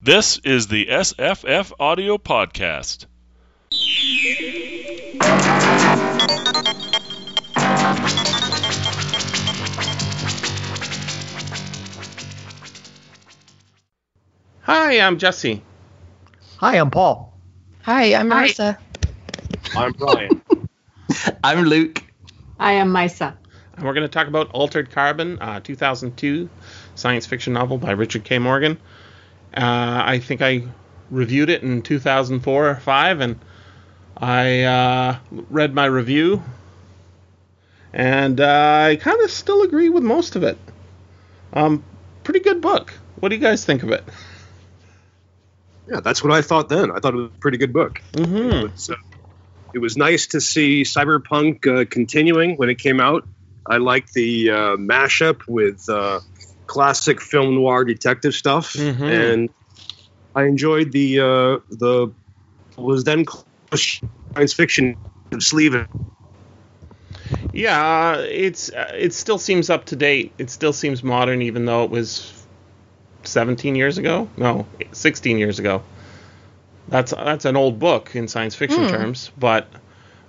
This is the SFF Audio Podcast. Hi, I'm Jesse. Hi, I'm Paul. Hi, I'm Hi. Marissa. I'm Bryan. I'm Luke. I am Maissa. And we're going to talk about Altered Carbon, uh, 2002 science fiction novel by Richard K. Morgan. Uh, I think I reviewed it in 2004 or 5, and I uh, read my review, and uh, I kind of still agree with most of it. Um, pretty good book. What do you guys think of it? yeah, that's what I thought then. I thought it was a pretty good book. Mm-hmm. It was, uh, it was nice to see Cyberpunk uh, continuing when it came out. I liked the uh, mashup with uh, classic film noir detective stuff, Mhm. and I enjoyed the uh, the was then called science fiction sleeve. Yeah, uh, it's uh, it still seems up to date. It still seems modern, even though it was 17 years ago. No, 16 years ago. That's that's an old book in science fiction Hmm. terms, but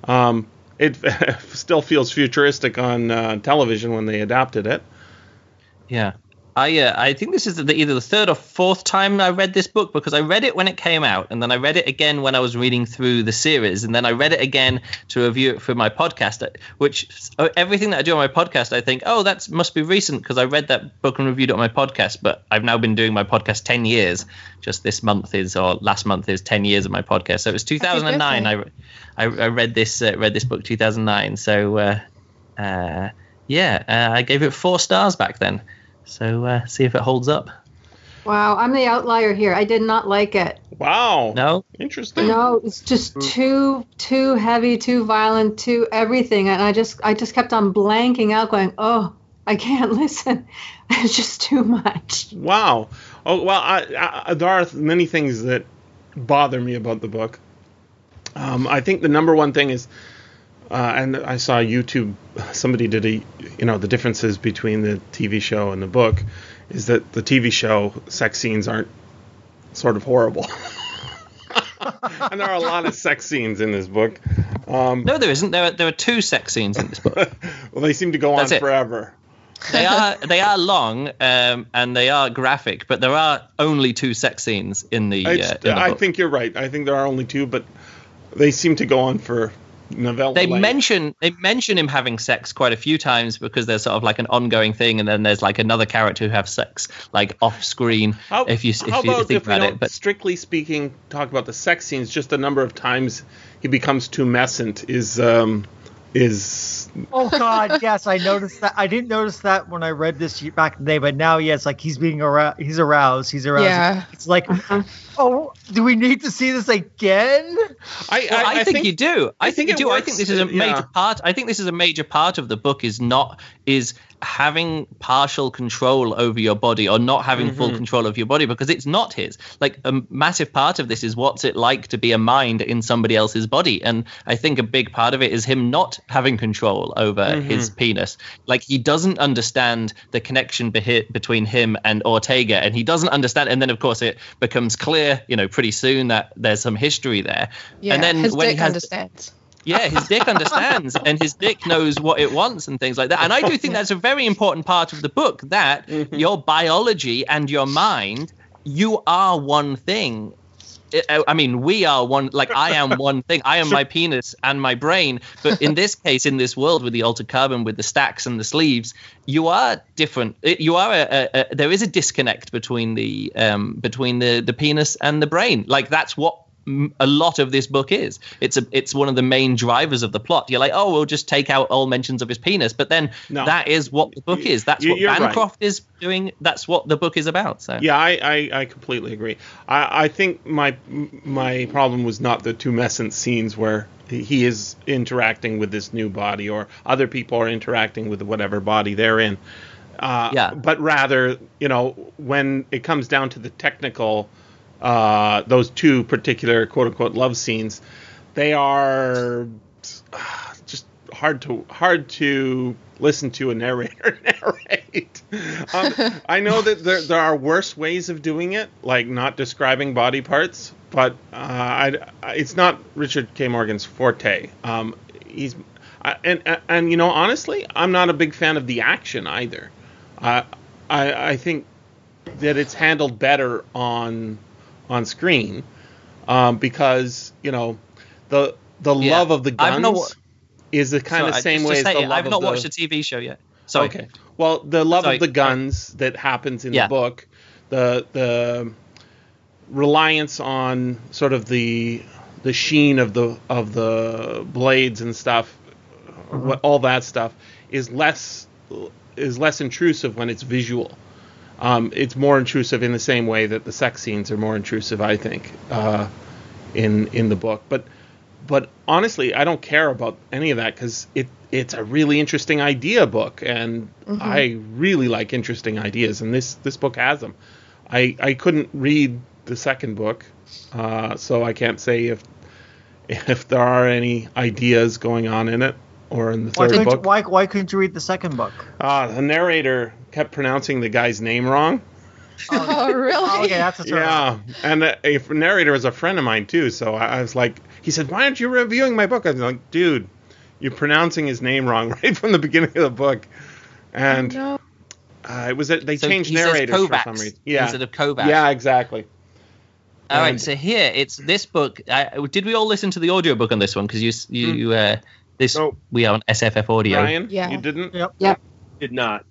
um, it still feels futuristic on uh, television when they adapted it. Yeah. I uh, I think this is the, either the third or fourth time I read this book because I read it when it came out and then I read it again when I was reading through the series and then I read it again to review it for my podcast. Which uh, everything that I do on my podcast, I think, oh, that must be recent because I read that book and reviewed it on my podcast. But I've now been doing my podcast ten years. Just this month is or last month is ten years of my podcast. So it was 2009. I, I I read this uh, read this book 2009. So uh, uh, yeah, uh, I gave it four stars back then. So uh, see if it holds up. Wow, I'm the outlier here. I did not like it. Wow, No, interesting. No, it's just too too heavy, too violent, too everything, and I just I just kept on blanking out, going, oh, I can't listen. It's just too much. Wow. Oh well, I, I, there are many things that bother me about the book. Um, I think the number one thing is, uh, and I saw YouTube. Somebody did a, you know, the differences between the TV show and the book, is that the TV show sex scenes aren't sort of horrible. and there are a lot of sex scenes in this book. Um, no, there isn't. There are there are two sex scenes in this book. well, they seem to go on it. forever. they are they are long um, and they are graphic, but there are only two sex scenes in the. Uh, in the I think you're right. I think there are only two, but they seem to go on for novella. they length. mention they mention him having sex quite a few times because there's sort of like an ongoing thing, and then there's like another character who have sex like off screen. How, if you if you think if about it, but strictly speaking, talk about the sex scenes, just the number of times he becomes tumescent is um is Oh God, yes, I noticed that. I didn't notice that when I read this back in the day, but now, yes, like he's being aroused. He's aroused. He's aroused. Yeah. It's like, Uh-huh. oh, do we need to see this again? I Well, I, think, you do. I, I think, think you it do. I think this is a major yeah. part. I think this is a major part of the book. Is not is having partial control over your body or not having Mm-hmm. full control of your body because it's not his. Like a massive part of this is what's it like to be a mind in somebody else's body, and I think a big part of it is him not having control over Mm-hmm. his penis. Like he doesn't understand the connection behi- between him and Ortega, and he doesn't understand. And then of course it becomes clear, you know, pretty soon that there's some history there. Yeah, and then his when dick he has understands. Yeah, his dick understands and his dick knows what it wants and things like that. And I do think that's a very important part of the book that your biology and your mind, you are one thing. I- mean, we are one, like I am one thing. I am my penis and my brain. But in this case, in this world with the altered carbon, with the stacks and the sleeves, you are different. You are a, a, a there is a disconnect between the um, between the the penis and the brain. Like that's what a lot of this book is. It's a it's one of the main drivers of the plot. You're like, oh, we'll just take out all mentions of his penis, but then No. that is what the book is. That's what you're right. Bancroft is doing. That's what the book is about. So Yeah, I, I, I completely agree. I, I think my my problem was not the tumescent scenes where he is interacting with this new body or other people are interacting with whatever body they're in. Uh, Yeah. But rather, you know, when it comes down to the technical, uh, those two particular quote unquote love scenes, they are uh, just hard to hard to listen to a narrator narrate. Um, I know that there there are worse ways of doing it, like not describing body parts, but uh, I, it's not Richard K. Morgan's forte. Um, he's and, and you know honestly, I'm not a big fan of the action either. I, I think that it's handled better on on screen um, because you know the the Yeah. love of the I've not guns is the kind So of same way as the it, love I've not the, watched the TV show yet. Sorry. Okay. Well, the love Sorry. of the guns that happens in Yeah. the book, the the reliance on sort of the the sheen of the of the blades and stuff, what, all that stuff is less is less intrusive when it's visual. Um, it's more intrusive in the same way that the sex scenes are more intrusive, I think, uh, in in the book. But but honestly, I don't care about any of that because it it's a really interesting idea book, and I really like interesting ideas, and this this book has them. I I couldn't read the second book, uh, so I can't say if if there are any ideas going on in it or in the third couldn't, book. why, why couldn't you read the second book? Uh, the narrator kept pronouncing the guy's name wrong. Oh, really? Oh, okay, that's a turn. Yeah, and the, a narrator was a friend of mine too. So I, I was like, he said, "Why aren't you reviewing my book?" I was like, "Dude, you're pronouncing his name wrong right from the beginning of the book." And No. uh, it was that they So changed he says narrators for some reason. Yeah, instead of Kovacs. yeah, exactly. All right, And- so here it's this book. Uh, did we all listen to the audiobook on this one? Because you you uh, this No. we are on SFF audio. Ryan, Yeah. you didn't. Yep. Did not.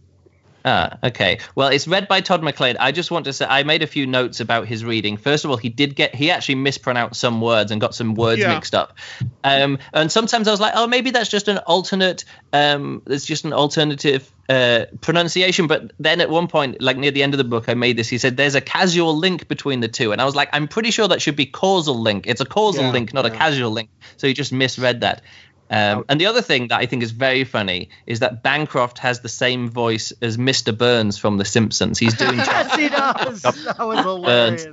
Ah, okay. Well, it's read by Todd McClaren. I just want to say I made a few notes about his reading. First of all, he did get he actually mispronounced some words and got some words Yeah. mixed up. Um, and sometimes I was like, oh, maybe that's just an alternate. Um, it's just an alternative uh, pronunciation. But then at one point, like near the end of the book, I made this. He said there's a casual link between the two, and I was like, I'm pretty sure that should be causal link. It's a causal Yeah, link, not a casual link. So he just misread that. Um, and the other thing that I think is very funny is that Bancroft has the same voice as Mr. Burns from The Simpsons. He's doing Yes, he does. That was hilarious.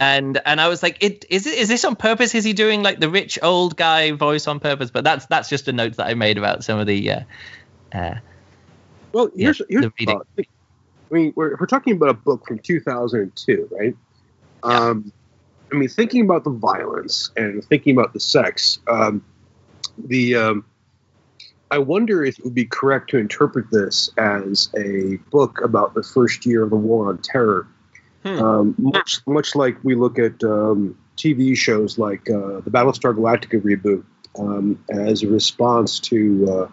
and and I was like, it is it is this on purpose? Is he doing like the rich old guy voice on purpose? But that's that's just a note that I made about some of the. Uh, uh, Well, Yeah, here's, here's the reading. thought. I mean, we're, we're talking about a book from 2002, right? Um, I mean, thinking about the violence and thinking about the sex, um, the um, I wonder if it would be correct to interpret this as a book about the first year of the war on terror, Hmm. um, much much like we look at um, TV shows like uh, the Battlestar Galactica reboot um, as a response to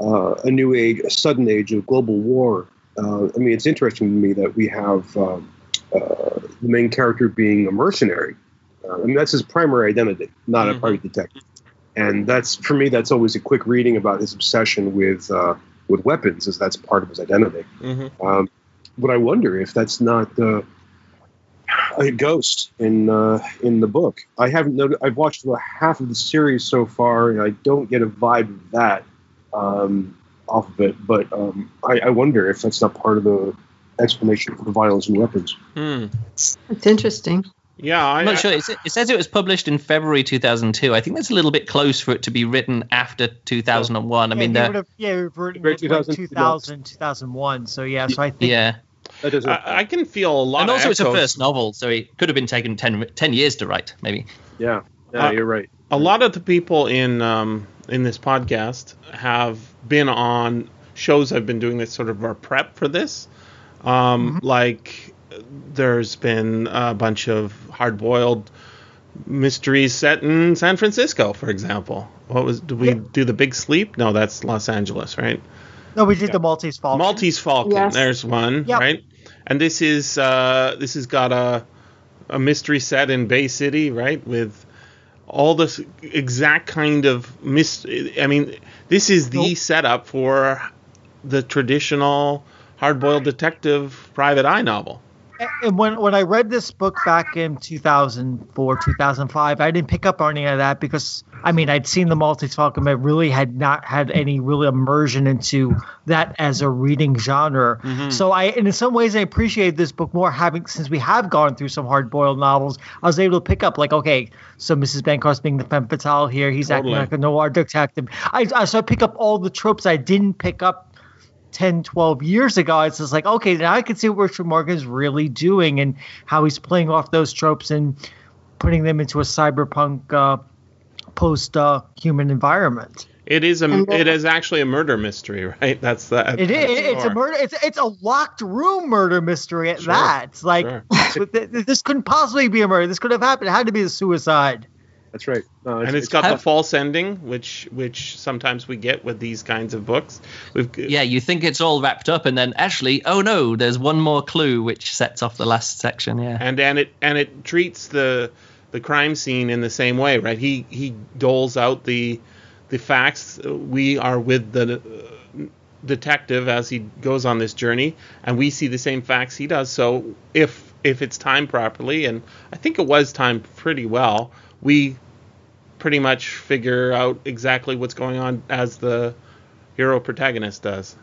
uh, uh, a new age, a sudden age of global war. Uh, I mean, it's interesting to me that we have um, uh, the main character being a mercenary. Uh, I mean, that's his primary identity, not a Mhm. private detective. And that's for me. That's always a quick reading about his obsession with uh, with weapons, as that's part of his identity. hmm Um, but I wonder if that's not uh, a ghost in uh, in the book. I haven't noted. I've watched about half of the series so far, and I don't get a vibe of that um, off of it. But um, I, I wonder if that's not part of the explanation for the violence and weapons. Hmm. It's interesting. Yeah, I, I'm not sure. It's, it says it was published in February 2002. I think that's a little bit close for it to be written after 2001. I mean, he the, would have, yeah, he would have written it like 2000, 2000, 2001. So yeah, so I think yeah. I, I can feel a lot. And of also, it's a first novel, so it could have been taken 10, 10 years to write, maybe. yeah, yeah, Uh, you're right. a lot of the people in um, in this podcast have been on shows I've been doing this sort of our prep for this. Um, Like there's been a bunch of hard boiled mysteries set in San Francisco, for example. What was did we Yeah. do the Big Sleep? No, that's Los Angeles, right? no, we did the Maltese Falcon. Maltese Falcon. Yes. There's one, Yep. right? And this is uh, this has got a a mystery set in Bay City, right? With all this exact kind of mystery. I mean, this is the Nope. setup for the traditional hard-boiled detective private eye novel. And when when I read this book back in 2004, 2005, I didn't pick up on any of that because I mean I'd seen the Maltese Falcon, but really had not had any real immersion into that as a reading genre. Mm-hmm. So I, and in some ways, I appreciate this book more having since we have gone through some hard boiled novels. I was able to pick up like, okay, so Mrs. Bancroft being the femme fatale here, he's Totally. acting like a noir detective. I, I so I pick up all the tropes I didn't pick up 10, 12 years ago, it's just like, okay, now I can see what Richard Morgan's really doing and how he's playing off those tropes and putting them into a cyberpunk uh, post uh, human environment. It is a. Then- It is actually a murder mystery, right? That's the. It is. that's It's a murder. It's it's a locked room murder mystery at Sure, that. It's like sure. th- th- this couldn't possibly be a murder. This could have happened. It had to be a suicide. That's right. No, and it's got the Have- false ending, which which sometimes we get with these kinds of books. We've Yeah, you think it's all wrapped up, and then actually, oh no, there's one more clue which sets off the last section. Yeah. and and it and it treats the the crime scene in the same way, right? He he doles out the the facts. We are with the uh, detective as he goes on this journey, and we see the same facts he does. So if if it's timed properly, and I think it was timed pretty well, we pretty much figure out exactly what's going on as the hero protagonist does.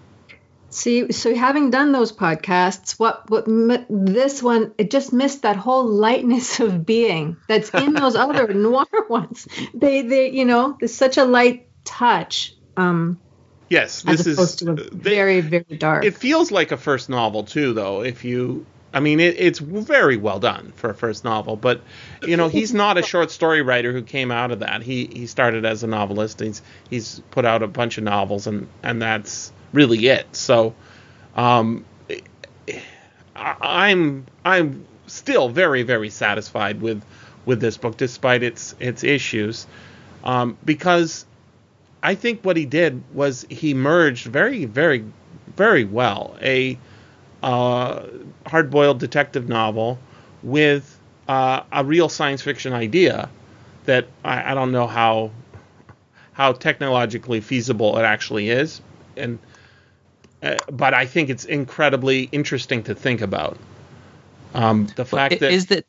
See, so having done those podcasts, what what m- this one it just missed that whole lightness of being that's in those other noir ones. They they you know there's such a light touch um, Yes, as this opposed is to a they- very very dark. It feels like a first novel too, though. If you, I mean, it, it's very well done for a first novel. But you know, he's not a short story writer who came out of that. He he started as a novelist. He's he's put out a bunch of novels, and and that's really it. So, um, I, I'm I'm still very very satisfied with with this book, despite its its issues, um, because I think what he did was he merged very, very, very well a uh, hard-boiled detective novel with uh, a real science fiction idea that I, I don't know how how technologically feasible it actually is, and uh, but I think it's incredibly interesting to think about. Um, the fact that is that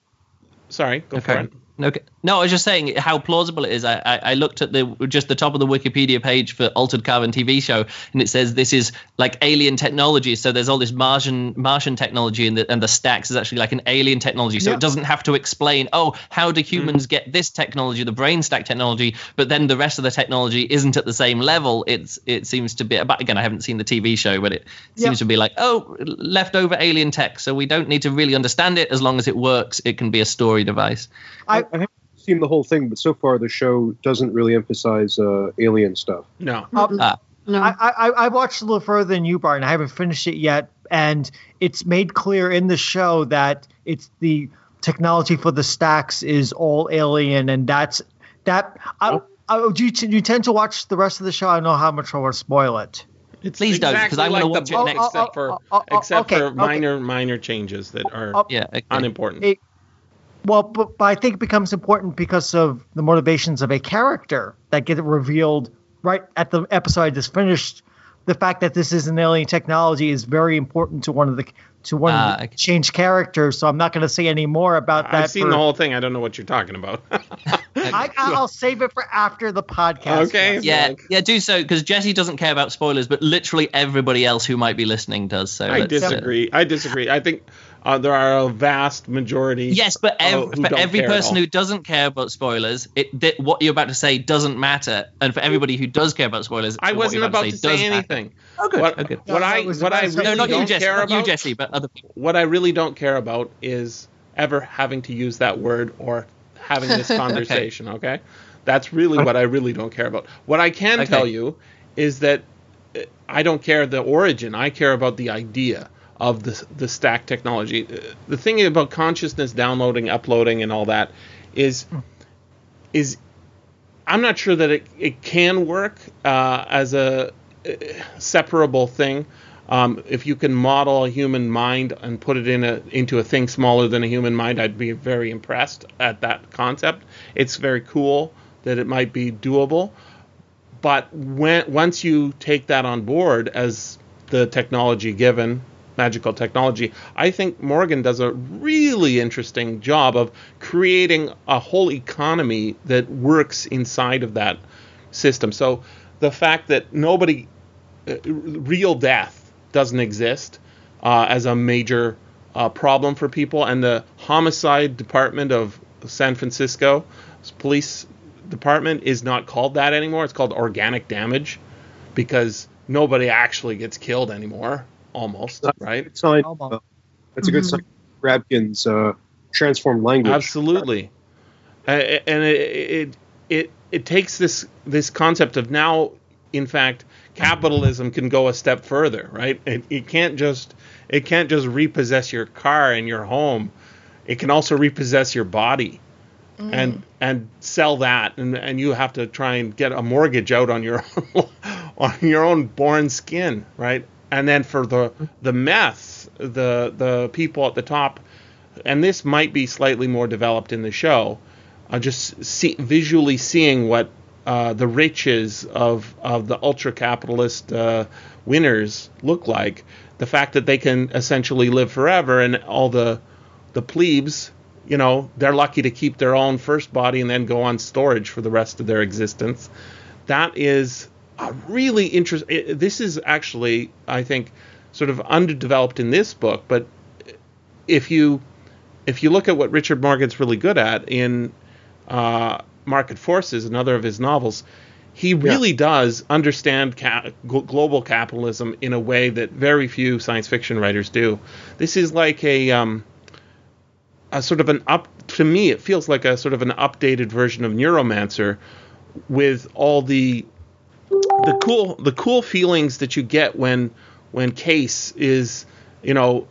sorry, go for Okay. it. Okay. No, I was just saying how plausible it is. I, I, I looked at the just the top of the Wikipedia page for Altered Carbon TV show, and it says this is like alien technology. So there's all this Martian Martian technology, and the and the stacks is actually like an alien technology. So Yeah. it doesn't have to explain, oh, how do humans mm. get this technology, the brain stack technology, but then the rest of the technology isn't at the same level. It's it seems to be. But again, I haven't seen the TV show, but it Yeah. seems to be like, oh, leftover alien tech. So we don't need to really understand it as long as it works. It can be a story device. I- I, I haven't seen the whole thing, but so far the show doesn't really emphasize uh, alien stuff. No, Um, Ah. no. I, I I watched a little further than you, Barton. I haven't finished it yet, and it's made clear in the show that it's the technology for the stacks is all alien, and that's that. I, I, do, you, do you tend to watch the rest of the show? I don't know how much I want to spoil it. It's Please don't, because I'm gonna like watch it next- Oh, except oh, for oh, oh, oh, except okay, for okay. minor minor changes that are Oh, Yeah. Okay. unimportant. It- Well, but, but I think it becomes important because of the motivations of a character that get revealed right at the episode I just finished. The fact that this is an alien technology is very important to one of the to one Ah, of the okay. changed characters. So I'm not going to say any more about that. I've seen for- the whole thing. I don't know what you're talking about. I, I'll save it for after the podcast. Okay. Yeah, Like- yeah, do so because Jesse doesn't care about spoilers, but literally everybody else who might be listening does. So I let's, uh, disagree. I disagree. I think uh, there are a vast majority. yes, but ev- for every person who doesn't care about spoilers, it th- what you're about to say doesn't matter, and for everybody who does care about spoilers, I what wasn't you're about to does say matter. anything. Oh, good. What, oh, good. what No, I what I really No, not don't you, Jesse. care Not you, about. Jesse, but other people. What I really don't care about is ever having to use that word or having this conversation. okay. that's really what I really don't care about. What I can Okay. tell you is that uh, I don't care the origin. I care about the idea of the the stack technology. The thing about consciousness downloading, uploading, and all that is is I'm not sure that it, it can work uh, as a uh, separable thing. Um, if you can model a human mind and put it in a into a thing smaller than a human mind, I'd be very impressed at that concept. It's very cool that it might be doable, but when once you take that on board as the technology given magical technology. I think Morgan does a really interesting job of creating a whole economy that works inside of that system. So the fact that nobody, uh, real death doesn't exist uh, as a major uh, problem for people, and the homicide department of San Francisco police department is not called that anymore. It's called organic damage because nobody actually gets killed anymore, almost, right? It's sign, Almost. uh, that's a good sign. Rabkin's uh, transformed language. Absolutely, Uh, and it, it it it takes this this concept of now, in fact, capitalism can go a step further, right? It, it can't just it can't just repossess your car and your home. It can also repossess your body. And and sell that, and, and you have to try and get a mortgage out on your on your own born skin, right? And then for the the meth, the the people at the top and this might be slightly more developed in the show, uh, just see, visually seeing what uh, the riches of of the ultra capitalist uh, winners look like. The fact that they can essentially live forever, and all the the plebes, you know, they're lucky to keep their own first body and then go on storage for the rest of their existence. That is a really interesting. This is actually, I think, sort of underdeveloped in this book, but if you if you look at what Richard Morgan's really good at in uh, Market Forces, another of his novels, he really does understand ca- global capitalism in a way that very few science fiction writers do. This is like a um, a sort of an up to me it feels like a sort of an updated version of Neuromancer with all the the cool the cool feelings that you get when when Case is you know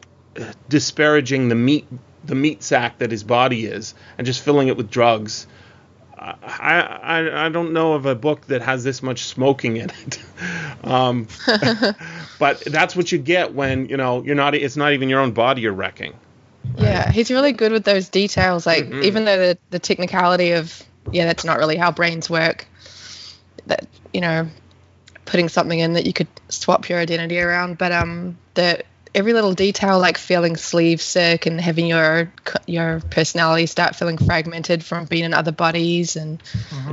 disparaging the meat the meat sack that his body is and just filling it with drugs. I, I I don't know of a book that has this much smoking in it. um, but that's what you get when you know you're not. It's not even your own body you're wrecking. Yeah, he's really good with those details. Like Mhm. even though the the technicality of yeah, that's not really how brains work. That you know, putting something in that you could swap your identity around, but um, the every little detail like feeling sleeve sick and having your your personality start feeling fragmented from being in other bodies and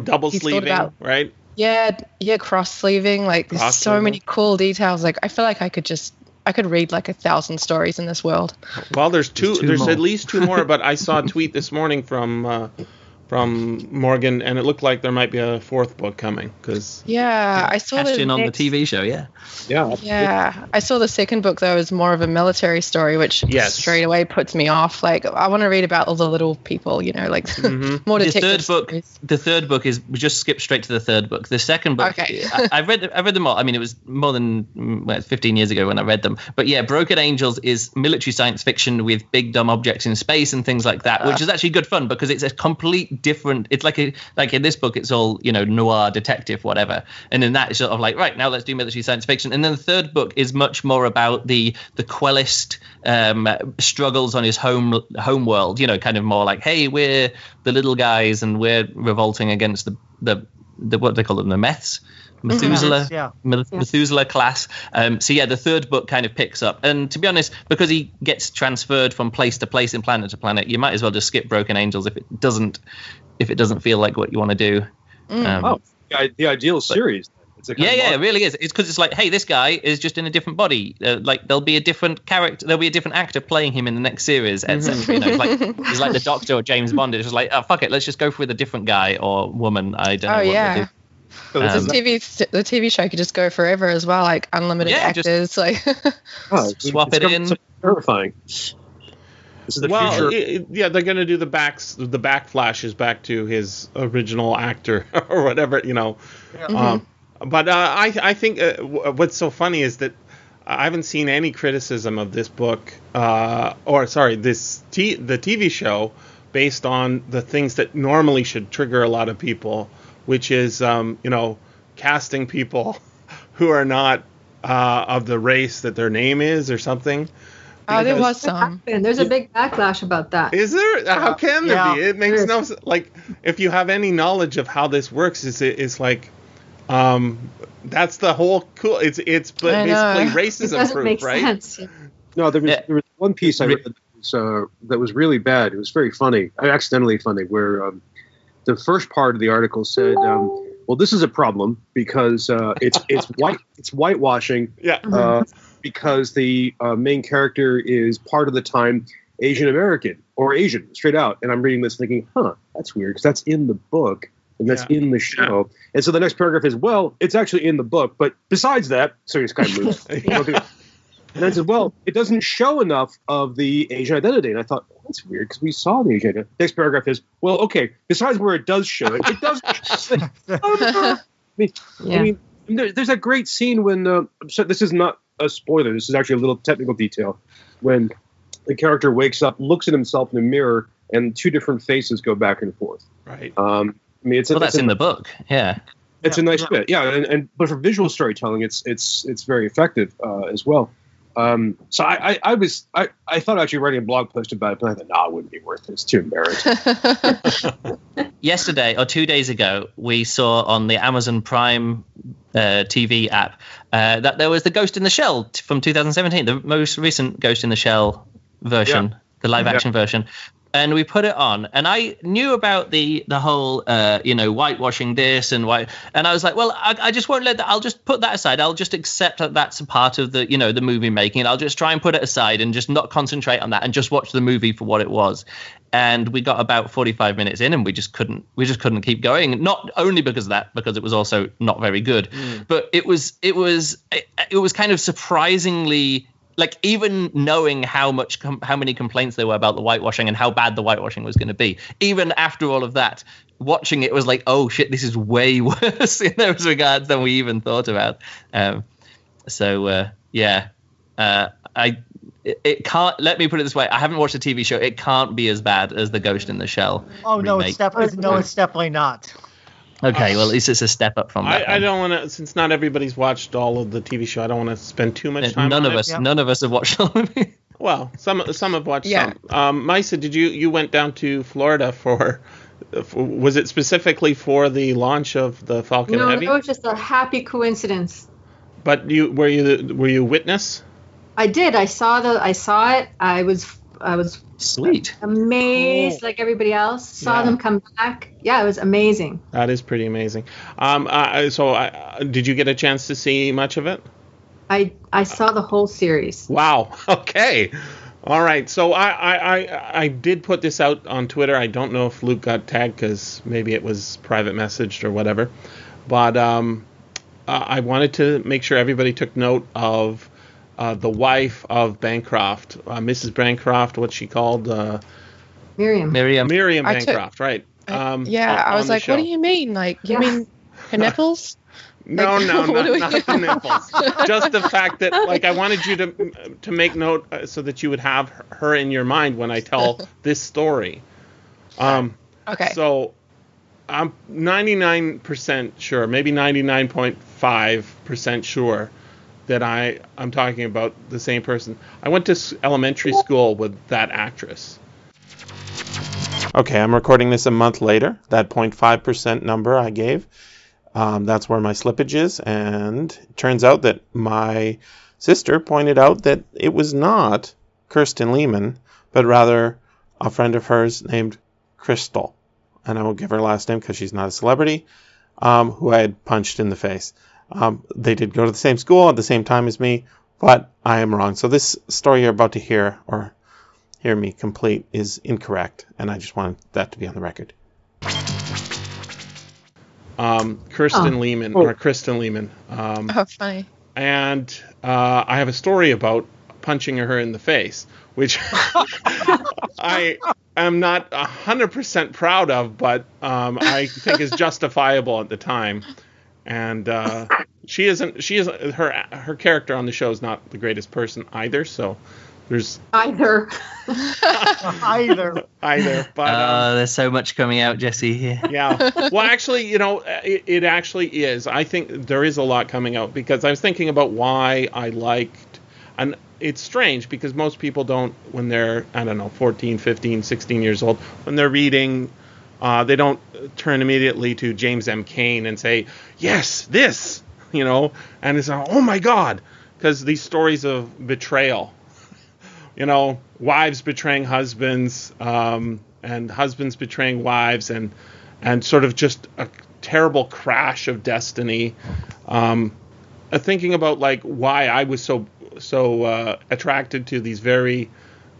Double He's thought sleeving, about- right? yeah yeah cross sleeving like there's so many cool details like i feel like i could just i could read like a thousand stories in this world Well, there's two. two There's at least two more. But I saw a tweet this morning from uh, from Morgan, and it looked like there might be a fourth book coming. Because yeah i saw Cashed the in on the TV show, yeah. Yeah. Yeah, I saw the second book though as more of a military story, which Yes. straight away puts me off. Like I want to read about all the little people, you know, like Mhm. more The detective third book, stories. the third book is we just skip straight to the third book. The second book, Okay. I, I read, I read them all. I mean, it was more than mm, well, 15 years ago when I read them. But yeah, Broken Angels is military science fiction with big dumb objects in space and things like that, which is actually good fun because it's a complete different. It's like a like in this book, it's all you know noir detective whatever, and in that it's sort of like right now let's do military science fiction, and then the third book is much more about the the Quellist um, struggles on his home home world. You know, kind of more like hey we're the little guys and we're revolting against the the, the what do they call them the meths. Methuselah, Yeah. Meth- Yeah. Methuselah class. Um, so yeah, the third book kind of picks up, and to be honest, because he gets transferred from place to place and planet to planet, you might as well just skip Broken Angels if it doesn't if it doesn't feel like what you want to do. Um, Oh, the, the ideal series. It's a kind yeah, yeah, it really is. It's because it's like, hey, this guy is just in a different body. Uh, like there'll be a different character, there'll be a different actor playing him in the next series, etc. You know, it's like he's like the Doctor or James Bond. It's just like, oh fuck it, let's just go for with a different guy or woman. I don't know. Oh what we'll yeah, do. This Um, the TV the TV show could just go forever as well, like unlimited Yeah, just- actors. Like oh, swap it's it in. terrifying. This is the well, future. i- i- yeah, they're gonna do the backs, the back flashes back to his original actor or whatever, you know. Um, but uh, I, I think uh, w- what's so funny is that I haven't seen any criticism of this book, uh, or sorry, this t- the TV show, based on the things that normally should trigger a lot of people, which is, um, you know, casting people who are not uh, of the race that their name is or something. oh, there was some. And there's a big backlash about that. Is there? How can there Yeah. be? It makes no sense. Like, if you have any knowledge of how this works, is it is like, um, that's the whole cool. It's it's but basically racism doesn't proof, make right? sense. No, there was, there was one piece I read that was, uh, that was really bad. It was very funny, uh, accidentally funny, where um, the first part of the article said, um, "Well, this is a problem because uh, it's it's white it's whitewashing Yeah. uh, because the uh, main character is part of the time Asian American or Asian, straight out." And I'm reading this thinking, "Huh, that's weird because that's in the book." And that's Yeah. in the show. And so the next paragraph is, well, it's actually in the book, but besides that, so he just kind of moves. Okay. And I said, well, it doesn't show enough of the Asian identity. And I thought, that's weird because we saw the Asian identity. Next paragraph is, well, okay, besides where it does show it, it does. I mean, Yeah. I mean there's that great scene when, uh, so this is not a spoiler, this is actually a little technical detail. When the character wakes up, looks at himself in the mirror, and two different faces go back and forth. Right. Um, I mean, it's a, Well, that's it's a- in the book. Yeah. it's a nice yeah. bit, yeah. And, and but for visual storytelling, it's it's it's very effective uh, as well. Um, so I, I, I was I, I thought actually writing a blog post about it, but I thought no, it wouldn't be worth it. It's too embarrassing. yesterday or two days ago, we saw on the Amazon Prime uh, TV app uh, that there was the Ghost in the Shell t- from 2017, the most recent Ghost in the Shell version, the live action version. And we put it on, and I knew about the the whole, uh, you know, whitewashing this and white, and I was like, well, I, I just won't let that. I'll just put that aside. I'll just accept that that's a part of the, you know, the movie making. I'll just try and put it aside and just not concentrate on that and just watch the movie for what it was and we got about 45 minutes in and we just couldn't we just couldn't keep going not only because of that because it was also not very good but it was it was it, it was kind of surprisingly like even knowing how much com- how many complaints there were about the whitewashing and how bad the whitewashing was going to be even after all of that watching it was like oh shit this is way worse in those regards than we even thought about um, so uh, yeah uh, I it, it can't let me put it this way I haven't watched a TV show it can't be as bad as the Ghost in the Shell Oh no, it's definitely no, it's definitely not. Okay well at least it's a step up from that I, I don't want to, since not everybody's watched all of the TV show. I don't want to spend too much time. none on of it. us Yep. none of us have watched all of it Well, some some have watched Yeah. some. Um, Maissa, did you you went down to Florida for, for? Was it specifically for the launch of the Falcon no, Heavy? it was just a happy coincidence. But you were you were you witness? I did. I saw the. I saw it. I was. I was sweet amazed, like everybody else. Saw Yeah. them come back. Yeah, it was amazing. That is pretty amazing. Um, uh, so uh, did you get a chance to see much of it? I I saw the whole series. Wow. Okay. All right. So I, I, I, I did put this out on Twitter. I don't know if Luke got tagged because maybe it was private messaged or whatever. But um, uh, I wanted to make sure everybody took note of uh, the wife of Bancroft, uh, Mrs. Bancroft, what she called uh, Miriam. Miriam Miriam I took- Bancroft, right? Um, yeah, on- I was the like, what do you mean? Like, you Yeah. mean her nipples? No, Like, no, what not, not the nipples. Just the fact that, like, I wanted you to to make note uh, so that you would have her in your mind when I tell this story. Um, Okay. so I'm 99% sure, maybe 99.5% sure that I I'm talking about the same person. I went to elementary school with that actress. Okay, I'm recording this a month later. That 0.5% number I gave, um, that's where my slippage is. And it turns out that my sister pointed out that it was not Kirsten Lehman, but rather a friend of hers named Crystal. And I won't give her last name because she's not a celebrity, um, who I had punched in the face. Um, they did go to the same school at the same time as me, but I am wrong. So this story you're about to hear, or hear me complete, is incorrect, and I just wanted that to be on the record. Um, Kirsten Oh. Lehman, Oh. or Kristin Lehman. Um, oh, funny. and uh, I have a story about punching her in the face, which I am not hundred percent proud of, but um, I think is justifiable at the time. And uh, she isn't. She isn't. Her her character on the show is not the greatest person either. So there's Either. Either. either. But um, uh, there's so much coming out jesse here yeah. Well, actually, you know, it, it actually is. I think there is a lot coming out because I was thinking about why I liked, and it's strange because most people don't, when they're, I don't know, 14, 15, 16 years old, when they're reading, uh, they don't turn immediately to James M. Cain and say, yes, this, you know, and it's, oh my God, because these stories of betrayal you know, wives betraying husbands, um, and husbands betraying wives, and and sort of just a terrible crash of destiny. Um, uh, thinking about like why I was so so uh, attracted to these very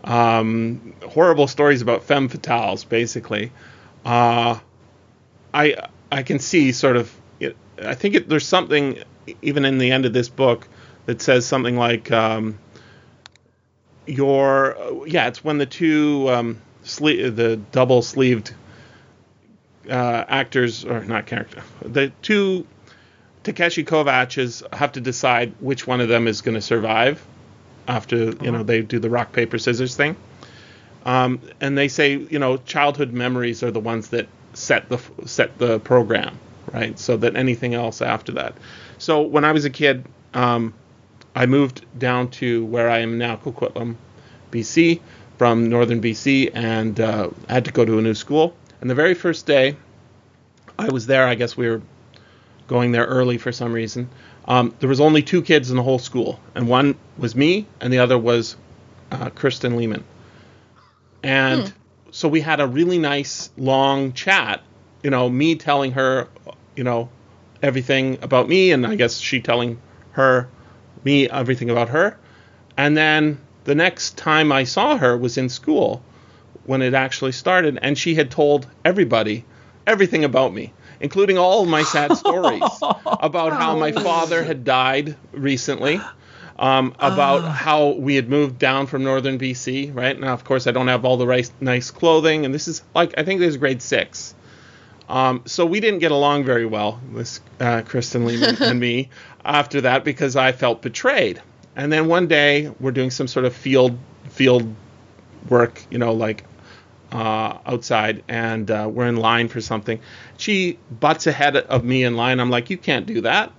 um, horrible stories about femme fatales, basically. Uh, I I can see sort of. It, I think it, there's something even in the end of this book that says something like um, your yeah it's when the two um, sle- the double sleeved uh, actors or not character the two Takeshi Kovacs have to decide which one of them is going to survive after you know they do the rock paper scissors thing. Um, and they say you know childhood memories are the ones that set the set the program right so that anything else after that. So when I was a kid, um, I moved down to where I am now, Coquitlam, BC, from northern BC, and uh, had to go to a new school. And the very first day I was there, I guess we were going there early for some reason. Um, there was only two kids in the whole school, and one was me, and the other was uh, Kristin Lehman. And hmm. so we had a really nice long chat. You know, me telling her, you know, everything about me, and I guess she telling her me everything about her. And then the next time I saw her was in school when it actually started, and she had told everybody everything about me, including all of my sad stories about how my oh. father had died recently. Um, about how we had moved down from northern BC, right? Now, of course, I don't have all the right, nice clothing, and this is like I think this is grade six. Um, so we didn't get along very well, this uh, Kristin Lehman and me, after that because I felt betrayed. And then one day we're doing some sort of field field work, you know, like uh, outside, and uh, we're in line for something. She butts ahead of me in line. I'm like, you can't do that,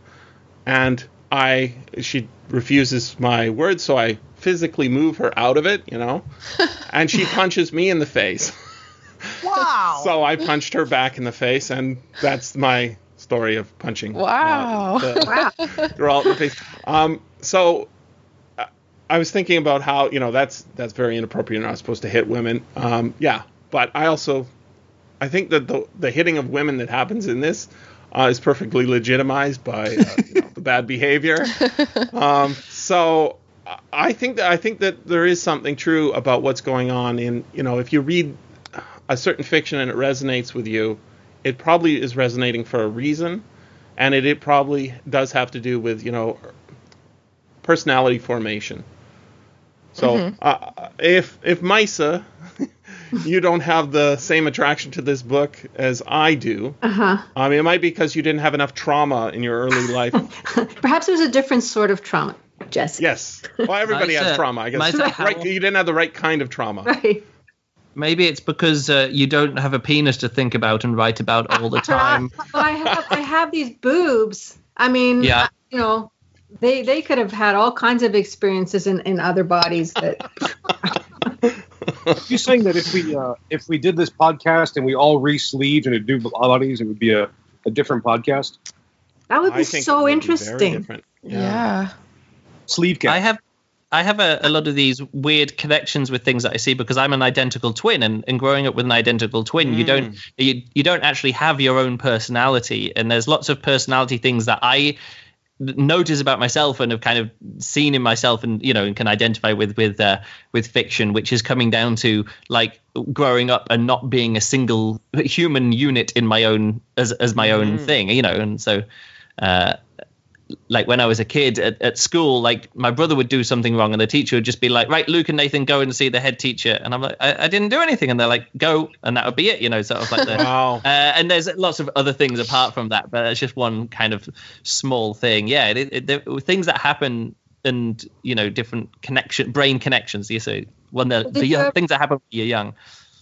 and I she refuses my words, so I physically move her out of it, you know, and she punches me in the face. Wow. So I punched her back in the face, and that's my story of punching. uh, Wow. the girl in the face. Um, so uh, I was thinking about how you know that's that's very inappropriate. You're not supposed to hit women. Um, yeah, but I also I think that the the hitting of women that happens in this uh, is perfectly legitimized by uh, you know, the bad behavior. Um, so I think that I think that there is something true about what's going on in you know if you read a certain fiction and it resonates with you, it probably is resonating for a reason, and it, it probably does have to do with you know personality formation. So uh, if if Maissa, you don't have the same attraction to this book as I do. Uh huh. I mean, it might be because you didn't have enough trauma in your early life. Perhaps it was a different sort of trauma, Jesse. yes. Well, everybody has trauma. I guess. Right. You didn't have the right kind of trauma. Right. Maybe it's because uh, you don't have a penis to think about and write about all the time. Well, I have I have these boobs. I mean, Yeah. you know, they they could have had all kinds of experiences in, in other bodies that you saying that if we uh, if we did this podcast and we all re-sleeved and do bodies, it would be a, a different podcast? that would be I think so would be very interesting. different. Yeah. Sleeve cap. I have I have a, a lot of these weird connections with things that I see because I'm an identical twin and, and growing up with an identical twin you don't you, you don't actually have your own personality and there's lots of personality things that I notice about myself and have kind of seen in myself and you know and can identify with with uh, with fiction which is coming down to like growing up and not being a single human unit in my own as as my own thing you know and so uh like when I was a kid at, at school, like my brother would do something wrong and the teacher would just be like, right, Luke and Nathan, go and see the head teacher. And I'm like, I, I didn't do anything. And they're like, go. And that would be it, you know, sort of like the, Wow. uh, and there's lots of other things apart from that, but it's just one kind of small thing. Yeah, it, it, there were things that happen and you know different connection, brain connections. You see, when the, the you young, ever- things that happen when you're young.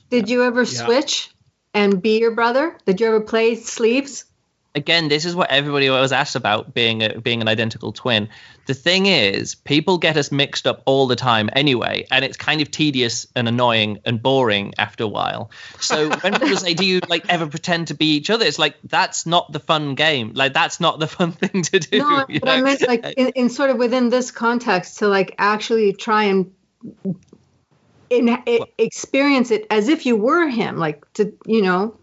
Did you ever Yeah. switch and be your brother? Did you ever play sleeves? Again, this is what everybody always asks about being a, being an identical twin. The thing is, people get us mixed up all the time anyway, and it's kind of tedious and annoying and boring after a while. So when people say, "Do you like ever pretend to be each other?" It's like that's not the fun game. Like that's not the fun thing to do. No, but I meant like in, in sort of within this context to like actually try and in, experience it as if you were him, like to you know.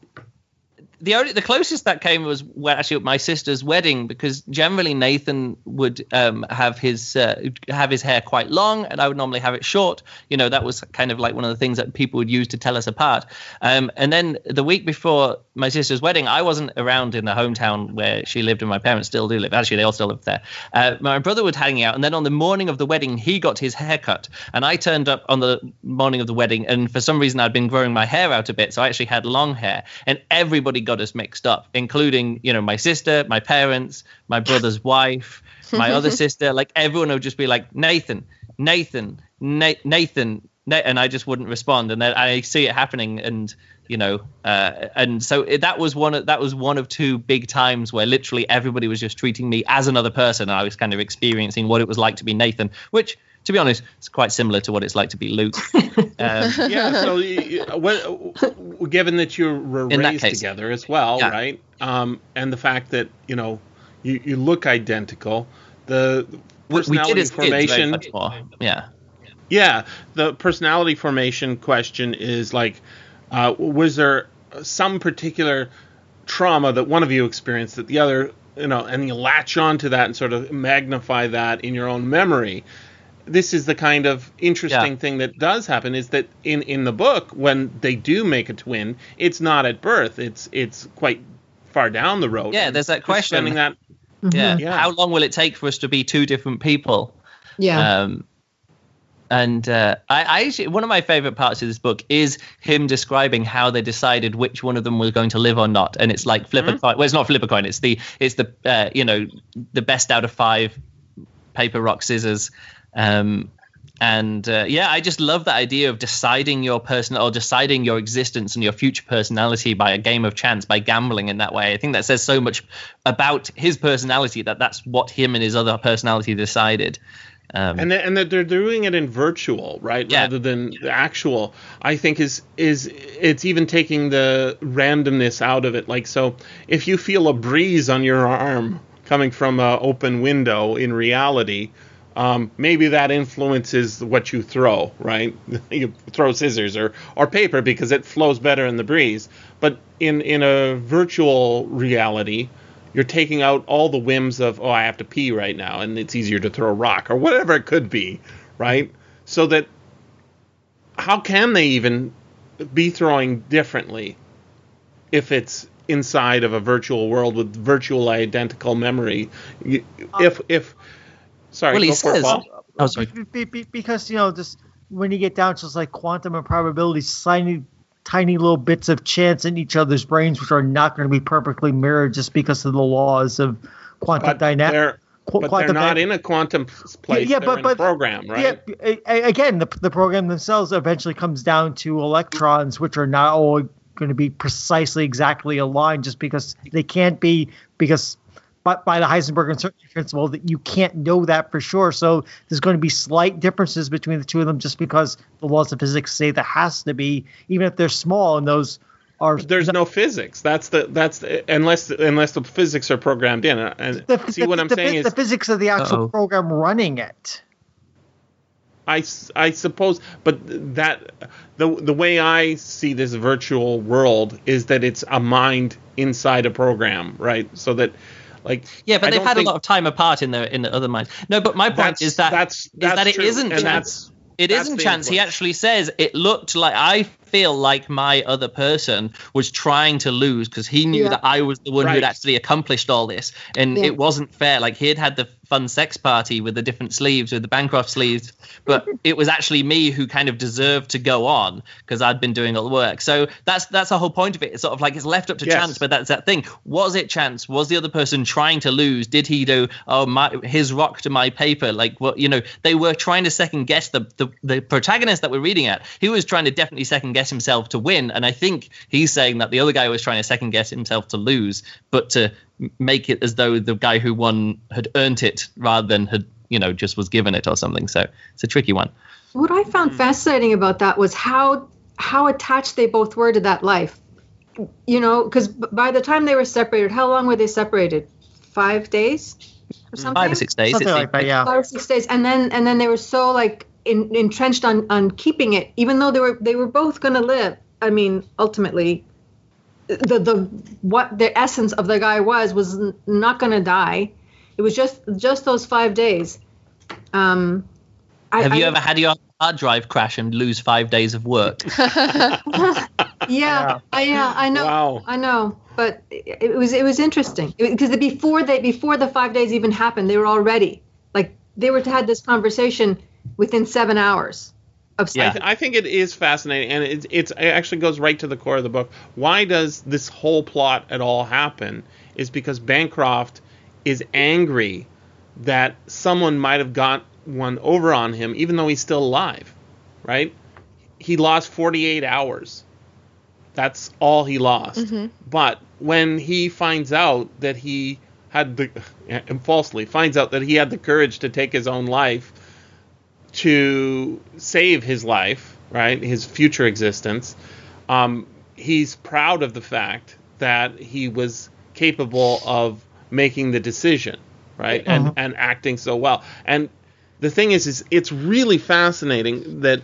The only the closest that came was actually at my sister's wedding because generally Nathan would um, have his uh, have his hair quite long and I would normally have it short. You know that was kind of like one of the things that people would use to tell us apart. Um, and then the week before my sister's wedding, I wasn't around in the hometown where she lived and my parents still do live. Actually, they all still live there. Uh, my brother was hanging out, and then on the morning of the wedding, he got his hair cut, and I turned up on the morning of the wedding, and for some reason I'd been growing my hair out a bit, so I actually had long hair, and everybody got us mixed up, including you know my sister, my parents, my brother's wife, my other sister. Like everyone would just be like Nathan, Nathan, Na- Nathan, Na-, and I just wouldn't respond, and then I see it happening, and you know, uh, and so it, that was one of that was one of two big times where literally everybody was just treating me as another person, and I was kind of experiencing what it was like to be Nathan, which. To be honest, it's quite similar to what it's like to be Luke. Um, yeah. So, y- y- given that you were In that raised case. together as well, Yeah. right? Um, and the fact that you know you, you look identical, the we, we personality did as kids very formation. much more. Yeah. Yeah, the personality formation question is like, uh, was there some particular trauma that one of you experienced that the other, you know, and you latch onto that and sort of magnify that in your own memory? This is the kind of interesting Yeah. thing that does happen is that in in the book when they do make a twin, it's not at birth. It's it's quite far down the road. Yeah, there's that just question. Spending that Yeah. Yeah. How long will it take for us to be two different people? Yeah. Um, and uh, I, I actually, one of my favorite parts of this book is him describing how they decided which one of them was going to live or not. And it's like flip a coin. Well, it's not flip a coin. It's the it's the uh, you know the best out of five paper rock scissors. Um, and uh, yeah, I just love that idea of deciding your person or deciding your existence and your future personality by a game of chance, by gambling in that way. I think that says so much about his personality that that's what him and his other personality decided. Um, and they, and that they're doing it in virtual right Yeah. rather than the actual i think is is it's even taking the randomness out of it like so if you feel a breeze on your arm coming from an open window in reality um, maybe that influences what you throw right you throw scissors or or paper because it flows better in the breeze but in in a virtual reality you're taking out all the whims of oh I have to pee right now and it's easier to throw a rock or whatever it could be, right? So that how can they even be throwing differently if it's inside of a virtual world with virtual identical memory? If if sorry, well, he go it, says. Oh, sorry. Be- be- be- because you know just when you get down to just like quantum and probability tiny tiny little bits of chance in each other's brains which are not going to be perfectly mirrored just because of the laws of quantum dynamics they're but they're not in a quantum place. yeah, they're but- in but- a program, right? Yeah, a- a- again, the, the program themselves eventually comes down to electrons, which are not all going to be precisely exactly aligned, just because they can't be, because by, by the Heisenberg uncertainty principle, that you can't know that for sure. So there's going to be slight differences between the two of them, just because the laws of physics say there has to be, even if they're small, and those are There's no physics. That's the that's the, unless unless the physics are programmed in. And the, see the- what I'm the- saying the is physics of the actual Uh-oh. program running it. I, I suppose, but that the the way I see this virtual world is that it's a mind inside a program, right? So that, like, Yeah, but I they've had think a lot of time apart in the in the other minds. No, but my point that's is that that's is that it true, isn't and chance. It isn't the chance. He actually says it looked like I feel like my other person was trying to lose because he knew Yeah. that I was the one who Right. had actually accomplished all this, and Yeah. it wasn't fair. Like he had had the fun sex party with the different sleeves, with the Bancroft sleeves, but it was actually me who kind of deserved to go on because I'd been doing all the work. So that's that's the whole point of it. It's sort of like it's left up to Yes. chance, but that's that thing. Was it chance? Was the other person trying to lose? Did he do oh my his rock to my paper? Like what you know, they were trying to second guess the the, the protagonist that we're reading at. He was trying to definitely second guess himself to win, and I think he's saying that the other guy was trying to second guess himself to lose, but to make it as though the guy who won had earned it rather than had you know just was given it or something. So it's a tricky one. What I found hmm. fascinating about that was how how attached they both were to that life. You know, because by the time they were separated, how long were they separated? Five days or hmm. something. Five or six days. Something like that, yeah. Five or six days, and then and then they were so like in, entrenched on on keeping it, even though they were they were both going to live. I mean, ultimately, the the what the essence of the guy was was n- not going to die. It was just just those five days. Um, I, Have you I- ever had your hard drive crash and lose five days of work? Yeah, I, yeah, I know. Wow. I know, but it, it was it was interesting because before they before the five days even happened, they were already like they were to had this conversation within seven hours of Yeah. I, th- I think it is fascinating, and it's, it's it actually goes right to the core of the book. Why does this whole plot at all happen? Is because Bancroft is angry that someone might have got one over on him, even though he's still alive, right? He lost 48 hours. That's all he lost. Mm-hmm. But when he finds out that he had the, and falsely finds out that he had the courage to take his own life, to save his life, right, his future existence, um, he's proud of the fact that he was capable of making the decision, right, and and acting so well. And the thing is, is it's really fascinating that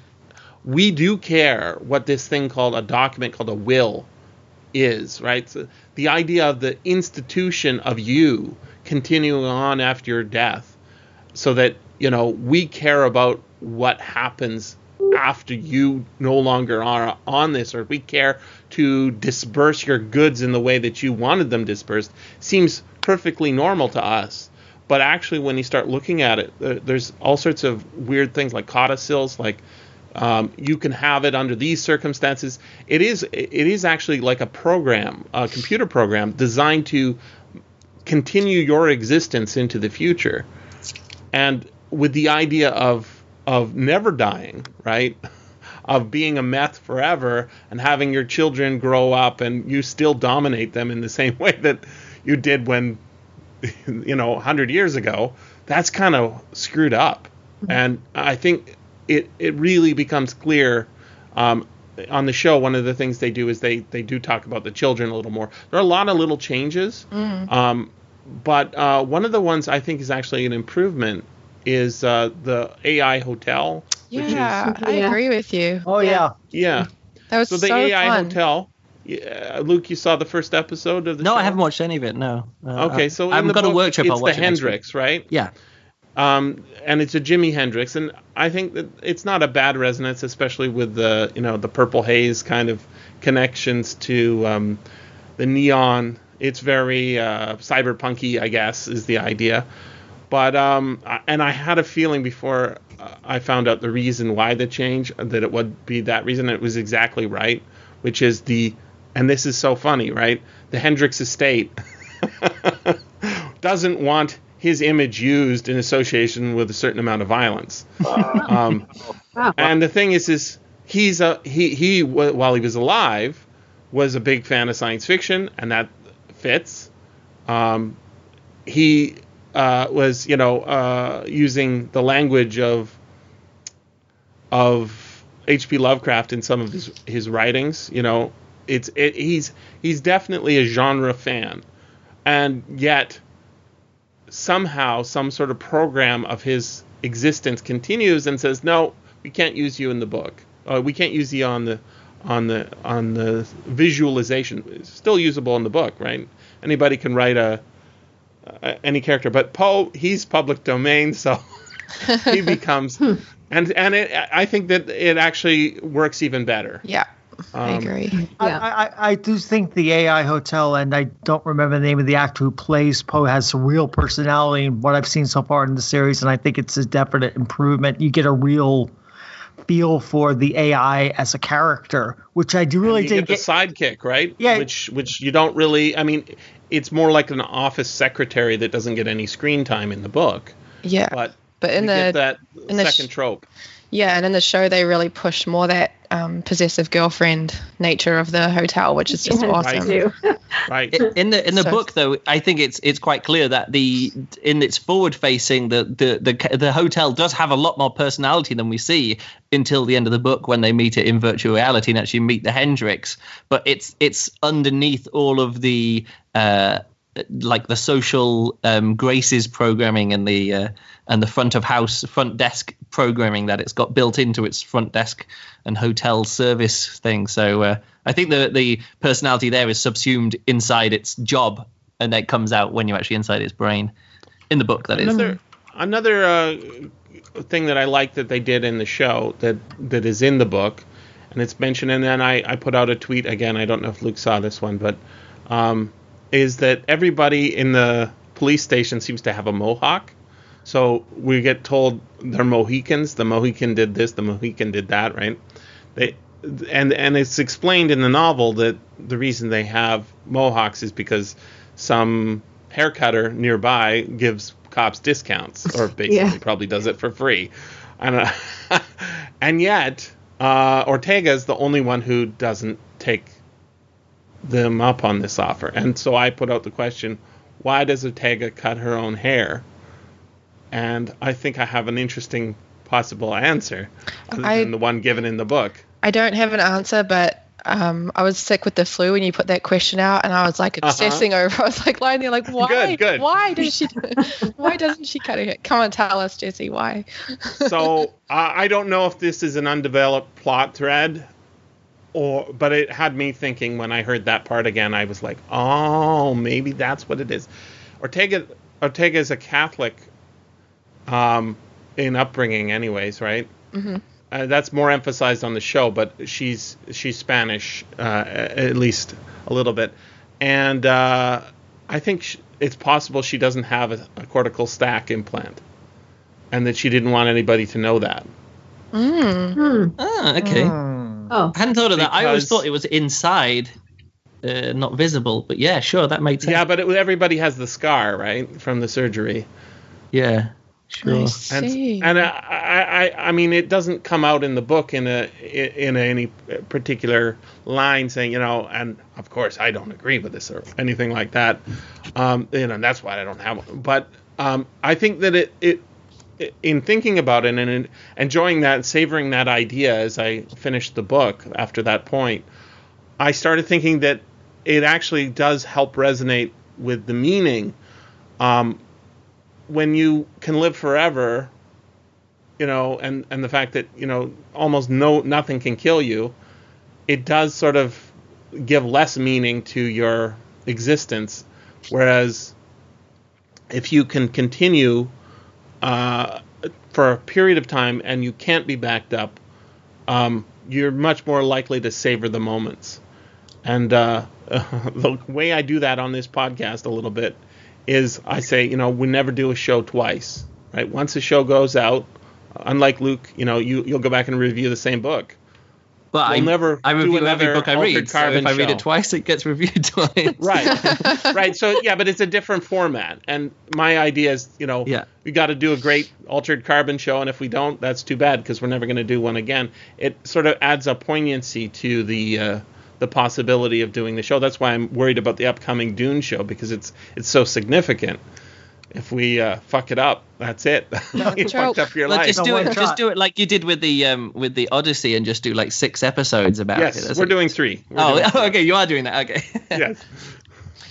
we do care what this thing called a document called a will is, right? So the idea of the institution of you continuing on after your death so that you know we care about what happens after you no longer are on this or we care to disperse your goods in the way that you wanted them dispersed. Seems perfectly normal to us. But actually when you start looking at it there's all sorts of weird things like codicils like um, you can have it under these circumstances. It is it is actually like a program a computer program designed to continue your existence into the future. And with the idea of of never dying right? Of being a meth forever and having your children grow up and you still dominate them in the same way that you did when you know 100 years ago that's kind of screwed up. And i think it it really becomes clear um, on the show one of the things they do is they they do talk about the children a little more. There are a lot of little changes um, but uh, one of the ones i think is actually an improvement is uh, the ai hotel which is Yeah, I Yeah. agree with you. Oh yeah. yeah That was so so, the ai fun. hotel yeah, luke you saw the first episode of the No, show I haven't watched any of it. No. Uh, okay so I in haven't the got a work trip. it's I'll watch the it hendrix right Yeah. um, and it's a Jimi Hendrix, and I think that it's not a bad resonance, especially with the you know the Purple Haze kind of connections to um, the neon. It's very uh, cyberpunky, I guess, is the idea. But um, I- and I had a feeling before uh, I found out the reason why the change that it would be that reason. It was exactly right, which is the and this is so funny, right? The Hendrix estate doesn't want his image used in association with a certain amount of violence. Um, and the thing is, is he's a he he while he was alive was a big fan of science fiction, and that fits. Um, he uh, was you know uh, using the language of of H.P. Lovecraft in some of his his writings. You know, it's it, he's he's definitely a genre fan, and yet somehow some sort of program of his existence continues and says no we can't use you in the book uh, we can't use you on the on the on the visualization it's still usable in the book right anybody can write a, a any character but poe he's public domain so he becomes and and it, i think that it actually works even better Yeah, I Um, agree. I, Yeah. I, I do think the AI hotel, and I don't remember the name of the actor who plays Poe, has some real personality in what I've seen so far in the series, and I think it's a definite improvement. You get a real feel for the AI as a character, which I do really you did get the sidekick, right? Yeah. Which which you don't really. I mean, it's more like an office secretary that doesn't get any screen time in the book, Yeah, but but in the that in the second sh- trope. Yeah, and in the show they really push more that um, possessive girlfriend nature of the hotel, which is just Yeah, awesome. too. Right. In the in the So- book though i think it's it's quite clear that the in its forward facing the, the the the hotel does have a lot more personality than we see until the end of the book when they meet it in virtual reality and actually meet the hendrix but it's it's underneath all of the uh like the social um, graces programming and the uh, and the front of house front desk programming that it's got built into its front desk and hotel service thing. So uh, I think the the personality there is subsumed inside its job, and it comes out when you're actually inside its brain. In the book, that is. Another another uh, thing that I like that they did in the show that that is in the book, and it's mentioned, and then I, I put out a tweet again. I don't know if Luke saw this one, but um, is that everybody in the police station seems to have a mohawk. So we get told they're Mohicans. The Mohican did this. The Mohican did that. Right? They and and it's explained in the novel that the reason they have mohawks is because some haircutter nearby gives cops discounts, or basically Yeah. probably does it for free. And uh, and yet uh, Ortega is the only one who doesn't take them up on this offer. And so I put out the question, why does Ortega cut her own hair? And I think I have an interesting possible answer other I- than the one given in the book. I don't have an answer, but um, I was sick with the flu when you put that question out, and I was like obsessing over. I was like lying there, like, why? Uh-huh. Good, good. Why does she? why doesn't she cut her hair? Come on, tell us, Jesse, why? so uh, I don't know if this is an undeveloped plot thread, or but it had me thinking when I heard that part again. I was like, oh, maybe that's what it is. Ortega Ortega is a Catholic, um, in upbringing, anyways, right? Mhm. Uh, that's more emphasized on the show, but she's she's Spanish, uh, at least a little bit, and uh, I think sh- it's possible she doesn't have a, a cortical stack implant, and that she didn't want anybody to know that. Mm. Hmm. Ah, okay. Hmm. Oh, I hadn't thought of that. I always thought it was inside, uh, not visible. But yeah, sure, that makes sense. Yeah, but it, everybody has the scar, right, from the surgery. yeah, sure. I And see. and I, I I I mean it doesn't come out in the book in a in any particular line saying you know and of course I don't agree with this or anything like that. Um, you know and that's why I don't have one. But um, I think that it it in thinking about it and in enjoying that savoring that idea as I finished the book after that point, I started thinking that it actually does help resonate with the meaning. Um, when you can live forever, you know, and and the fact that you know almost no nothing can kill you, it does sort of give less meaning to your existence. Whereas if you can continue uh, for a period of time and you can't be backed up, um, you're much more likely to savor the moments. And uh, the way I do that on this podcast a little bit is I say, you know, we never do a show twice, right? Once a show goes out, unlike Luke, you know, you you'll go back and review the same book. But We'll I never I review every book I read. So if I read it twice, it gets reviewed twice. Right. right. So yeah, but it's a different format. And my idea is, you know, Yeah. we got to do a great altered carbon show, and if we don't, that's too bad because we're never going to do one again. It sort of adds a poignancy to the uh, the possibility of doing the show. That's why I'm worried about the upcoming Dune show because it's it's so significant. If we uh, fuck it up, that's it. you fucked up your Well, life. just do one it. shot. Just do it like you did with the um with the Odyssey, and just do like six episodes about it. yes, we're it. doing three. We're Oh, doing three. okay, you are doing that. Okay. yes.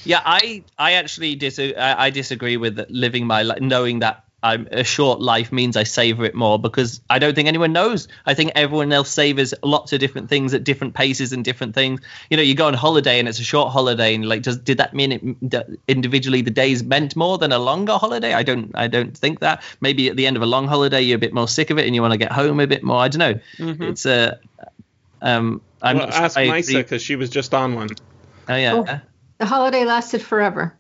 Yeah, I I actually dis- I, I disagree with living my life knowing that I'm a short life means I savor it more because I don't think anyone knows. I think everyone else savors lots of different things at different paces and different things. You know, you go on holiday and it's a short holiday, and like, does did that mean it that individually the days meant more than a longer holiday? I don't I don't think that. Maybe at the end of a long holiday you're a bit more sick of it and you want to get home a bit more. I don't know. Mm-hmm. It's a um. I'm well, not ask I Maissa because she was just on one. Oh yeah, Oh. the holiday lasted forever.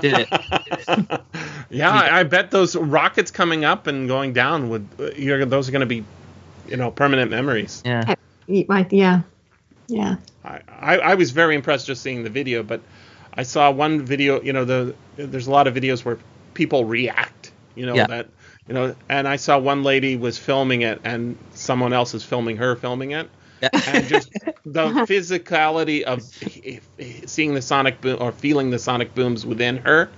Did it? yeah, I, I bet those rockets coming up and going down would uh, you're, those are going to be, you know, permanent memories. Yeah. Y- yeah, yeah. I, I, I was very impressed just seeing the video, but I saw one video. You know, the there's a lot of videos where people react. You know Yeah. that. You know, and I saw one lady was filming it, and someone else is filming her filming it, Yeah. And just the physicality of seeing the sonic boom or feeling the sonic booms within her,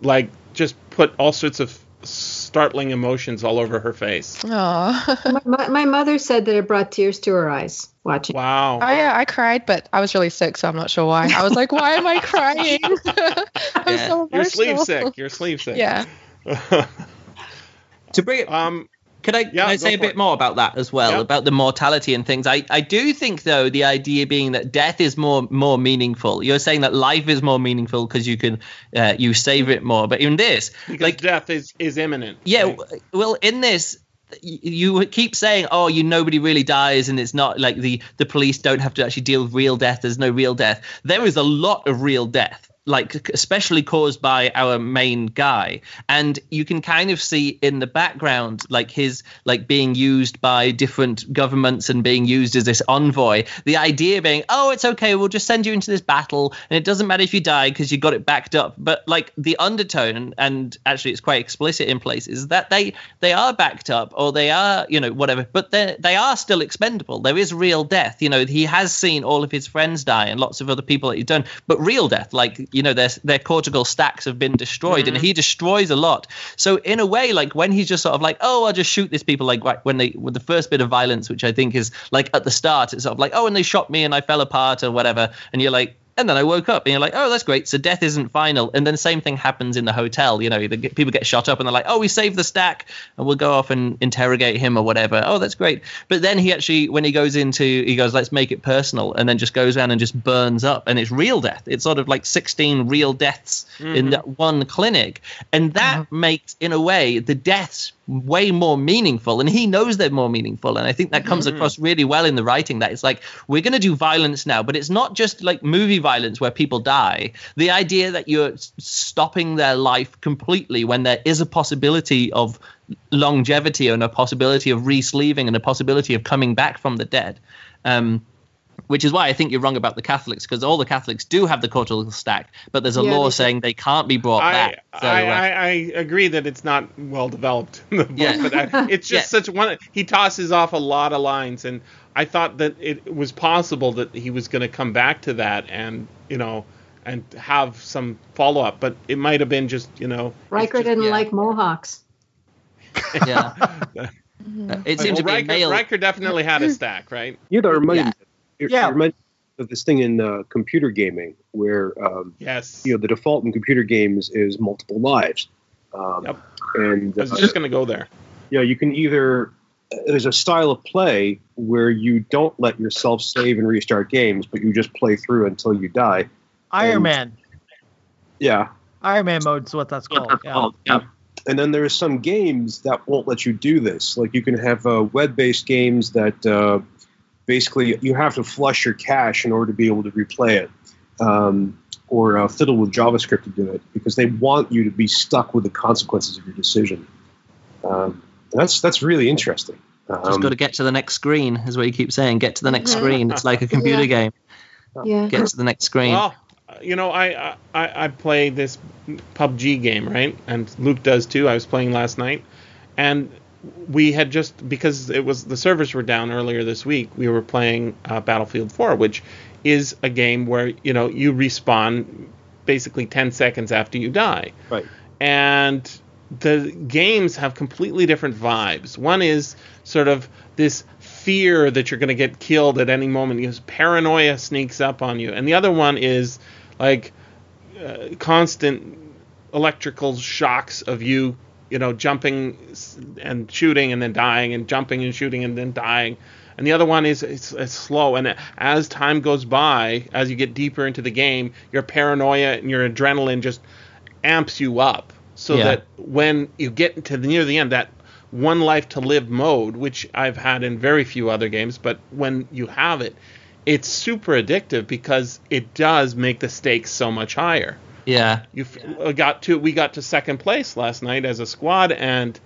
like just put all sorts of startling emotions all over her face. Oh. my, my, my mother said that it brought tears to her eyes watching. Wow. I uh, I cried, but I was really sick, so I'm not sure why. I was like, why am I crying? I'm Yeah. so You're sleeve sick. You're sleeve sick. Yeah. To bring it um. Could I, Yeah, can I say a bit it. more about that as well, Yeah. about the mortality and things? I, I do think though the idea being that death is more more meaningful. You're saying that life is more meaningful because you can uh, you save it more. But in this, Because like death is is imminent. yeah, right? well, in this, you keep saying, "Oh, you nobody really dies," and it's not like the the police don't have to actually deal with real death. There's no real death. There is a lot of real death. Like especially caused by our main guy, and you can kind of see in the background, like his like being used by different governments and being used as this envoy. The idea being, oh, it's okay, we'll just send you into this battle, and it doesn't matter if you die because you got it backed up. But like the undertone, and actually it's quite explicit in places that they they are backed up or they are you know whatever, but they they are still expendable. There is real death. You know he has seen all of his friends die and lots of other people that he's done, but real death, like you know their their cortical stacks have been destroyed, and mm-hmm. he destroys a lot. So in a way, like when he's just sort of like, oh, I'll just shoot these people, like right when they with the first bit of violence, which I think is like at the start, it's sort of like, oh, and they shot me and I fell apart or whatever, and you're like. And then I woke up, and you're like, "Oh, that's great." So death isn't final. And then same thing happens in the hotel. You know, the, people get shot up, and they're like, "Oh, we saved the stack, and we'll go off and interrogate him or whatever." Oh, that's great. But then he actually, when he goes into, he goes, "Let's make it personal," and then just goes around and just burns up, and it's real death. It's sort of like 16 real deaths in mm-hmm. that one clinic, and that uh-huh. makes, in a way, the deaths way more meaningful and he knows they're more meaningful and i think that comes across really well in the writing that it's like we're going to do violence now but it's not just like movie violence where people die. The idea that you're stopping their life completely when there is a possibility of longevity and a possibility of re-sleeving and a possibility of coming back from the dead um, which is why I think you're wrong about the Catholics, because all the Catholics do have the cortical stack, but there's a Yeah, law saying they can't be brought I, back. So, I, uh, I, I agree that it's not well developed in the book, Yeah. but I, it's just Yeah. such one. He tosses off a lot of lines, and I thought that it was possible that he was going to come back to that, and you know, and have some follow up, but it might have been just you know. it's Ryker just- didn't yeah. like Mohawks. yeah. it seemed to be Ryker, male. Ryker definitely had a stack, right? You know, that reminds Yeah. Me, it Yeah. reminds me of this thing in uh, computer gaming where um, Yes. you know the default in computer games is multiple lives. Um, Yep. And I was uh, just going to go there. you know, you can either there's a style of play where you don't let yourself save and restart games, but you just play through until you die. Iron And- Man. Yeah. Iron Man mode is what that's called. Yeah. And then there's some games that won't let you do this. Like you can have uh, web-based games that uh, basically you have to flush your cache in order to be able to replay it, um, or uh, fiddle with JavaScript to do it because they want you to be stuck with the consequences of your decision. Um, that's that's really interesting. Just Um, got to get to the next screen, is what you keep saying. Get to the next screen. It's like a computer Yeah. game. Yeah. Get to the next screen. Well, you know, I, I I play this PUBG game, right? And Luke does too. I was playing last night, and we had just because it was the servers were down earlier this week. We were playing uh, Battlefield 4, which is a game where you know you respawn basically 10 seconds after you die right. and the games have completely different vibes. One is sort of this fear that you're going to get killed at any moment. Because paranoia sneaks up on you, and the other one is like uh, constant electrical shocks of you, you know, jumping and shooting and then dying, and jumping and shooting and then dying. And the other one is it's, it's slow, and as time goes by, as you get deeper into the game, your paranoia and your adrenaline just amps you up so Yeah. that when you get to the, near the end, that one life to live mode, which I've had in very few other games, but when you have it, it's super addictive because it does make the stakes so much higher. Yeah. You f- got to we got to second place last night as a squad, and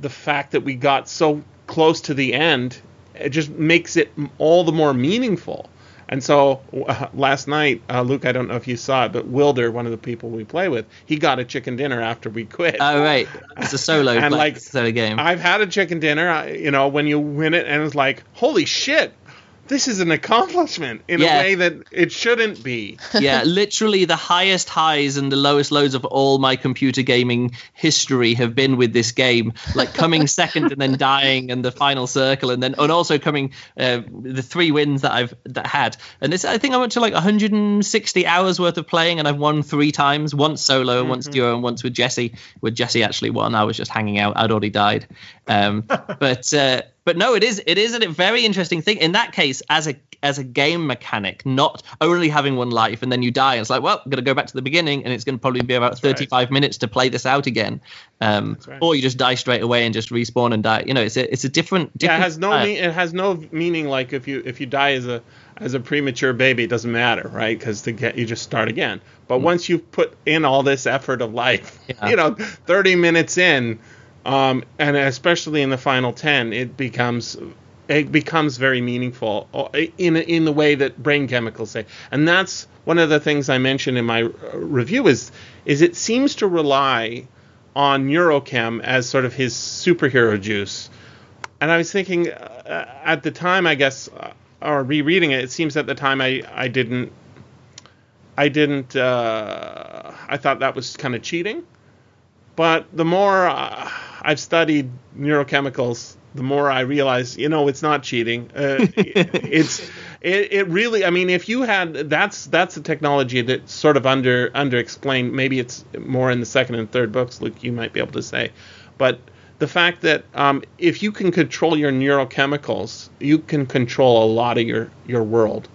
the fact that we got so close to the end, it just makes it all the more meaningful. And so uh, last night, uh, Luke, I don't know if you saw it, but Wilder, one of the people we play with, he got a chicken dinner after we quit. Oh right. It's a solo And, like, like, solo game. I've had a chicken dinner, I- you know, when you win it, and it's like, holy shit, this is an accomplishment in Yeah. a way that it shouldn't be. yeah, literally the highest highs and the lowest lows of all my computer gaming history have been with this game. Like coming second and then dying, and the final circle, and then and also coming uh, the three wins that I've that had. And this, I think I went to like 160 hours worth of playing, and I've won three times: once solo, once duo, and once with Jesse. With Jesse actually won. I was just hanging out. I'd already died. Um, but uh, but no, it is it is a very interesting thing. In that case, as a as a game mechanic, not only having one life and then you die. It's like, well, I'm gonna go back to the beginning, and it's gonna probably be about right. 35 minutes to play this out again. Um, right. Or you just die straight away and just respawn and die. You know, it's a it's a different. Yeah, it has no me- it has no meaning. Like if you if you die as a as a premature baby, it doesn't matter, right? Because to get you just start again. But once you've put in all this effort of life, Mm. Yeah. you know, 30 minutes in, um, and especially in the final 10, it becomes it becomes very meaningful uh, in in the way that brain chemicals say. And that's one of the things I mentioned in my uh, review is is it seems to rely on neurochem as sort of his superhero juice. And I was thinking uh, at the time, I guess, uh, or rereading it, it seems at the time I, I didn't, I didn't, uh, I thought that was kind of cheating. But the more uh, I've studied neurochemicals, the more I realize, you know, it's not cheating. Uh, it- it's, it, it really, I mean, if you had, that's that's a technology that's sort of under under explained. Maybe it's more in the second and third books, Luke. You might be able to say, but the fact that um, if you can control your neurochemicals, you can control a lot of your your world.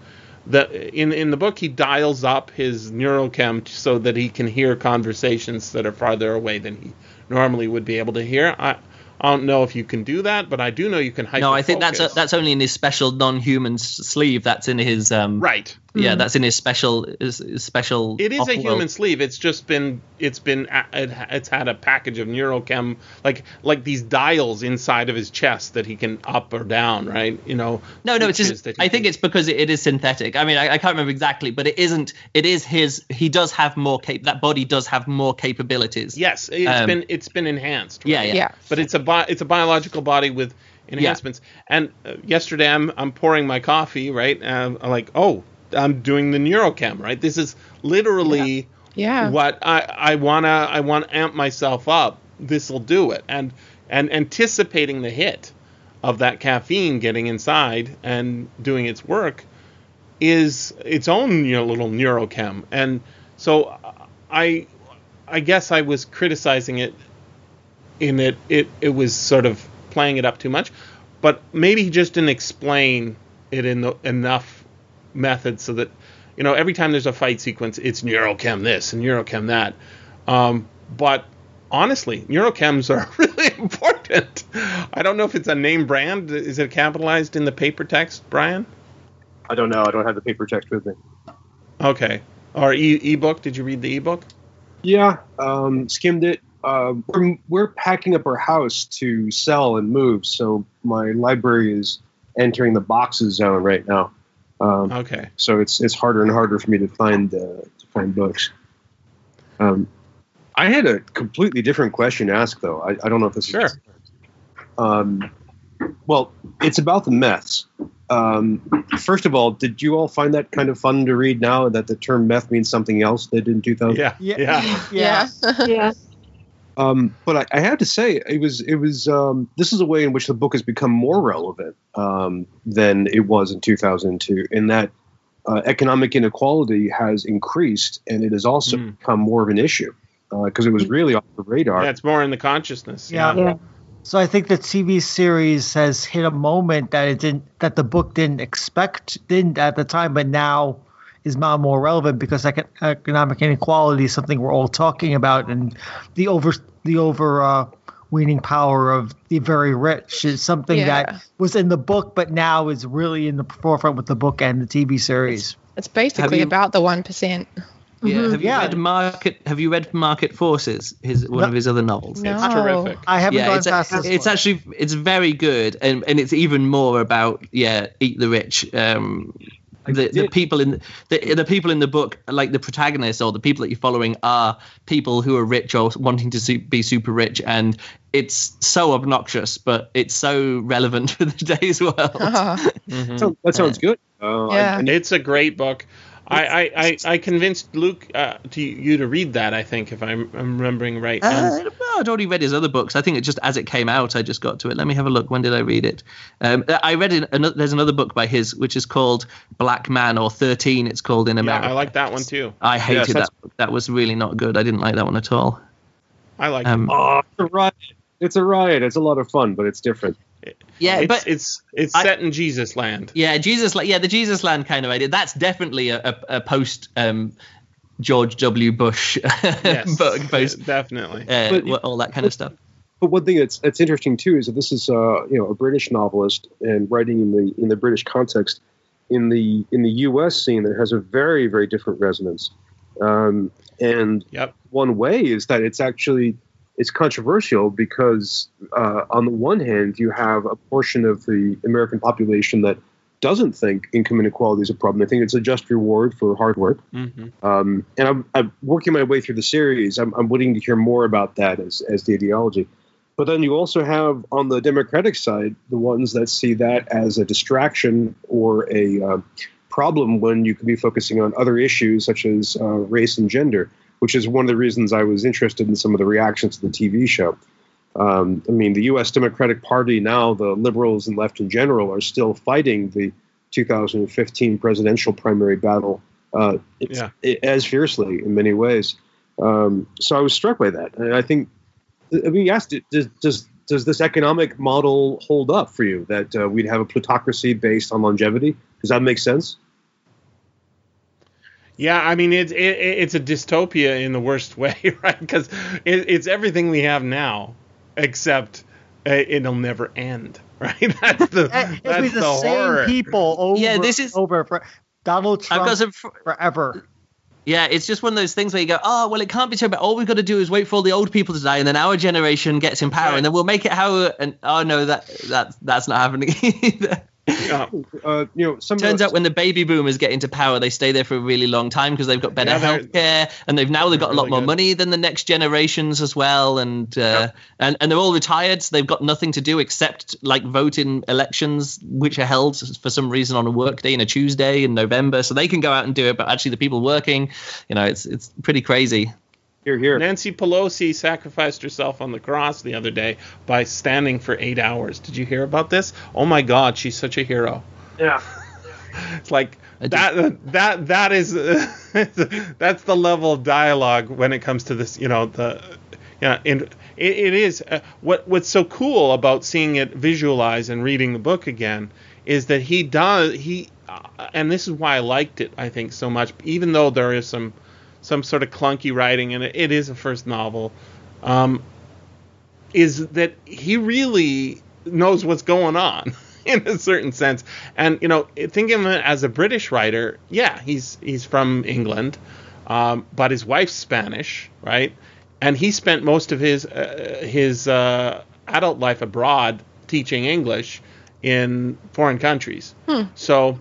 The in in the book he dials up his neurochem so that he can hear conversations that are farther away than he normally would be able to hear. I I don't know if you can do that, but I do know you can hyper. No, I think that's a, that's only in his special non-human sleeve. That's in his um. right. Yeah, that's in his special his, his special. It is a off-world- human sleeve. It's just been it's been it's had a package of neurochem like like these dials inside of his chest that he can up or down, right? You know. No, no, it's just. I think can- it's because it, it is synthetic. I mean, I, I can't remember exactly, but it isn't. It is his. He does have more cap. That body does have more capabilities. yes, it's um, been it's been enhanced. Yeah, right? yeah. Yeah. But it's a bi- it's a biological body with enhancements. And uh, yesterday I'm I'm pouring my coffee, right? And I'm like, oh, I'm doing the neurochem, right? This is literally. Yeah. what I, I wanna I want to amp myself up. This will do it, and and anticipating the hit of that caffeine getting inside and doing its work is its own you know, little neurochem. And so I I guess I was criticizing it in that it it was sort of playing it up too much, but maybe he just didn't explain it in the enough method so that you know every time there's a fight sequence it's neurochem this and neurochem that um, but honestly neurochems are really important i don't know if it's a name brand is it capitalized in the paper text Bryan I don't know. I don't have the paper text with me. okay our e- ebook did you read the ebook Yeah, um, skimmed it. Uh, we're, we're packing up our house to sell and move, so my library is entering the boxes zone right now. Um, okay so it's it's harder and harder for me to find uh, to find books. Um, I had a completely different question to ask, though. I, I don't know if this Sure. is. Um, well, it's about the meths. Um, first of all, did you all find that kind of fun to read now that the term meth means something else did in 2000? yeah Yeah. yeah Yeah. yeah. Um, but I, I have to say, it was it was um, this is a way in which the book has become more relevant um, than it was in 2002. In that uh, economic inequality has increased, and it has also Mm. become more of an issue because it was really off the radar. yeah more in the consciousness Yeah. Yeah. So I think the TV series has hit a moment that it didn't that the book didn't expect didn't at the time, but now is now more relevant because econ- economic inequality is something we're all talking about, and the over the over uh, weaning power of the very rich is something Yeah. that was in the book, but now is really in the forefront with the book and the TV series. It's basically you- about the one percent. Yeah. Have you Yeah. read Market? Have you read Market Forces? His one No. of his other novels. No. it's terrific I haven't yeah, gone it's, past this it's one. actually it's very good, and, and it's even more about yeah, eat the rich. Um, the, the people in the the people in the book, like the protagonists or the people that you're following, are people who are rich or wanting to be super rich, and it's so obnoxious, but it's so relevant for the today's world. Oh, Mhm. So, that sounds good. Uh, Yeah. and It's a great book. I, I, I, I convinced Luke uh, to you to read that. I think if I'm, I'm remembering right. And- Uh, well, I'd already read his other books. I think it just as it came out, I just got to it. Let me have a look. When did I read it? Um, I read it. Another, there's another book by his, which is called Black Man or Thirteen. It's called in America. yeah, America. I like that one too. I hated Yes, that. book. That was really not good. I didn't like that one at all. I like Um, oh, it's a riot. It's a riot. It's a lot of fun, but it's different. Yeah, it's, but it's it's I- set in Jesus land. Yeah, Jesus, like yeah, the Jesus Land kind of idea. That's definitely a, a, a post um, George W. Bush Yes, book, post definitely. uh, But- what- all that kind of stuff. But one thing that's that's interesting too is that this is uh, you know a British novelist and writing in the in the British context. In the in the U.S. scene, that has a very very different resonance. Um, and Yep. one way is that it's actually it's controversial because uh, on the one hand you have a portion of the American population that doesn't think income inequality is a problem. They think it's a just reward for hard work. hmm Um, and I'm, I'm working my way through the series. I'm, I'm waiting to hear more about that as, as the ideology. But then you also have on the Democratic side the ones that see that as a distraction or a uh, problem when you could be focusing on other issues such as uh, race and gender, which is one of the reasons I was interested in some of the reactions to the TV show. Um, I mean, the U.S. Democratic Party now, the liberals and left in general, are still fighting the 2015 presidential primary battle uh, Yeah. it- as fiercely in many ways. Um, so I was struck by that, and I think, I mean, yes, does does does this economic model hold up for you? That uh, we'd have a plutocracy based on longevity? Does that make sense? Yeah, I mean it's it, it's a dystopia in the worst way, right? Because it, it's everything we have now, except uh, it'll never end, right? That's the Eh, It'll be that's the, the same horror. people over Yeah, this is- over for Donald I've Trump got some. fr- forever. Yeah, it's just one of those things where you go, oh, well, it can't be so bad. All we've got to do is wait for all the old people to die, and then our generation gets in power, Right. and then we'll make it how. And oh no, that that that's not happening either. Yeah. Uh, you know, some Turns of out when the baby boomers get into power, they stay there for a really long time because they've got better Yeah, they're- health care, and they've now they've got a lot really more good. money than the next generations as well, and uh, and and they're all retired, so they've got nothing to do except like vote in elections, which are held for some reason on a work day and a Tuesday in November, so they can go out and do it, but actually the people working, you know, it's it's pretty crazy. Here, here. Nancy Pelosi sacrificed herself on the cross the other day by standing for eight hours. Did you hear about this? Oh my God, she's such a hero. Yeah. It's like that that that is that's the level of dialogue when it comes to this. You know the yeah, and it, it is uh, what what's so cool about seeing it visualized and reading the book again is that he does he uh, and this is why I liked it I think so much even though there is some some sort of clunky writing and it, it is a first novel um, is that he really knows what's going on in a certain sense. And you know think of him as a British writer. Yeah he's he's from England um, but his wife's Spanish right? And he spent most of his uh, his uh, adult life abroad teaching English in foreign countries. So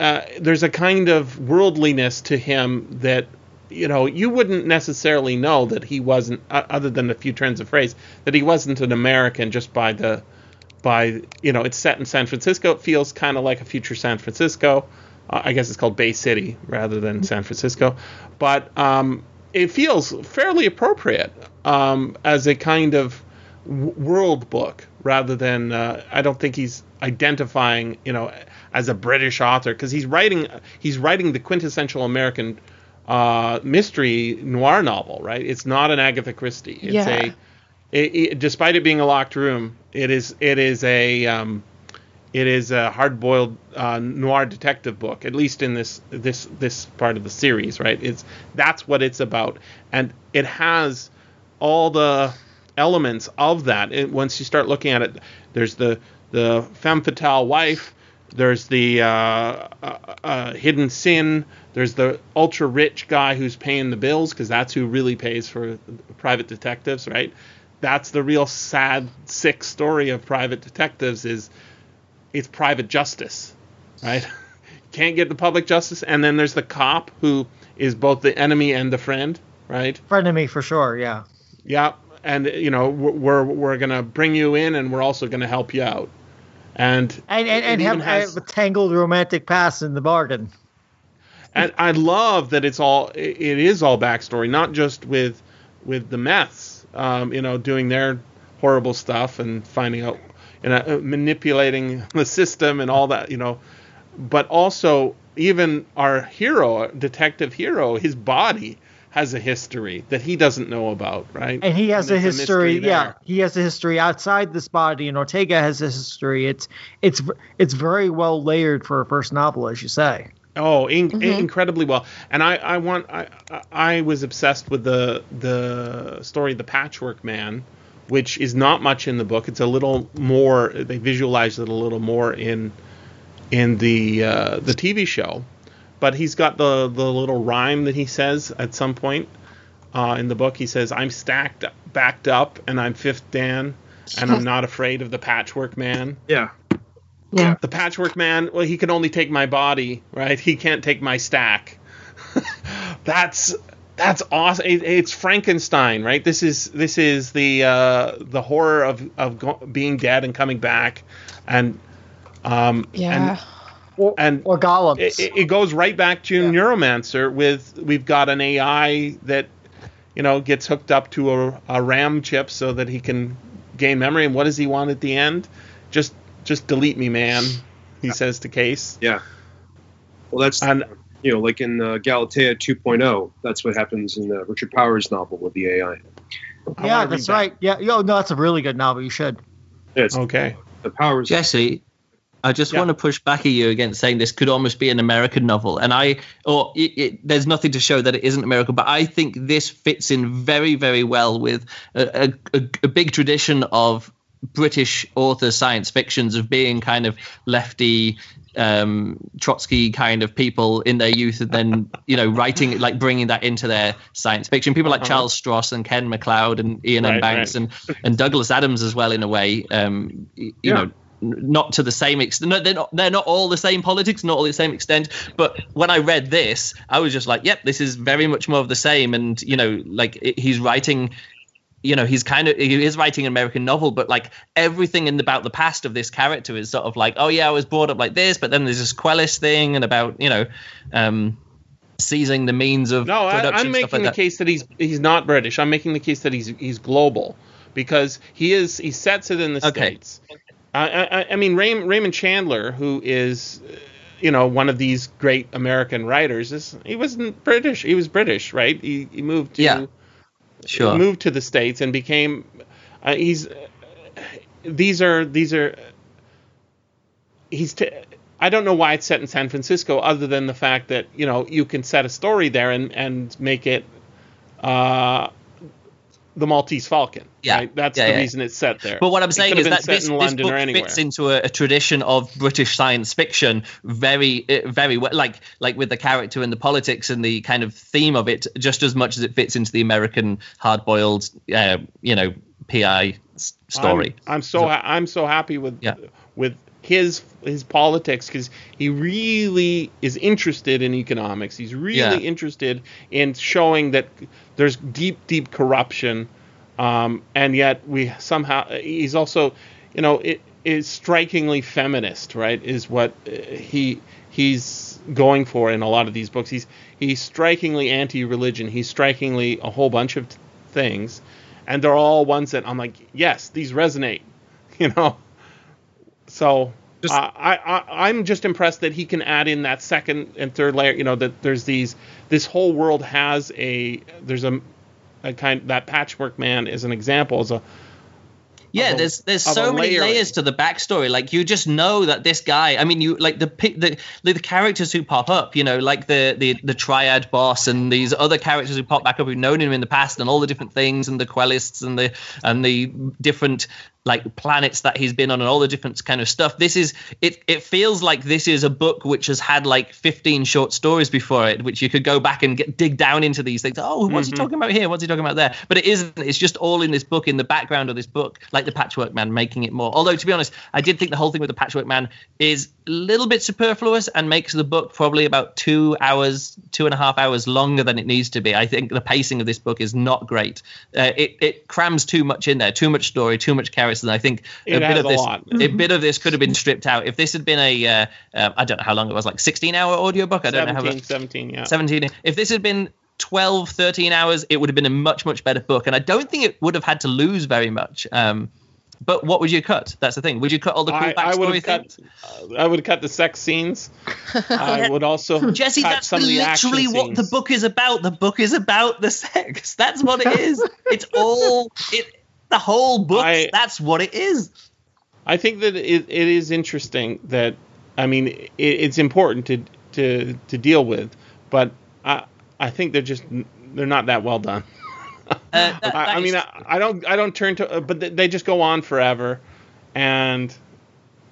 uh, there's a kind of worldliness to him that you know you wouldn't necessarily know that he wasn't, other than a few turns of phrase, that he wasn't an American just by the by you know it's set in San Francisco. It feels kind of like a future San Francisco. Uh, I guess it's called Bay City rather than San Francisco, but um, it feels fairly appropriate um, as a kind of w- world book rather than uh, I don't think he's identifying you know as a British author because he's writing he's writing the quintessential American uh, mystery noir novel right it's not an Agatha Christie it's Yeah. a it, it, despite it being a locked room it is it is a um, it is a hard-boiled uh, noir detective book, at least in this this this part of the series, right? It's that's what it's about, and it has all the elements of that. It, once you start looking at it, there's the the femme fatale wife, there's the uh, uh, uh, hidden sin, there's the ultra rich guy who's paying the bills because that's who really pays for private detectives, right? That's the real sad, sick story of private detectives is it's private justice, right? can't get the public justice, and then there's the cop who is both the enemy and the friend, right? Frenemy for sure. Yeah. Yeah, and you know we're we're gonna bring you in, and we're also gonna help you out, and And and, and have, has- a tangled romantic past in the bargain. and I love that it's all it it is all backstory, not just with with the meths, um, you know, doing their horrible stuff and finding out, you know, uh, manipulating the system and all that, you know, but also even our hero, detective hero, his body has a history that he doesn't know about, right? And he has And a history. mystery yeah, he has a history outside this body, and Ortega has a history. It's it's it's very well layered for a first novel, as you say. Oh, in- incredibly well. And I, I want, I, I I was obsessed with the the story, the Patchwork Man, which is not much in the book. It's a little more. They visualize it a little more in in the uh, the TV show, but he's got the the little rhyme that he says at some point uh, in the book. He says, "I'm stacked, backed up, and I'm fifth Dan, and I'm not afraid of the Patchwork Man." Yeah. Yeah. the patchwork man well he can only take my body right he can't take my stack that's that's awesome it, it's frankenstein right this is this is the uh the horror of of go- being dead and coming back and um Yeah. Or, and or golems. it, it it goes right back to Yeah. neuromancer with we've got an ai that you know gets hooked up to a, a ram chip so that he can gain memory and what does he want at the end just just delete me man he says to case Yeah. Well, that's and you know, like in uh, Galatea 2.0, that's what happens in uh, Richard Powers' novel with the AI. I yeah, that's read right. Yeah, yo, no, that's a really good novel. You should. Yeah, it's that. okay the Powers. Jesse, I just Yeah. want to push back at you against saying this could almost be an American novel, and I, or it, it, there's nothing to show that it isn't American, but I think this fits in very, very well with a, a, a, a big tradition of British author science fictions of being kind of lefty, um, Trotsky kind of people in their youth, and then you know writing like bringing that into their science fiction. People like Uh-huh. Charles Stross and Ken MacLeod and Iain M. Banks right. and and Douglas Adams as well in a way. Um, you Yeah. know, not to the same extent. No, they're not. They're not all the same politics, not all the same extent. But when I read this, I was just like, "Yep, this is very much more of the same." And you know, like it, he's writing. You know, he's kind of he is writing an American novel, but like everything in about the past of this character is sort of like, oh yeah, I was brought up like this, but then there's this Quellist thing and about you know, um, seizing the means of no I, stuff making like the that. case that he's he's not british i'm making the case that he's he's global because he is he sets it in the Okay. states I, I, I mean Ray, raymond chandler who is uh, you know one of these great american writers is he wasn't british he was british right he, he moved to Yeah. Sure. moved to the states and became uh, he's these are these are he's t- I don't know why it's set in San Francisco other than the fact that you know you can set a story there and and make it uh the Maltese Falcon Yeah. right? that's Yeah, the yeah. reason it's set there But what I'm saying is that this, this book fits into a, a tradition of British science fiction very, uh, very well. Like, like with the character and the politics and the kind of theme of it, just as much as it fits into the American hard-boiled, uh, you know, PI s- story. I'm, I'm so ha- I'm so happy with Yeah. with his his politics because he really is interested in economics. He's really Yeah. interested in showing that there's deep deep corruption, um, and yet we somehow he's also, you know, it is strikingly feminist. Right, is what uh, he he's going for in a lot of these books. He's he's strikingly anti-religion. He's strikingly a whole bunch of t- things, and they're all ones that I'm like, yes, these resonate. You know, so Just- uh, I, I I'm just impressed that he can add in that second and third layer. You know that there's these this whole world has a there's a, a kind that patchwork man is an example is a Yeah, a- there's there's so many layers to the backstory. Like you just know that this guy. I mean, you like the the the, the characters who pop up. You know, like the the the triad boss and these other characters who pop back up who've known him in the past and all the different things and the quellists and the and the different like planets that he's been on and all the different kind of stuff. This is it. It feels like this is a book which has had like 15 short stories before it, which you could go back and get, dig down into these things. Oh, what's he talking about here? What's he talking about there? But it isn't. It's just all in this book, in the background of this book, like the Patchwork Man, making it more. Although to be honest, I did think the whole thing with the Patchwork Man is a little bit superfluous and makes the book probably about two hours, two and a half hours longer than it needs to be. I think the pacing of this book is not great. Uh, it it crams too much in there, too much story, too much characters, and I think It a bit of a this, lot. a bit of this could have been stripped out. If this had been a, uh, uh, I don't know how long it was, like 16 hour audiobook. I don't know how 17, 17, yeah. 17 if this had been 12 13 hours it would have been a much much better book and i don't think it would have had to lose very much um but what would you cut that's the thing would you cut all the cool I, I would backstory have things cut. Uh, I would cut the sex scenes. I would also jesse cut that's some the action literally what the book is about the book is about the sex that's what it is it's all it the whole book. I- that's what it is. I think that it, it is interesting that I mean it, it's important to to to deal with, but I I think they're just they're not that well done. uh, that- that I, I mean I, I don't I don't turn to uh, but they- they just go on forever, and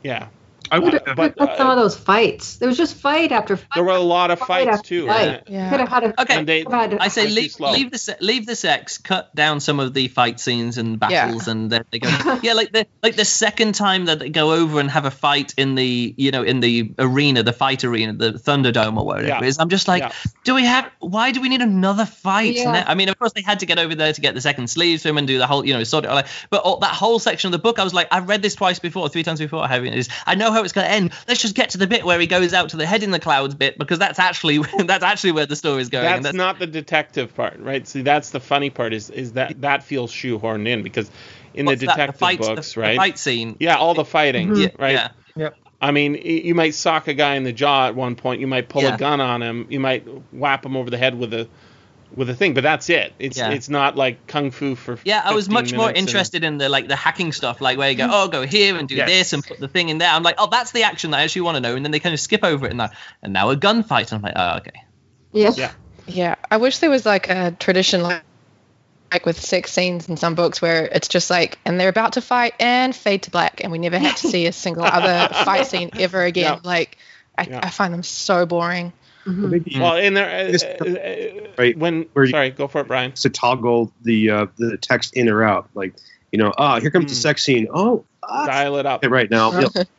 yeah, I would. Have but, But some of those fights, there was just fight after fight. there were a lot of fight fights too. fight. Yeah. Could have had a. Okay. And they- could had a- I say leave, slow. leave the se- leave the sex, cut down some of the fight scenes and battles, and then they go. yeah, like the like the second time that they go over and have a fight in the you know in the arena, the fight arena, the Thunderdome or whatever Yeah. it is. I'm just like, Yeah. do we have? Why do we need another fight? Yeah. now? I mean, of course they had to get over there to get the second sleeves for him and do the whole you know sort of like. But all, that whole section of the book, I was like, I've read this twice before, three times before. Having this, I know how it's going to end. Let's just get to the bit where he goes out to the head in the clouds bit because that's actually that's actually where the story is going. and that's, not the detective part, right? See, that's the funny part is is that that feels shoehorned in because in What's the that? detective fight, books, the, right? The fight scene. yeah, all the fighting, mm-hmm. Yeah, right? Yeah. Yep. I mean, you might sock a guy in the jaw at one point. You might pull Yeah. a gun on him. You might whap him over the head with a with a thing. But that's it. It's Yeah. it's not like kung fu for. Yeah, I was much more minutes and- interested in the like the hacking stuff, like where you go, mm. oh, go here and do Yes. this and put the thing in there. I'm like, oh, that's the action that I actually want to know, and then they kind of skip over it and now, and now a gunfight. And I'm like, oh, okay. Yeah. Yeah. Yeah, I wish there was like a tradition like like with sex scenes in some books where it's just like and they're about to fight and fade to black and we never have to see a single other fight scene ever again. Yeah. Like I, Yeah. I find them so boring. Mhm. maybe Well, in there, uh, uh, uh, Right. when Where you- sorry, go for it, Bryan. to toggle the uh, the text in or out. Like, you know, ah, here comes the Hmm. sex scene. Oh, ah, Dial it up. okay, right now. Yep.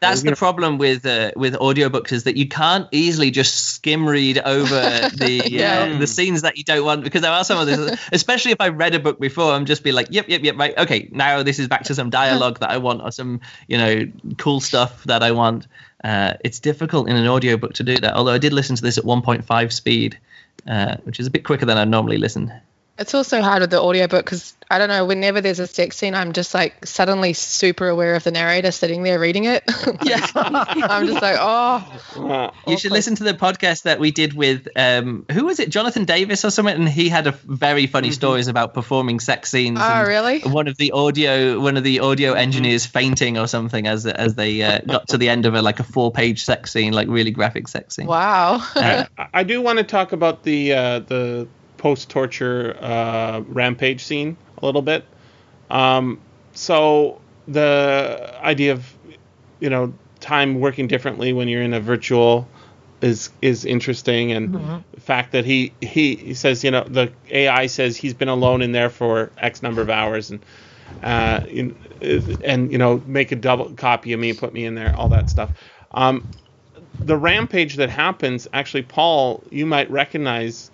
That's the problem with uh, with audiobooks is that you can't easily just skim read over the Yeah. uh, the scenes that you don't want because there are some of this especially if I read a book before I'm just be like yep yep yep right okay now this is back to some dialogue that I want or some you know cool stuff that I want uh, it's difficult in an audiobook to do that although I did listen to this at 1.5 speed uh, which is a bit quicker than I normally listen It's also hard with the audiobook because I don't know, whenever there's a sex scene, I'm just like suddenly super aware of the narrator sitting there reading it. yeah I'm just like, oh, Uh, You should listen to the podcast that we did with um, who was it, Jonathan Davis or something, and he had a very funny stories about performing sex scenes. oh, and really? One of the audio, one of the audio engineers fainting or something as as they uh, got to the end of a like a four page sex scene, like really graphic sex scene. Wow. I, I do want to talk about the uh, the post torture uh, rampage scene a little bit. Um, so the idea of you know time working differently when you're in a virtual is is interesting, and the fact that he, he he says you know the AI says he's been alone in there for X number of hours and. Uh, in, and you know, make a double copy of me, put me in there, all that stuff. Um, the rampage that happens, actually, Paul, you might recognize.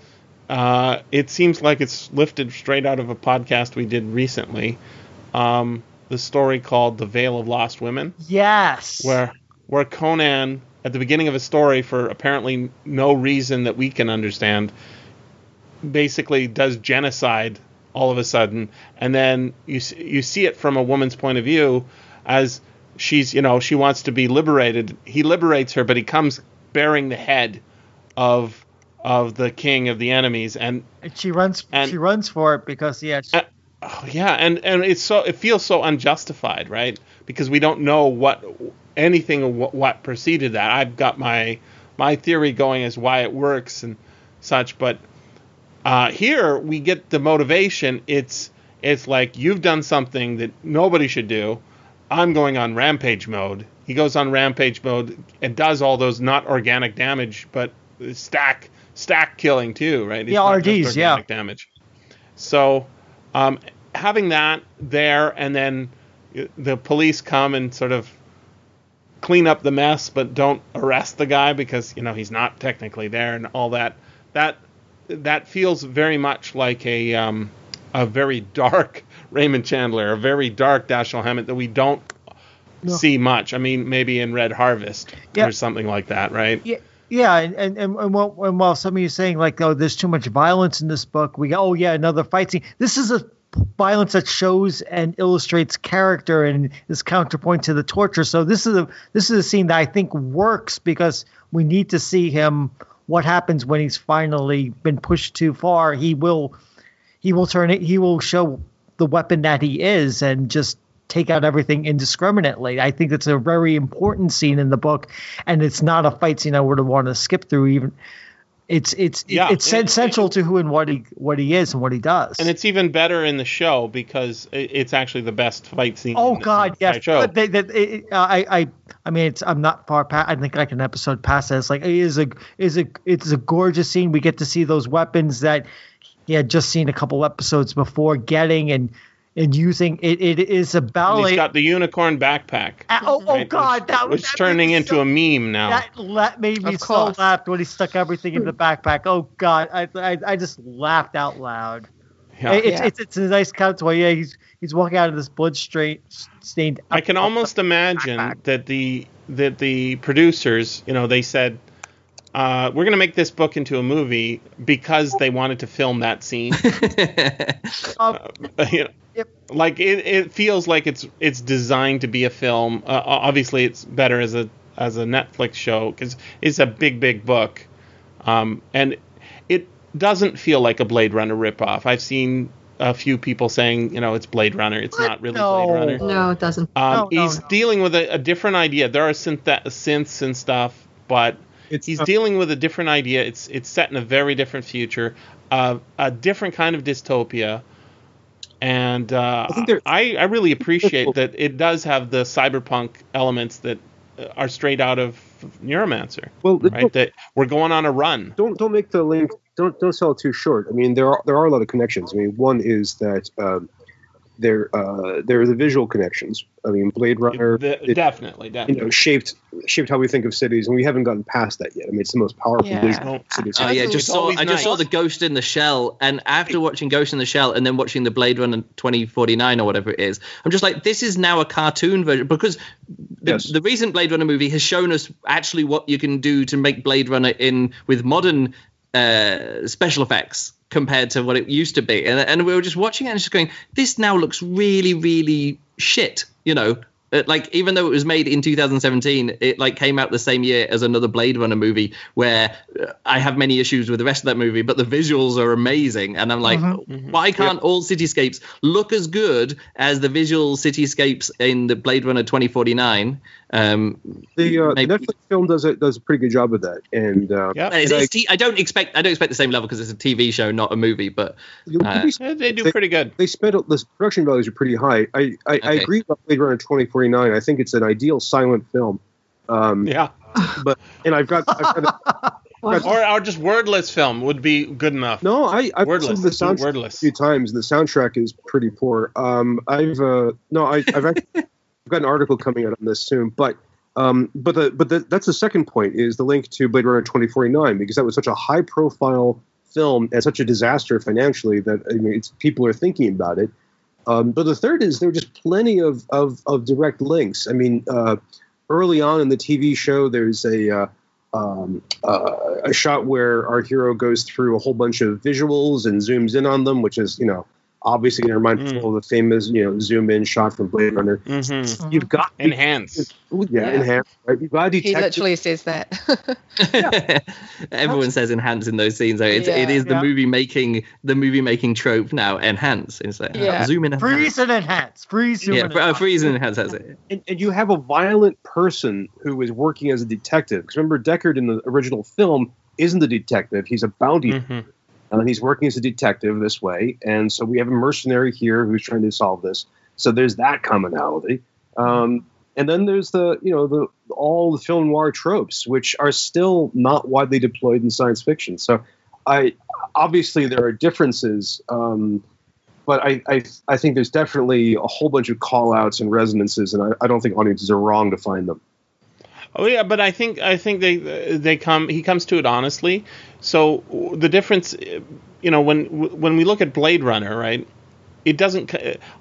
Uh, it seems like it's lifted straight out of a podcast we did recently. Um, the story called "The Vale of Lost Women," Yes. where where Conan, at the beginning of a story, for apparently no reason that we can understand, basically does genocide all of a sudden, and then you you see it from a woman's point of view, as she's you know she wants to be liberated. He liberates her, but he comes bearing the head of of the king of the enemies, and And she runs. And- she runs for it because yeah. She, Uh, Oh, yeah, and and it's so it feels so unjustified, right? Because we don't know what anything what, what preceded that. I've got my my theory going as why it works and such, but uh, here we get the motivation. It's It's like you've done something that nobody should do. I'm going on rampage mode. He goes on rampage mode and does all those not organic damage, but stack stack killing too, right? It's Yeah, RDs, yeah. damage. So um, having that there, and then the police come and sort of clean up the mess, but don't arrest the guy because you know he's not technically there and all that. That that feels very much like a um, a very dark Raymond Chandler, a very dark Dashiell Hammett that we don't No. see much. I mean, maybe in Red Harvest Yeah. or something like that, right? Yeah, yeah, and and and, and, while, and while some of you saying like, oh, there's too much violence in this book, we go, oh yeah, another fight scene. This is a violence that shows and illustrates character and is counterpoint to the torture. So this is a this is a scene that I think works because we need to see him what happens when he's finally been pushed too far. He will he will turn it he will show the weapon that he is and just take out everything indiscriminately. I think it's a very important scene in the book, and it's not a fight scene I would have wanted to skip through. Even it's it's Yeah, it's it- essential to who and what he what he is and what he does. And it's even better in the show because it's actually the best fight scene. oh in God, yes. Show. But they, that it, uh, I I I mean, it's I'm not far past. I think like an episode past that. It's like it is a is a it's a gorgeous scene. We get to see those weapons that he had just seen a couple episodes before getting and and using. It it is a And ballet. he's got the unicorn backpack. Ah, oh, oh right, God, that was turning me into so- a meme now. That la- made me Of so course. laugh when he stuck everything in the backpack. Oh God, I I, I just laughed out loud. Yeah. It's, Yeah. it's it's a nice counterpoint. Yeah, he's he's walking out of this blood stra- stained. I can almost imagine backpack. that the that the producers, you know, they said uh, we're going to make this book into a movie because they wanted to film that scene. Uh, you know, Yep. Like it, it feels like it's it's designed to be a film. Uh, obviously, it's better as a as a Netflix show because it's a big big book, um, and it doesn't feel like a Blade Runner ripoff. I've seen a few people saying, you know, it's Blade Runner. It's What? not really No. Blade Runner. No, it doesn't. Um, No, no, he's no. dealing with a, a different idea. There are synth- synths and stuff, but It's he's dealing with a different idea. It's it's set in a very different future, uh, a different kind of dystopia, and uh, I I I really appreciate that it does have the cyberpunk elements that uh, are straight out of Neuromancer, well. right? That we're going on a run. don't don't make the link don't don't sell it too short. I mean, there are there are a lot of connections. I mean, one is that um, there uh, there are the visual connections. I mean, Blade Runner The- it, definitely, you know shaped shaped how we think of cities, and we haven't gotten past that yet. I mean, it's the most powerful Yeah. vision Oh, cities. Oh yeah, just saw always I just saw the Ghost in the Shell, and after watching Ghost in the Shell and then watching the Blade Runner 2049 or whatever it is, I'm just like, this is now a cartoon version because the, Yes. the recent Blade Runner movie has shown us actually what you can do to make Blade Runner in with modern uh, special effects compared to what it used to be, and and we were just watching it and just going, this now looks really really shit, you know. Uh, like even though it was made in 2017 it like came out the same year as another blade runner movie where uh, i have many issues with the rest of that movie but the visuals are amazing. And i'm like why can't all cityscapes look as good as the visual cityscapes in the blade runner 2049 um The, uh, the Netflix film does a does a pretty good job of that, and uh, Yep. it's, And I- it's t- I don't expect i don't expect the same level because it's a tv show not a movie but Uh, be Yeah, they do pretty good. they spent the production values are pretty high. I I, I Okay. agree about Blade Runner 2049. I think it's an ideal silent film. Um, Yeah. but and I've got, I've got a, Or, or just wordless film would be good enough. no, I I've Wordless. listened the soundtrack wordless. a few times, the soundtrack is pretty poor. Um, I've uh, no, I, I've actually I've got an article coming out on this soon, but. Um, but the but the, that's the second point is the link to Blade Runner 2049 because that was such a high profile film and such a disaster financially that I mean, people are thinking about it. Um, but the third is there are just plenty of, of, of direct links. I mean, uh, early on in the TV show, there's a uh, um, uh, a shot where our hero goes through a whole bunch of visuals and zooms in on them, which is you know obviously going to remind Mm. people of the famous you know zoom in shot from Blade Runner. Mm-hmm. You've got Enhance. yeah, Yeah. enhance, right? You've got to He detect literally says that. everyone says enhance in those scenes so it's, Yeah. is the Yeah. movie making the movie making trope now enhance it's like Yeah. zoom in and freeze and enhance. Freeze. zoom yeah, and uh, enhance. freeze and enhance that's it and, and you have a violent person who is working as a detective. Because remember, Deckard in the original film isn't a detective; he's a bounty. Mhm. And he's working as a detective this way, and so we have a mercenary here who's trying to solve this. So there's that commonality. Um, and then there's the you know the all the film noir tropes, which are still not widely deployed in science fiction. So I obviously there are differences. Um, but I, I, I think there's definitely a whole bunch of call outs and resonances, and I, I don't think audiences are wrong to find them. Oh yeah, but I think I think they they come he comes to it honestly. So the difference, you know, when when we look at Blade Runner, right? It doesn't.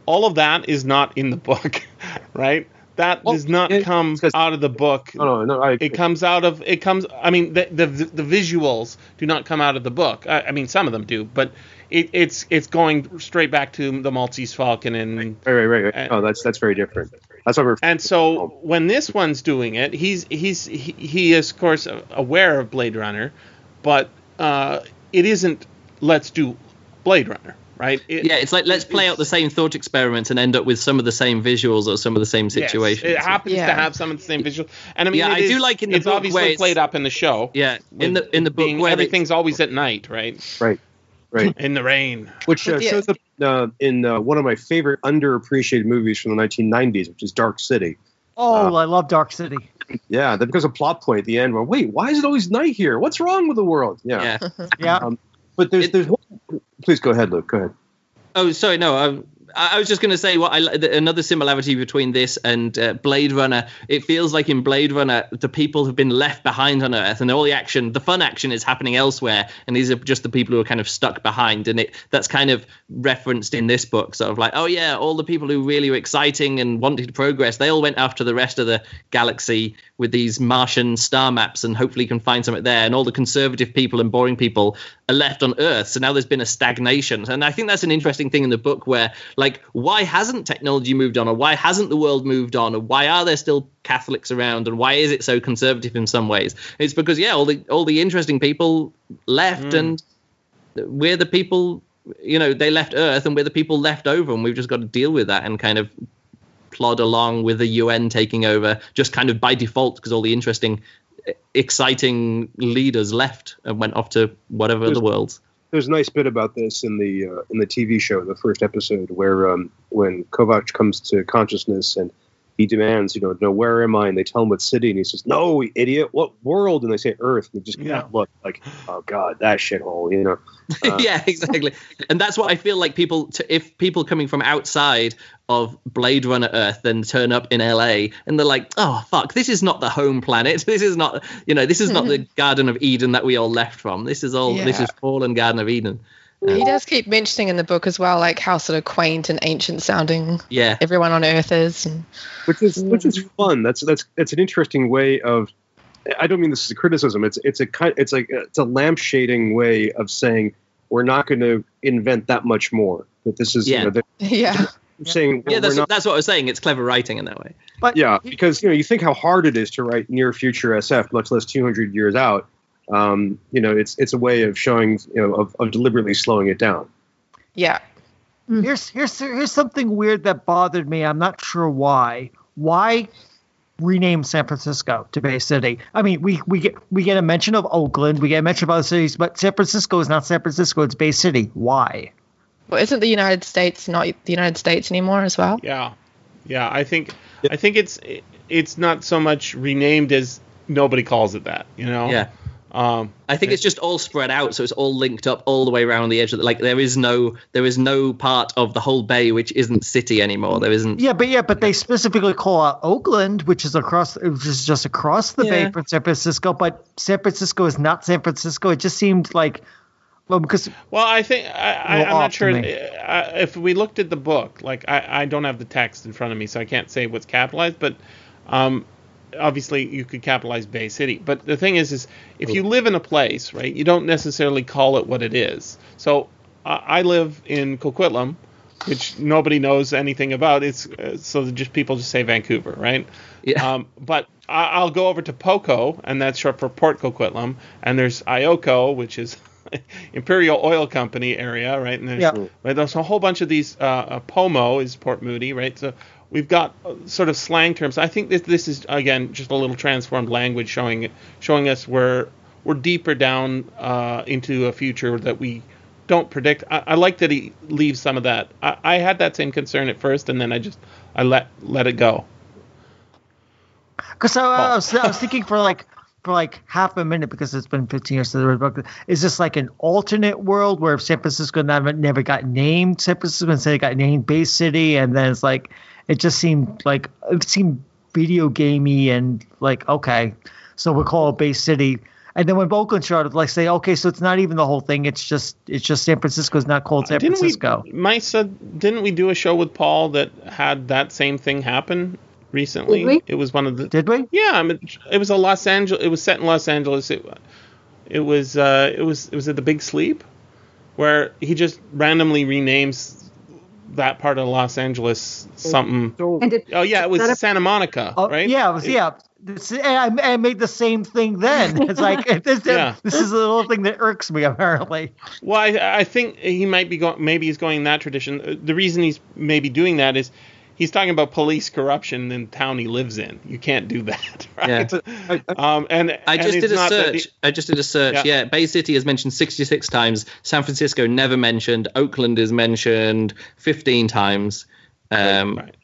All of that is not in the book, right? That Well, does not it- come out of the book. No, no, no. I, It comes out of it comes. I mean, the the, the visuals do not come out of the book. I, I mean, some of them do, but it, it's it's going straight back to the Maltese Falcon and right, right, right. right. No, oh, that's that's very different. That's what we're. and so when this one's doing it, he's he's he, he is of course aware of Blade Runner, but uh, it isn't. Let's do Blade Runner, right? It- Yeah, it's like let's play out the same thought experiment and end up with some of the same visuals or some of the same yes, situations. it happens to have some of the same visuals, And I mean, Yeah, it I do like in the it's book obviously where it's- played up in the show. yeah, in the in the book being- where everything's always at night, right? right, right. In the rain. Which uh, But shows up uh, in uh, one of my favorite underappreciated movies from the 1990s, which is Dark City. Oh, I love Dark City. Yeah, that becomes a plot point at the end. Where wait, why is it always night here? What's wrong with the world? Yeah, yeah. Yeah. Um, but there's It- there's one. Please go ahead, Luke. Go ahead. Oh, sorry, no. I, was just going to say what I another similarity between this and uh, Blade Runner. It feels like in Blade Runner, the people have been left behind on Earth, and all the action, the fun action, is happening elsewhere, and these are just the people who are kind of stuck behind. And it that's kind of referenced in this book, sort of like, oh yeah, all the people who really were exciting and wanted progress, they all went after the rest of the galaxy with these Martian star maps, and hopefully can find something there. And all the conservative people and boring people are left on Earth. So now there's been a stagnation, and I think that's an interesting thing in the book where like why hasn't technology moved on or why hasn't the world moved on or why are there still catholics around and why is it so conservative in some ways? It's because yeah all the all the interesting people left hmm. and we're the people you know they left earth and we're the people left over and we've just got to deal with that and kind of plod along with the UN taking over just kind of by default because all the interesting exciting leaders left and went off to whatever There's- the world There's a nice bit about this in the uh, in the TV show, the first episode, where um, when Kovacs comes to consciousness and he demands, you know, no, where am I? And they tell him what city, and he says, no, idiot, what world? And they say Earth, and he just Yeah. look like, oh god, that shithole, you know. Uh, yeah, exactly. And that's what I feel like people, to, if people coming from outside of Blade Runner Earth then turn up in LA and they're like, oh, fuck, this is not the home planet. This is not, you know, this is not the Garden of Eden that we all left from. This is all, this is fallen Garden of Eden. He does keep mentioning in the book as well, like how sort of quaint and ancient sounding Yeah. everyone on Earth is. And which is mm. which is fun. That's that's that's an interesting way of. I don't mean this as a criticism. It's it's a kind it's like it's a lampshading way of saying we're not going to invent that much more. That this is Yeah. you know, yeah, saying Yeah, that's, not. that's what I was saying. It's clever writing in that way. But Yeah, because you know you think how hard it is to write near future SF, much less 200 years out. Um, you know, it's it's a way of showing you know of, of deliberately slowing it down. yeah. here's here's here's something weird that bothered me. I'm not sure why. Why rename San Francisco to Bay City? I mean, we we get we get a mention of Oakland, we get a mention of other cities, but San Francisco is not San Francisco. It's Bay City. Why? Well, isn't the United States not the United States anymore as well? Yeah, yeah. I think I think it's it's not so much renamed as nobody calls it that. You know. Yeah. Um, I think it's just all spread out, so it's all linked up all the way around the edge of the, like there is no there is no part of the whole bay which isn't city anymore. There isn't Yeah, but yeah, but they specifically call out Oakland, which is across, which is just across the Yeah. bay from San Francisco. But San Francisco is not San Francisco. It just seemed like, well, because Well, I think I, I, I'm not sure uh, if we looked at the book. Like I, I don't have the text in front of me, so I can't say what's capitalized. But um, obviously, you could capitalize Bay City. But the thing is, is if you live in a place, right, you don't necessarily call it what it is. So I I live in Coquitlam, which nobody knows anything about. It's uh, so just people just say Vancouver, right? Yeah. Um, but I, I'll go over to POCO, and that's short for Port Coquitlam, and there's IOCO, which is Imperial Oil Company area, right? And there's, Yeah. right, there's a whole bunch of these. Uh, uh, POMO is Port Moody, right? So we've got uh, sort of slang terms. I think that this is again just a little transformed language showing showing us where we're deeper down uh, into a future that we don't predict. I, I like that he leaves some of that. I, I had that same concern at first, and then I just I let let it go. Because I, I, was, I was thinking for like for like half a minute because it's been 15 years since the book. Is this like an alternate world where San Francisco never never got named San Francisco instead it got named Bay City, and then it's like it just seemed like it seemed video gamey and like okay, so we'll call it Bay City. And then when Oakland started, like say, okay, so it's not even the whole thing. It's just it's just San Francisco's not called San didn't Francisco. we, Maissa, didn't we do a show with Paul that had that same thing happen recently? Did we? It was one of the. Did we? Yeah, I mean, it was a Los Angeles. It was set in Los Angeles. It, it was uh, it was it was at the Big Sleep, where he just randomly renames that part of Los Angeles something. So, And did, Oh yeah, it was Is a- Santa Monica, Oh, right? Yeah, it was, yeah. This- and I, I made the same thing then. It's like this, Yeah. this is a little thing that irks me apparently. Well, I, I think he might be going. Maybe he's going that tradition. Uh, The reason he's maybe doing that is he's talking about police corruption in the town he lives in. You can't do that, right? I, I, Um, and I just it's did a search. the- I just did a search. Yeah. Yeah. Bay City is mentioned 66 times. San Francisco never mentioned. Oakland is mentioned 15 times. Um, right.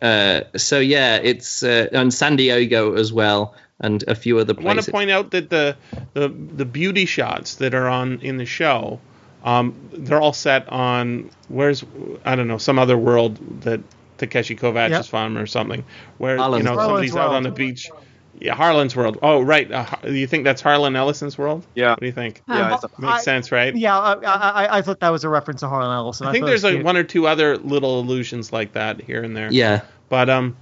uh, so yeah, it's uh, and San Diego as well, and a few other places. I want to point out that the, the the beauty shots that are on in the show, um, they're all set on where's I don't know some other world that Takeshi Kovacs Yep. is from or something, where Harlan's you know World. somebody's out on the beach. Yeah, Harlan's World. Oh, right. Uh, you think that's Harlan Ellison's world? Yeah. What do you think? yeah, Uh, Makes I- sense, right? Yeah, I, I, I thought that was a reference to Harlan Ellison. I think there's like one or two other little allusions like that here and there. yeah, But um,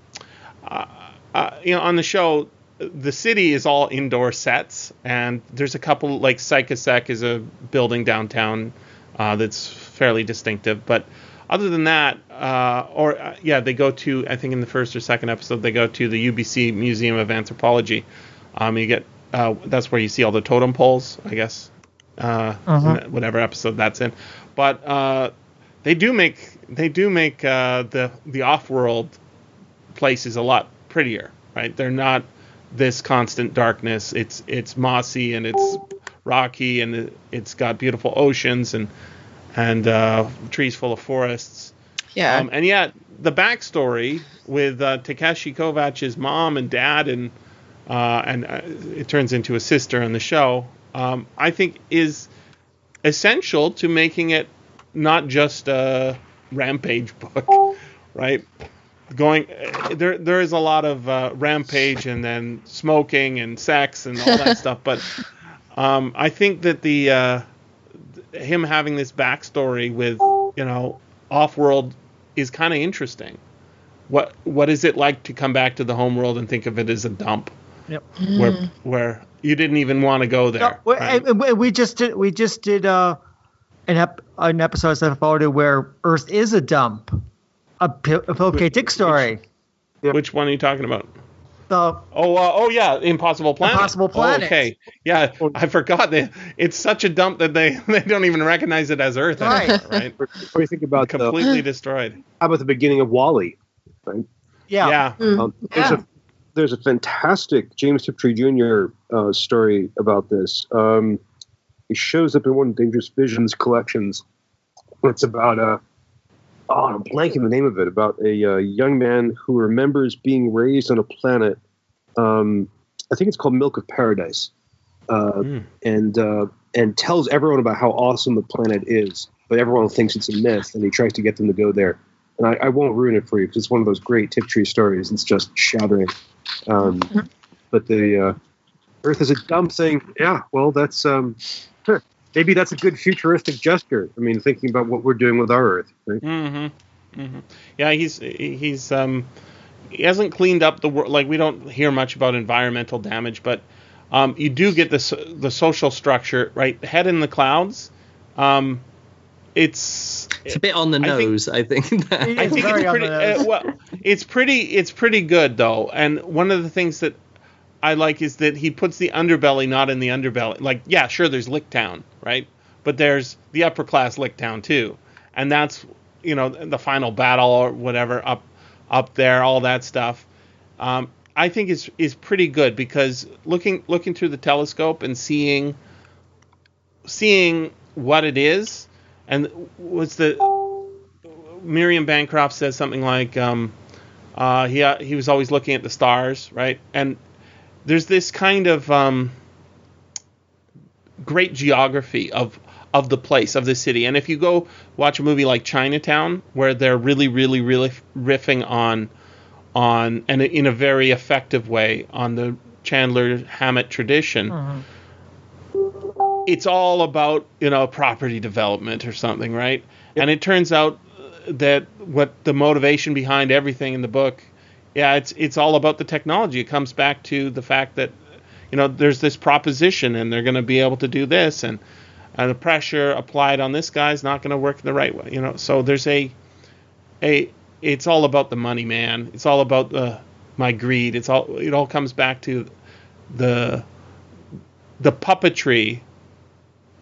uh, uh, you know, on the show, the city is all indoor sets, and there's a couple like Psychasec is a building downtown uh, that's fairly distinctive. But other than that, uh, or uh, yeah, they go to I think in the first or second episode they go to the UBC Museum of Anthropology. Um, you get uh, that's where you see all the totem poles, I guess. Uh, Uh-huh. whatever episode that's in, but uh, they do make they do make uh, the the off-world places a lot prettier, right? They're not this constant darkness. It's it's mossy and it's rocky and it's got beautiful oceans and and uh, trees full of forests. Yeah. Um, and yet the backstory with uh, Takeshi Kovacs's mom and dad and uh, and uh, it turns into a sister in the show. Um, I think is essential to making it not just a rampage book, right? Going there, there is a lot of uh, rampage and then smoking and sex and all that stuff, but um, I think that the uh, him having this backstory with you know off-world is kind of interesting. What what is it like to come back to the home world and think of it as a dump Yep. where where you didn't even want to go there? No, we- right? and- and we just did we just did uh, an ep- an episode of SFFaudio where Earth is a dump, a, P- a Philip K. Dick story. Which one are you talking about? The Oh, uh, oh yeah, Impossible Planet. Impossible Planet. Oh, okay, yeah, I forgot that it's such a dump that they they don't even recognize it as Earth. Right. anymore, right? what do you think about the, Completely destroyed. how about the beginning of WALL-E? yeah, Yeah. Mm, Um, there's yeah. a there's a fantastic James Tiptree Jr. Uh, story about this. Um, it shows up in one of Dangerous Visions collections. It's about a oh, I'm blanking the name of it. About a uh, young man who remembers being raised on a planet. Um, I think it's called Milk of Paradise, uh, Mm. and uh, and tells everyone about how awesome the planet is, but everyone thinks it's a myth, and he tries to get them to go there. And I, I won't ruin it for you because it's one of those great Tiptree stories. It's just shattering. Um, but the uh, Earth is a dumb thing. Yeah, well, that's um, huh, maybe that's a good futuristic gesture. I mean, thinking about what we're doing with our Earth. Right? Mm-hmm. Mm-hmm. Yeah, he's he's um he hasn't cleaned up the world. Like we don't hear much about environmental damage, but um, you do get the the social structure right. Head in the clouds. Um, it's it's a bit on the I think- nose. I think. I think it's pretty uh, well. It's pretty. It's pretty good though. And one of the things that I like is that he puts the underbelly not in the underbelly. Like, yeah, sure, there's Licktown, right? But there's the upper class Licktown too, and that's you know the final battle or whatever up up there, all that stuff. Um, I think is is pretty good because looking looking through the telescope and seeing seeing what it is, and what's the Miriam Bancroft says something like um, uh, he uh, he was always looking at the stars, right? And there's this kind of um, great geography of of the place of the city. And if you go watch a movie like Chinatown, where they're really, really, really riffing on on and in a very effective way on the Chandler Hammett tradition. Uh-huh. It's all about you know property development or something, right? And it turns out that what the motivation behind everything in the book, yeah, it's it's all about the technology. It comes back to the fact that you know there's this proposition and they're going to be able to do this and and the pressure applied on this guy's not going to work the right way. You know, so there's a a it's all about the money, man. It's all about the my greed. It's all it all comes back to the the puppetry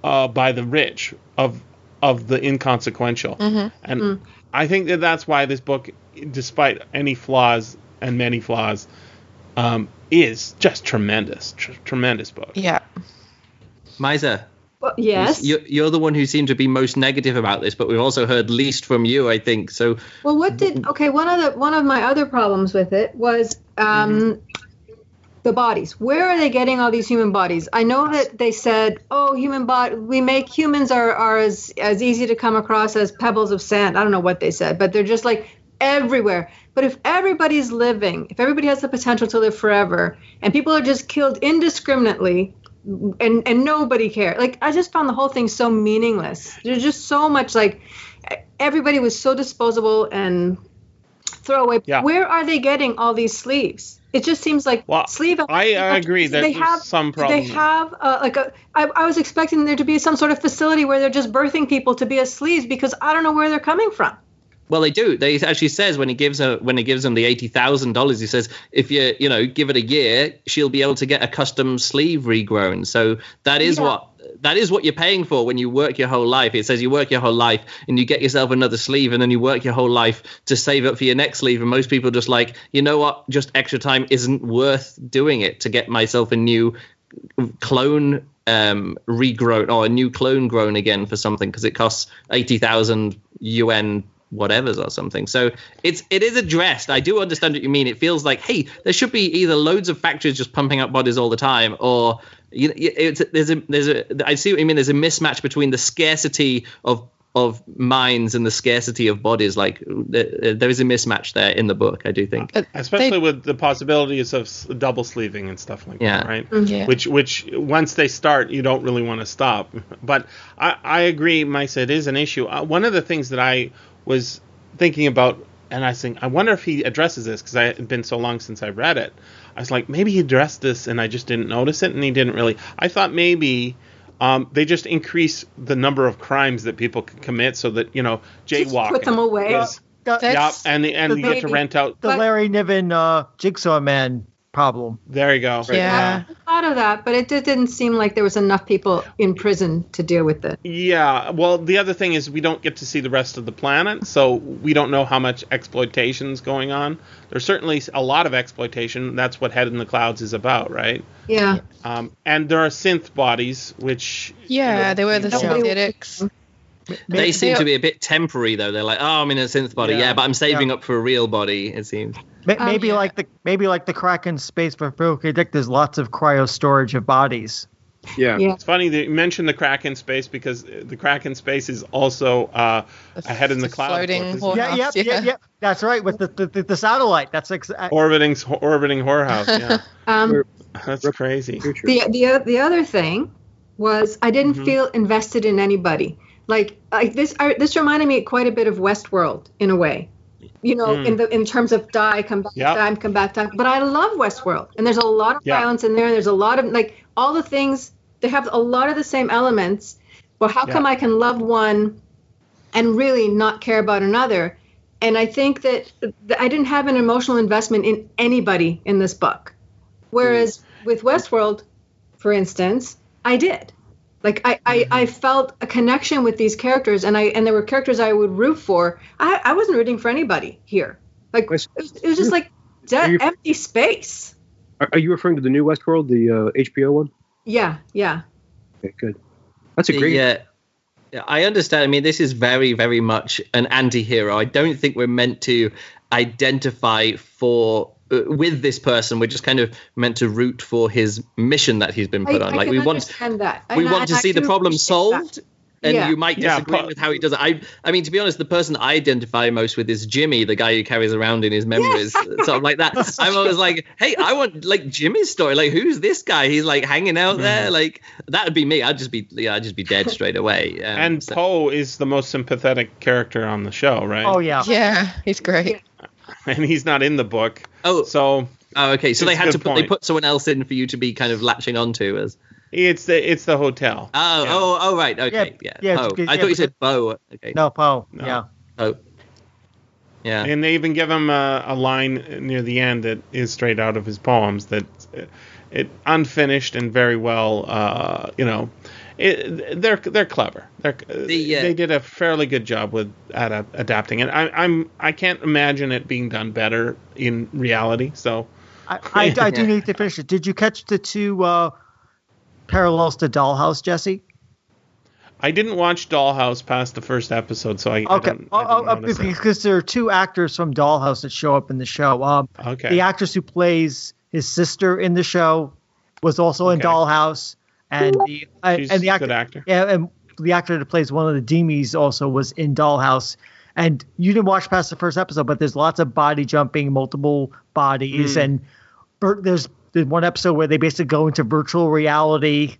uh, by the rich of of the inconsequential. And I think that that's why this book, despite any flaws and many flaws, um, is just tremendous, tr- tremendous book. Yeah. Maissa, Well, yes. you're, you're the one who seemed to be most negative about this, but we've also heard least from you, I think. So Well, what did okay? One of the one of my other problems with it was um, the bodies. Where are they getting all these human bodies? I know that they said, "Oh, human body. We make humans are are as as easy to come across as pebbles of sand." I don't know what they said, but they're just like everywhere. But if everybody's living, if everybody has the potential to live forever, and people are just killed indiscriminately, and and nobody cared. Like I just found the whole thing so meaningless. There's just so much like everybody was so disposable and throwaway. Yeah. Where are they getting all these sleeves? It just seems like Well, sleeve. I, I agree that they have some do problem. They have uh, like a. I, I was expecting there to be some sort of facility where they're just birthing people to be as sleeves because I don't know where they're coming from. Well, they do. They actually says when he gives her when he gives them the eighty thousand dollars, he says if you you know give it a year, she'll be able to get a custom sleeve regrown. So that is Yeah. what that is what you're paying for when you work your whole life. It says you work your whole life and you get yourself another sleeve, and then you work your whole life to save up for your next sleeve. And most people just like you know what, just extra time isn't worth doing it to get myself a new clone um regrown or a new clone grown again for something because it costs 80,000 UN whatever's or something. So it's it is addressed. I do understand what you mean. It feels like hey, there should be either loads of factories just pumping out bodies all the time or you know, it's there's a there's a I see what you mean. There's a mismatch between the scarcity of of minds and the scarcity of bodies. Like there, uh, there is a mismatch there in the book. I do think. But especially they- with the possibilities of double sleeving and stuff like Yeah. that, right? Mm-hmm. Yeah. Which, which once they start, you don't really want to stop. But I, I agree, Maissa, it is an issue. Uh, one of the things that I was thinking about, and I was thinking, I wonder if he addresses this because I had been so long since I read it. I was like, maybe he addressed this and I just didn't notice it, and he didn't really. I thought maybe. Um, they just increase the number of crimes that people can commit, so that you know, Just jaywalking. put them away. is- The, yeah, and and the you get to rent out. the But- Larry Niven uh, Jigsaw Man problem. There you go. Yeah. I thought of that, but it just didn't seem like there was enough people in prison to deal with it. Yeah. Well, the other thing is we don't get to see the rest of the planet, so we don't know how much exploitation's going on. There's certainly a lot of exploitation. That's what Head in the Clouds is about, right? Yeah. Um, and there are synth bodies, which Yeah, they were the Nobody- synthetics. They seem they- to be a bit temporary though. They're like, oh, I'm in a synth body, Yeah. yeah, but I'm saving up for a real body. It seems. Ma- Um, Maybe yeah. like the maybe like the Crack in Space for Dick. There's lots of cryo storage of bodies. Yeah. Yeah. it's funny that you mentioned the Crack in Space because the Crack in Space is also uh, a Head in the The Clouds. floating book, isn't hole. it? Yeah, yep, yeah, yeah. yeah. That's right. With the the, the, the satellite. That's ex- uh, Orbiting orbiting whorehouse. Yeah, Um, that's crazy. The the the other thing was I didn't Mhm. feel invested in anybody. Like like this I, this reminded me quite a bit of Westworld in a way. You know, Mm. in the in terms of die, come back, Yep. time, come back, die. But I love Westworld, and there's a lot of Yeah. violence in there. And There's a lot of like all the things. They have a lot of the same elements. But how come I can love one and really not care about another? And I think that that I didn't have an emotional investment in anybody in this book. Whereas with Westworld, for instance, I did. Like I, I, I felt a connection with these characters, and I and there were characters I would root for. I, I wasn't rooting for anybody here. Like it was, it was just like Are dead, you- empty space. Are, are you referring to the new Westworld, the uh, HBO one? Yeah, yeah. Okay, good. That's a great. Yeah. I understand. I mean, this is very, very much an anti-hero. I don't think we're meant to identify for uh, with this person. We're just kind of meant to root for his mission that he's been put I, on. I like can we want, that. we And want I- to I see the problem appreciate solved. And Yeah. you might Yeah, disagree but- with how he does it. I, I mean, to be honest, the person I identify most with is Jimmy, the guy who carries around in his memories, sort of like that. I'm always like, hey, I want like Jimmy's story. Like, who's this guy? He's like hanging out there. Like, that would be me. I'd just be, yeah, I'd just be dead straight away. Um, And so- Poe is the most sympathetic character on the show, right? Oh yeah. Yeah, he's great. And he's not in the book. oh, So oh, okay. So they had to good put they put someone else in for you to be kind of latching onto as. it's the it's the hotel. Oh, Yeah. oh, oh, right. Okay, yeah. yeah, oh, I yeah, thought you said Bo. Okay. No, Poe. No. Yeah. Oh. Yeah. And they even give him a, a line near the end that is straight out of his poems that uh, it unfinished and very well, uh, you know, it, they're they're clever. They're, The, uh, they did a fairly good job with ad- adapting it. I, I'm I can't imagine it being done better in reality. So I, I, I do need to finish it. Did you catch the two uh, parallels to Dollhouse, Jesse? I didn't watch Dollhouse past the first episode, so I, I Okay. don't, Oh, I oh, didn't oh, notice because there are two actors from Dollhouse that show up in the show. Um, Okay. The actress who plays his sister in the show was also in Dollhouse, and the uh, and the actor, good actor. yeah, and the actor that plays one of the Dimis also was in Dollhouse. And you didn't watch past the first episode, but there's lots of body jumping, multiple bodies, Hmm. and there's there's one episode where they basically go into virtual reality.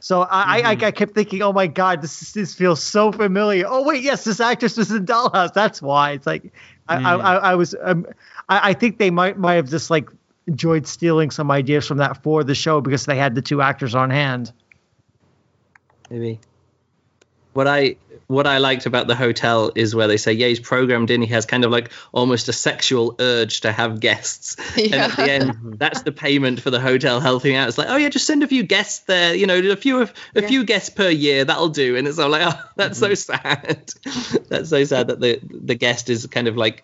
So I, I, Mm-hmm. I kept thinking, oh my god, this is- this feels so familiar. Oh wait, yes, this actress was in Dollhouse. That's why. It's like I, Hmm. I, I, I was um, I, I think they might might have just like enjoyed stealing some ideas from that for the show because they had the two actors on hand. maybe. What I what I liked about the hotel is where they say, yeah, he's programmed in. He has kind of like almost a sexual urge to have guests, and at the end, that's the payment for the hotel helping out. It's like, oh yeah, just send a few guests there. You know, a few of a Yeah. few guests per year. That'll do. And it's all like, oh, that's so mm-hmm. sad. that's so sad that the the guest is kind of like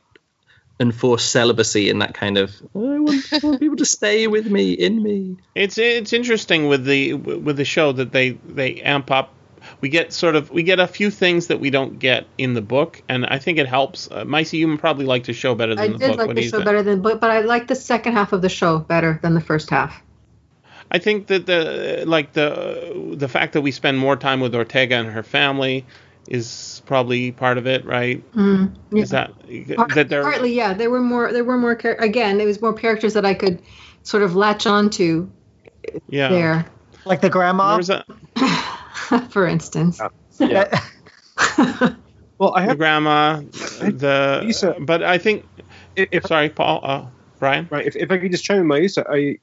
enforced celibacy in that kind of. "Oh, I want, I want people to stay with me in me. It's it's interesting with the with the show that they they amp up. We get sort of we get a few things that we don't get in the book, and I think it helps. Uh, Maissa, you probably like the show better than I the book. like What do the show think? better than, but but I like the second half of the show better than the first half. I think that the like the the fact that we spend more time with Ortega and her family is probably part of it, right? Mm, yeah. Is that Part- that they're partly yeah there were more there were more char- again it was more characters that i could sort of latch onto yeah. there Like the grandma. There's a, for instance Yeah. Well, I have the grandma, the Lisa- but I think if, if sorry, Paul, uh, Bryan. right if, if I could just chime in, Maissa, I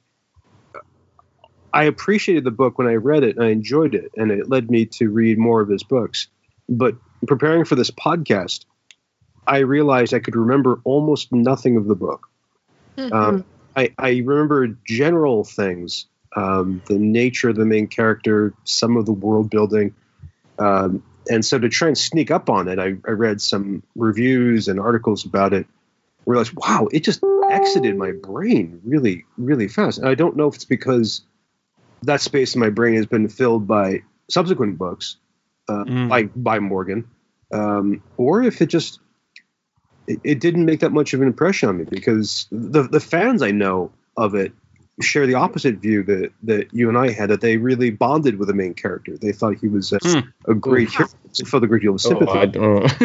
I appreciated the book when I read it and I enjoyed it, and it led me to read more of his books. But preparing for this podcast, I realized I could remember almost nothing of the book. Um, I, I remember general things, um, the nature of the main character, some of the world building. Um, and so to try and sneak up on it, I, I read some reviews and articles about it. Realized, wow, it just exited my brain really, really fast. And I don't know if it's because that space in my brain has been filled by subsequent books uh, Mm. by by Morgan, um, or if it just it, it didn't make that much of an impression on me because the the fans I know of it share the opposite view that that you and I had that they really bonded with the main character. They thought he was a, Hmm. a great hero. They felt a great deal of sympathy. Oh, I don't.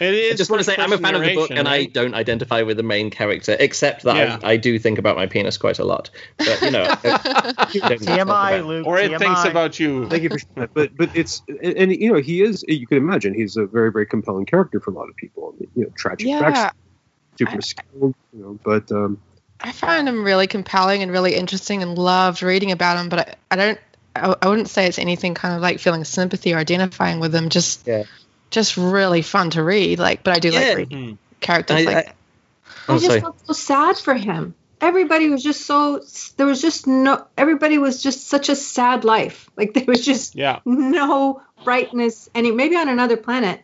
It is I just want to say I'm a fan of the book, and I don't identify with the main character, except that Yeah. I, I do think about my penis quite a lot. But you know, I- don't talk TMI, Luke. or it TMI. thinks about you. Thank you for sharing that. But but it's and, and, you know he is you can imagine he's a very very compelling character for a lot of people. You know, tragic, Yeah. backstory, super I- skilled, you know. But um, I find him really compelling and really interesting and loved reading about him, but I, I don't I, I wouldn't say it's anything kind of like feeling sympathy or identifying with him. Just Yeah. just really fun to read. Like, but I do Yeah. like reading Hmm. characters I- like I- that. I Oh, just sorry. felt so sad for him. Everybody was just so. There was just no. Everybody was just such a sad life. Like there was just Yeah. no brightness. Any maybe on another planet,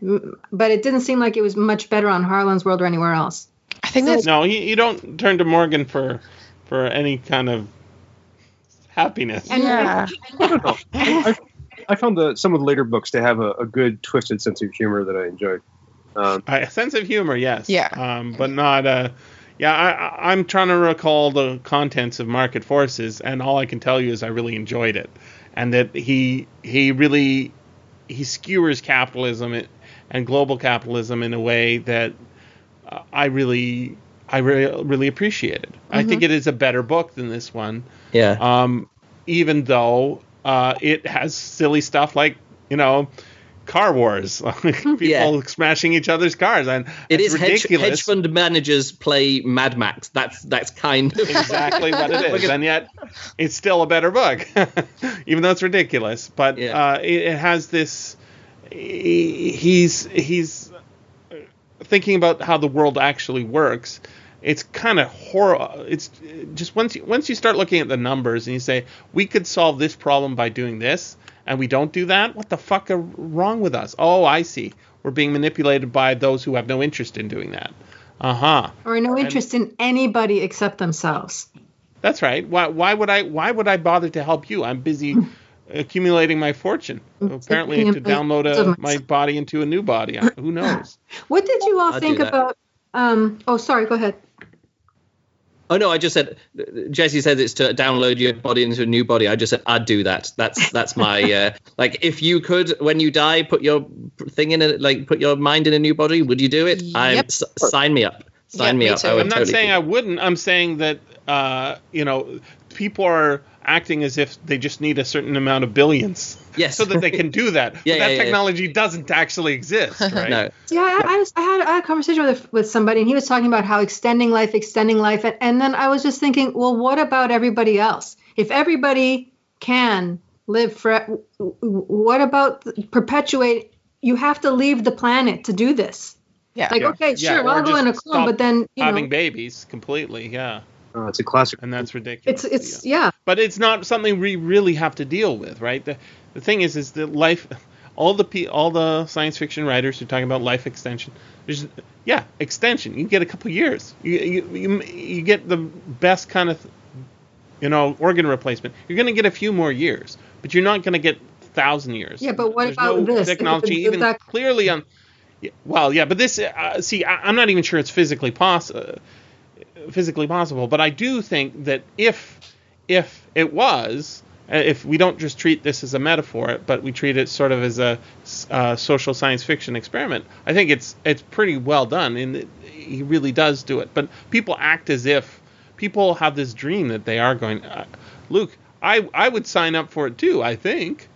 but it didn't seem like it was much better on Harlan's world or anywhere else. I think that's No, you, you don't turn to Morgan for for any kind of happiness. Yeah. I don't know. I, I, I found the some of the later books to have a, a good twisted sense of humor that I enjoyed. Um, A sense of humor, yes. Yeah. Um, but not uh yeah, I, I, I'm trying to recall the contents of Market Forces, and all I can tell you is I really enjoyed it, and that he he really he skewers capitalism and- and global capitalism in a way that uh, I really I re- really appreciated. I think it is a better book than this one, Yeah. um, even though uh, it has silly stuff like you know car wars, people Yeah. smashing each other's cars, and it's is hedge, ridiculous. hedge fund managers play Mad Max. That's that's kind of exactly what it Look is, at- and yet it's still a better book, even though it's ridiculous. But Yeah. uh, it, it has this. He's he's thinking about how the world actually works. It's kind of horror. It's just once you once you start looking at the numbers and you say we could solve this problem by doing this, and we don't do that. What the fuck are wrong with us? Oh, I see. We're being manipulated by those who have no interest in doing that. Uh huh. or no interest in anybody except themselves. That's right. Why, why would I? Why would I bother to help you? I'm busy accumulating my fortune. Apparently, to download a, my body into a new body. Who knows? What did you all I'll think about? Um, oh, sorry. Go ahead. Oh no, I just said Jesse said it's to download your body into a new body. I just said I'd do that. That's that's my uh, like if you could when you die put your thing in it like put your mind in a new body, would you do it? I'm Yep. s- sign me up. Sign Yep, me me up. I would I'm not totally saying do I wouldn't. I'm saying that uh, you know people are acting as if they just need a certain amount of billions Yes. so that they can do that. Yeah, but yeah, that yeah, yeah. technology doesn't actually exist, right? No. Yeah, I, I, was, I, had, I had a conversation with with somebody, and he was talking about how extending life, extending life, and, and then I was just thinking, well, what about everybody else? If everybody can live for, what about perpetuate? You have to leave the planet to do this. Yeah. Like, Yeah. okay, sure, or I'll go in a clone, but then you Having know, babies completely, yeah, uh, it's a classic. and that's ridiculous. it's it's yeah. yeah. but it's not something we really have to deal with, right? The, the thing is, is that life, all the pe- all the science fiction writers who are talking about life extension, there's yeah, extension. You get a couple years. You you, you you get the best kind of, you know, organ replacement. You're going to get a few more years, but you're not going to get thousand years. Yeah, but what There's about no this? Technology it- if even that- clearly on? Well, yeah, but this uh, see, I, I'm not even sure it's physically possible physically possible. But I do think that if if it was, uh, if we don't just treat this as a metaphor, but we treat it sort of as a uh, social science fiction experiment, I think it's it's pretty well done, and it, he really does do it. But people act as if people have this dream that they are going. Uh, Luke, I I would sign up for it too. I think.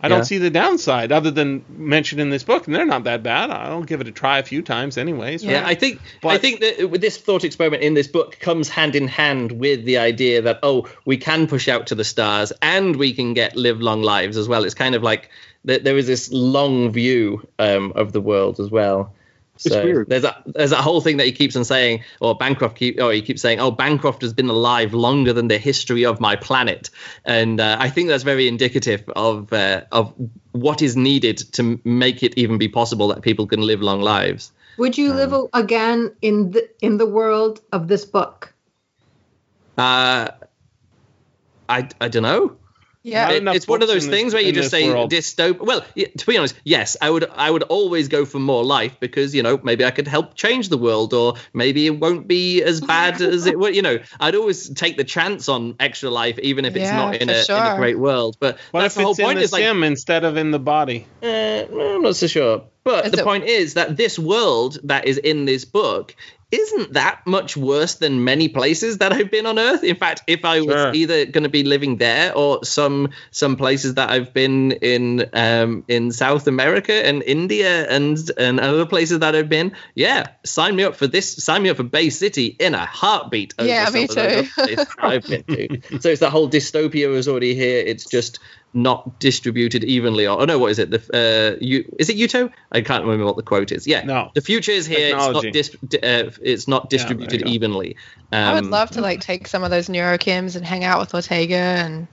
I Yeah. don't see the downside other than mentioned in this book, and they're not that bad. I'll give it a try a few times, anyways. Yeah, right? I think I think that with this thought experiment in this book comes hand in hand with the idea that oh, we can push out to the stars and we can get live long lives as well. It's kind of like th- there is this long view um, of the world as well. It's So weird. There's that there's that whole thing that he keeps on saying, or Bancroft keep, or he keeps saying, oh, Bancroft has been alive longer than the history of my planet, and uh, I think that's very indicative of uh, of what is needed to make it even be possible that people can live long lives. Would you live Um, a- again in the in the world of this book? Uh, I, I don't know. Yeah. It- it's one of those in this- things where you just say world. dystop. Well, to be honest, yes, I would. I would always go for more life because you know maybe I could help change the world, or maybe it won't be as bad as it. would. You know, I'd always take the chance on extra life, even if it's Yeah, not in for a, in a great world. But What that's if the whole it's in point. the Is like sim instead of in the body? uh, I'm not so sure. But Is the it- point is that this world that is in this book isn't that much worse than many places that I've been on Earth. In fact, if I was Sure. either going to be living there or some some places that I've been in um, in South America and India and and other places that I've been, yeah, sign me up for this. Sign me up for Bay City in a heartbeat. Yeah, me of those other too. I've been to. So it's that whole dystopia is already here. It's just not distributed evenly. Or oh no, what is it? The uh, you is it Yuto? I can't remember what the quote is. Yeah, No. The future is here. It's not dis- di- uh, it's not distributed go. evenly. Um, I would love to like take some of those neurochems and hang out with Ortega and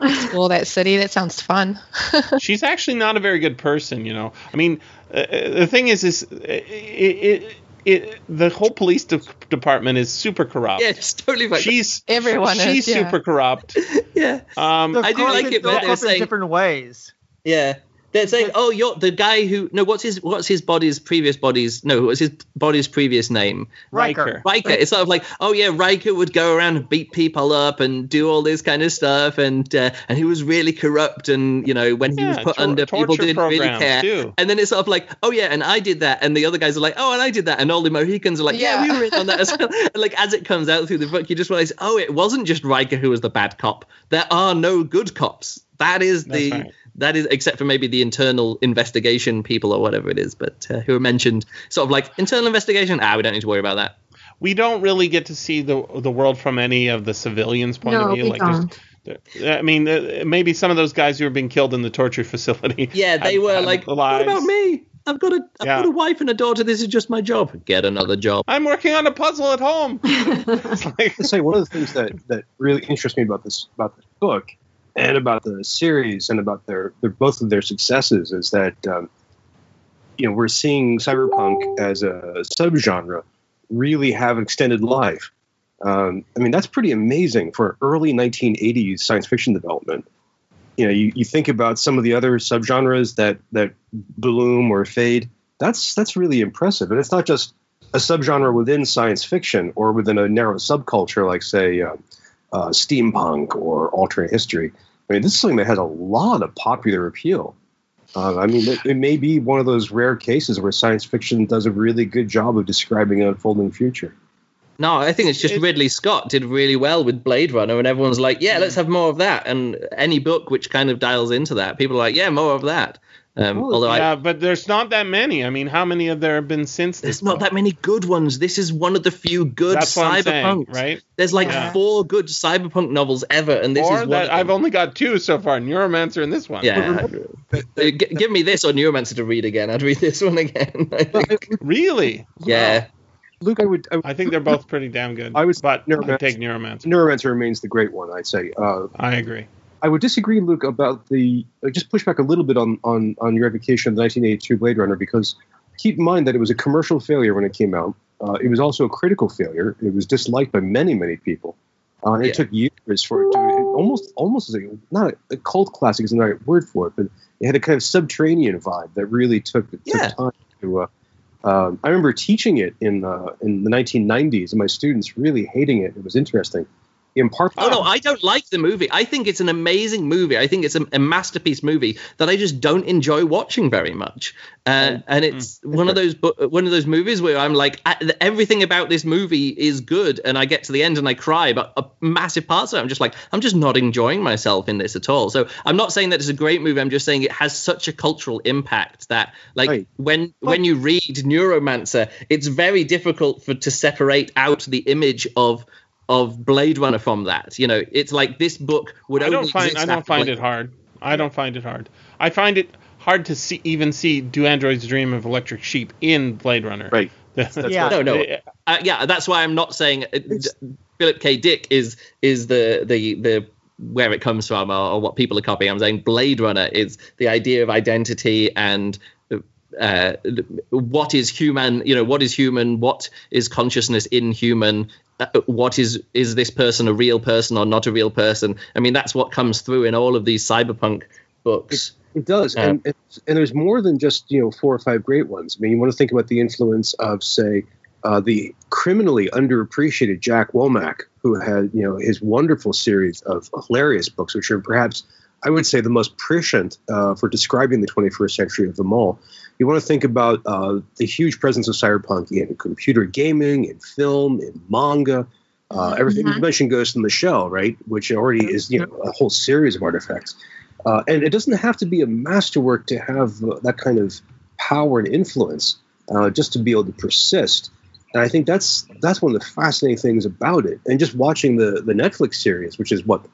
explore that city. That sounds fun. She's actually not a very good person, you know. I mean, uh, the thing is, is it, it, it, the whole police de- department is super corrupt. Yeah, it's totally like she's Everyone is, she's yeah. super corrupt. yeah. Um, I do like it, but they're they were corrupt in saying- different ways. Yeah. They're saying, "Oh, you're the guy who no. What's his what's his body's previous body's no? What's his body's previous name? Ryker. Ryker. It's sort of like, oh yeah, Ryker would go around and beat people up and do all this kind of stuff, and uh, and he was really corrupt, and you know when he was put tor- under, people didn't really care. too. And then it's sort of like, oh yeah, and I did that, and the other guys are like, oh, and I did that, and all the Mohicans are like, yeah, Yeah. we were in on that as well. And like as it comes out through the book, you just realize, oh, it wasn't just Ryker who was the bad cop. There are no good cops. That is That's the right. That is except for maybe the internal investigation people or whatever it is, but uh, who are mentioned sort of like internal investigation. Ah, we don't need to worry about that. We don't really get to see the the world from any of the civilians' point No, of view. we like, there's- there- I mean, uh, maybe some of those guys who were being killed in the torture facility. Yeah, they had- were had like, what about me? I've got a I've Yeah. got a wife and a daughter. This is just my job. Get another job. I'm working on a puzzle at home. it's like, to say one of the things that that really interests me about this about this book and about the series and about their, their both of their successes is that um, you know we're seeing cyberpunk as a subgenre really have extended life. Um, I mean that's pretty amazing for early 1980s science fiction development. You know, you, you think about some of the other subgenres that that bloom or fade. That's that's really impressive, and it's not just a subgenre within science fiction or within a narrow subculture like say uh, uh, steampunk or alternate history. I mean, this is something that has a lot of popular appeal. Uh, I mean, it, it may be one of those rare cases where science fiction does a really good job of describing an unfolding future. No, I think it's just It- Ridley Scott did really well with Blade Runner, and everyone's like, yeah, let's have more of that. And any book which kind of dials into that, people are like, yeah, more of that. Um, Well, although I, but there's not that many. I mean, how many have there been since this? there's not that many good ones. This is one of the few good That's what I'm saying, cyberpunks. right? There's like Yeah. four good cyberpunk novels ever, and this or is one that of I've only got two so far: Neuromancer and this one. Yeah. Uh, G- give me this or Neuromancer to read again. I'd read this one again. Really? Yeah. Luke, I would, I would I think they're both pretty damn good. I was- but I Neuromancer. take Neuromancer. Neuromancer remains the great one, I'd say. Uh, I agree. I would disagree, Luke, about the uh, just push back a little bit on on on your advocation of the 1982 Blade Runner because keep in mind that it was a commercial failure when it came out. Uh, it was also a critical failure. It was disliked by many many people. Uh, Yeah. It took years for it to it almost almost as a, not a, a cult classic is the right word for it, but it had a kind of subterranean vibe that really took, took Yeah. time to. Uh, um, I remember teaching it in uh, in the 1990s, and my students really hating it. It was interesting. In part, Oh no, I don't like the movie. I think it's an amazing movie. I think it's a, a masterpiece movie that I just don't enjoy watching very much. Uh, and it's one of those bu- one of those movies where I'm like, I- everything about this movie is good, and I get to the end and I cry. But a massive parts of it, I'm just like, I'm just not enjoying myself in this at all. So I'm not saying that it's a great movie. I'm just saying it has such a cultural impact that, like, Right. when when you read Neuromancer, it's very difficult for to separate out the image of of Blade Runner from that. You know, it's like this book would I only don't find exist I don't find Blade it hard. I don't find it hard. I find it hard to see even see Do Androids Dream of Electric Sheep in Blade Runner. Right. That's Yeah. what- No, no. Uh, yeah, that's why I'm not saying uh, Philip K. Dick is is the the the where it comes from or, or what people are copying. I'm saying Blade Runner is the idea of identity and uh, what is human. You know, what is human? What is consciousness in human? What is is this person a real person or not a real person? I mean, that's what comes through in all of these cyberpunk books. It does, Yeah. and it's, and there's more than just you know four or five great ones. I mean, you want to think about the influence of say uh, the criminally underappreciated Jack Womack, who had you know his wonderful series of hilarious books, which are perhaps I would say the most prescient uh, for describing the 21st century of them all. You want to think about uh, the huge presence of cyberpunk in computer gaming, in film, in manga. Uh, everything you mentioned Ghost in the Shell, right? Which already is you know a whole series of artifacts. Uh, and it doesn't have to be a masterwork to have uh, that kind of power and influence uh, just to be able to persist. And I think that's that's one of the fascinating things about it. And just watching the the Netflix series, which is what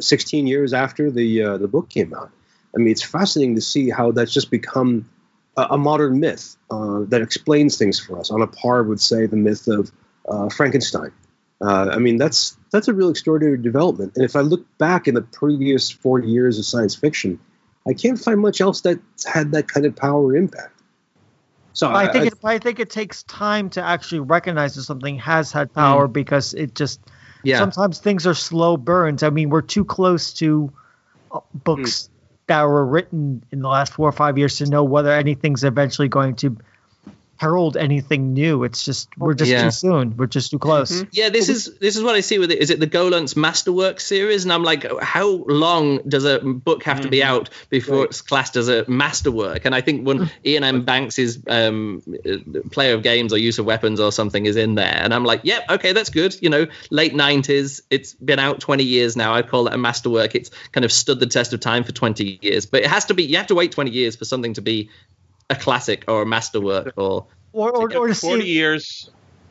16 years after the uh, the book came out. I mean, it's fascinating to see how that's just become a, a modern myth uh, that explains things for us on a par with, say, the myth of uh, Frankenstein. Uh, I mean, that's that's a real extraordinary development. And if I look back in the previous 40 years of science fiction, I can't find much else that had that kind of power impact. So I think I, it, I think it takes time to actually recognize that something has had power because it just Yeah. sometimes things are slow burns. I mean, we're too close to uh, books that were written in the last four or five years to know whether anything's eventually going to herald anything new. It's just we're just Yeah. too soon. We're just too close. Yeah, this is this is what I see with it. Is it the Gollancz Masterwork series? And I'm like, how long does a book have to be out before it's classed as a masterwork? And I think when Iain M. Banks's um, uh, player of games or use of weapons or something is in there, and I'm like, yep, okay, that's good. You know, late 90s, it's been out 20 years now. I call it a masterwork. It's kind of stood the test of time for 20 years, but it has to be. You have to wait 20 years for something to be a classic or a masterwork or Or, or, or to Forty see, years.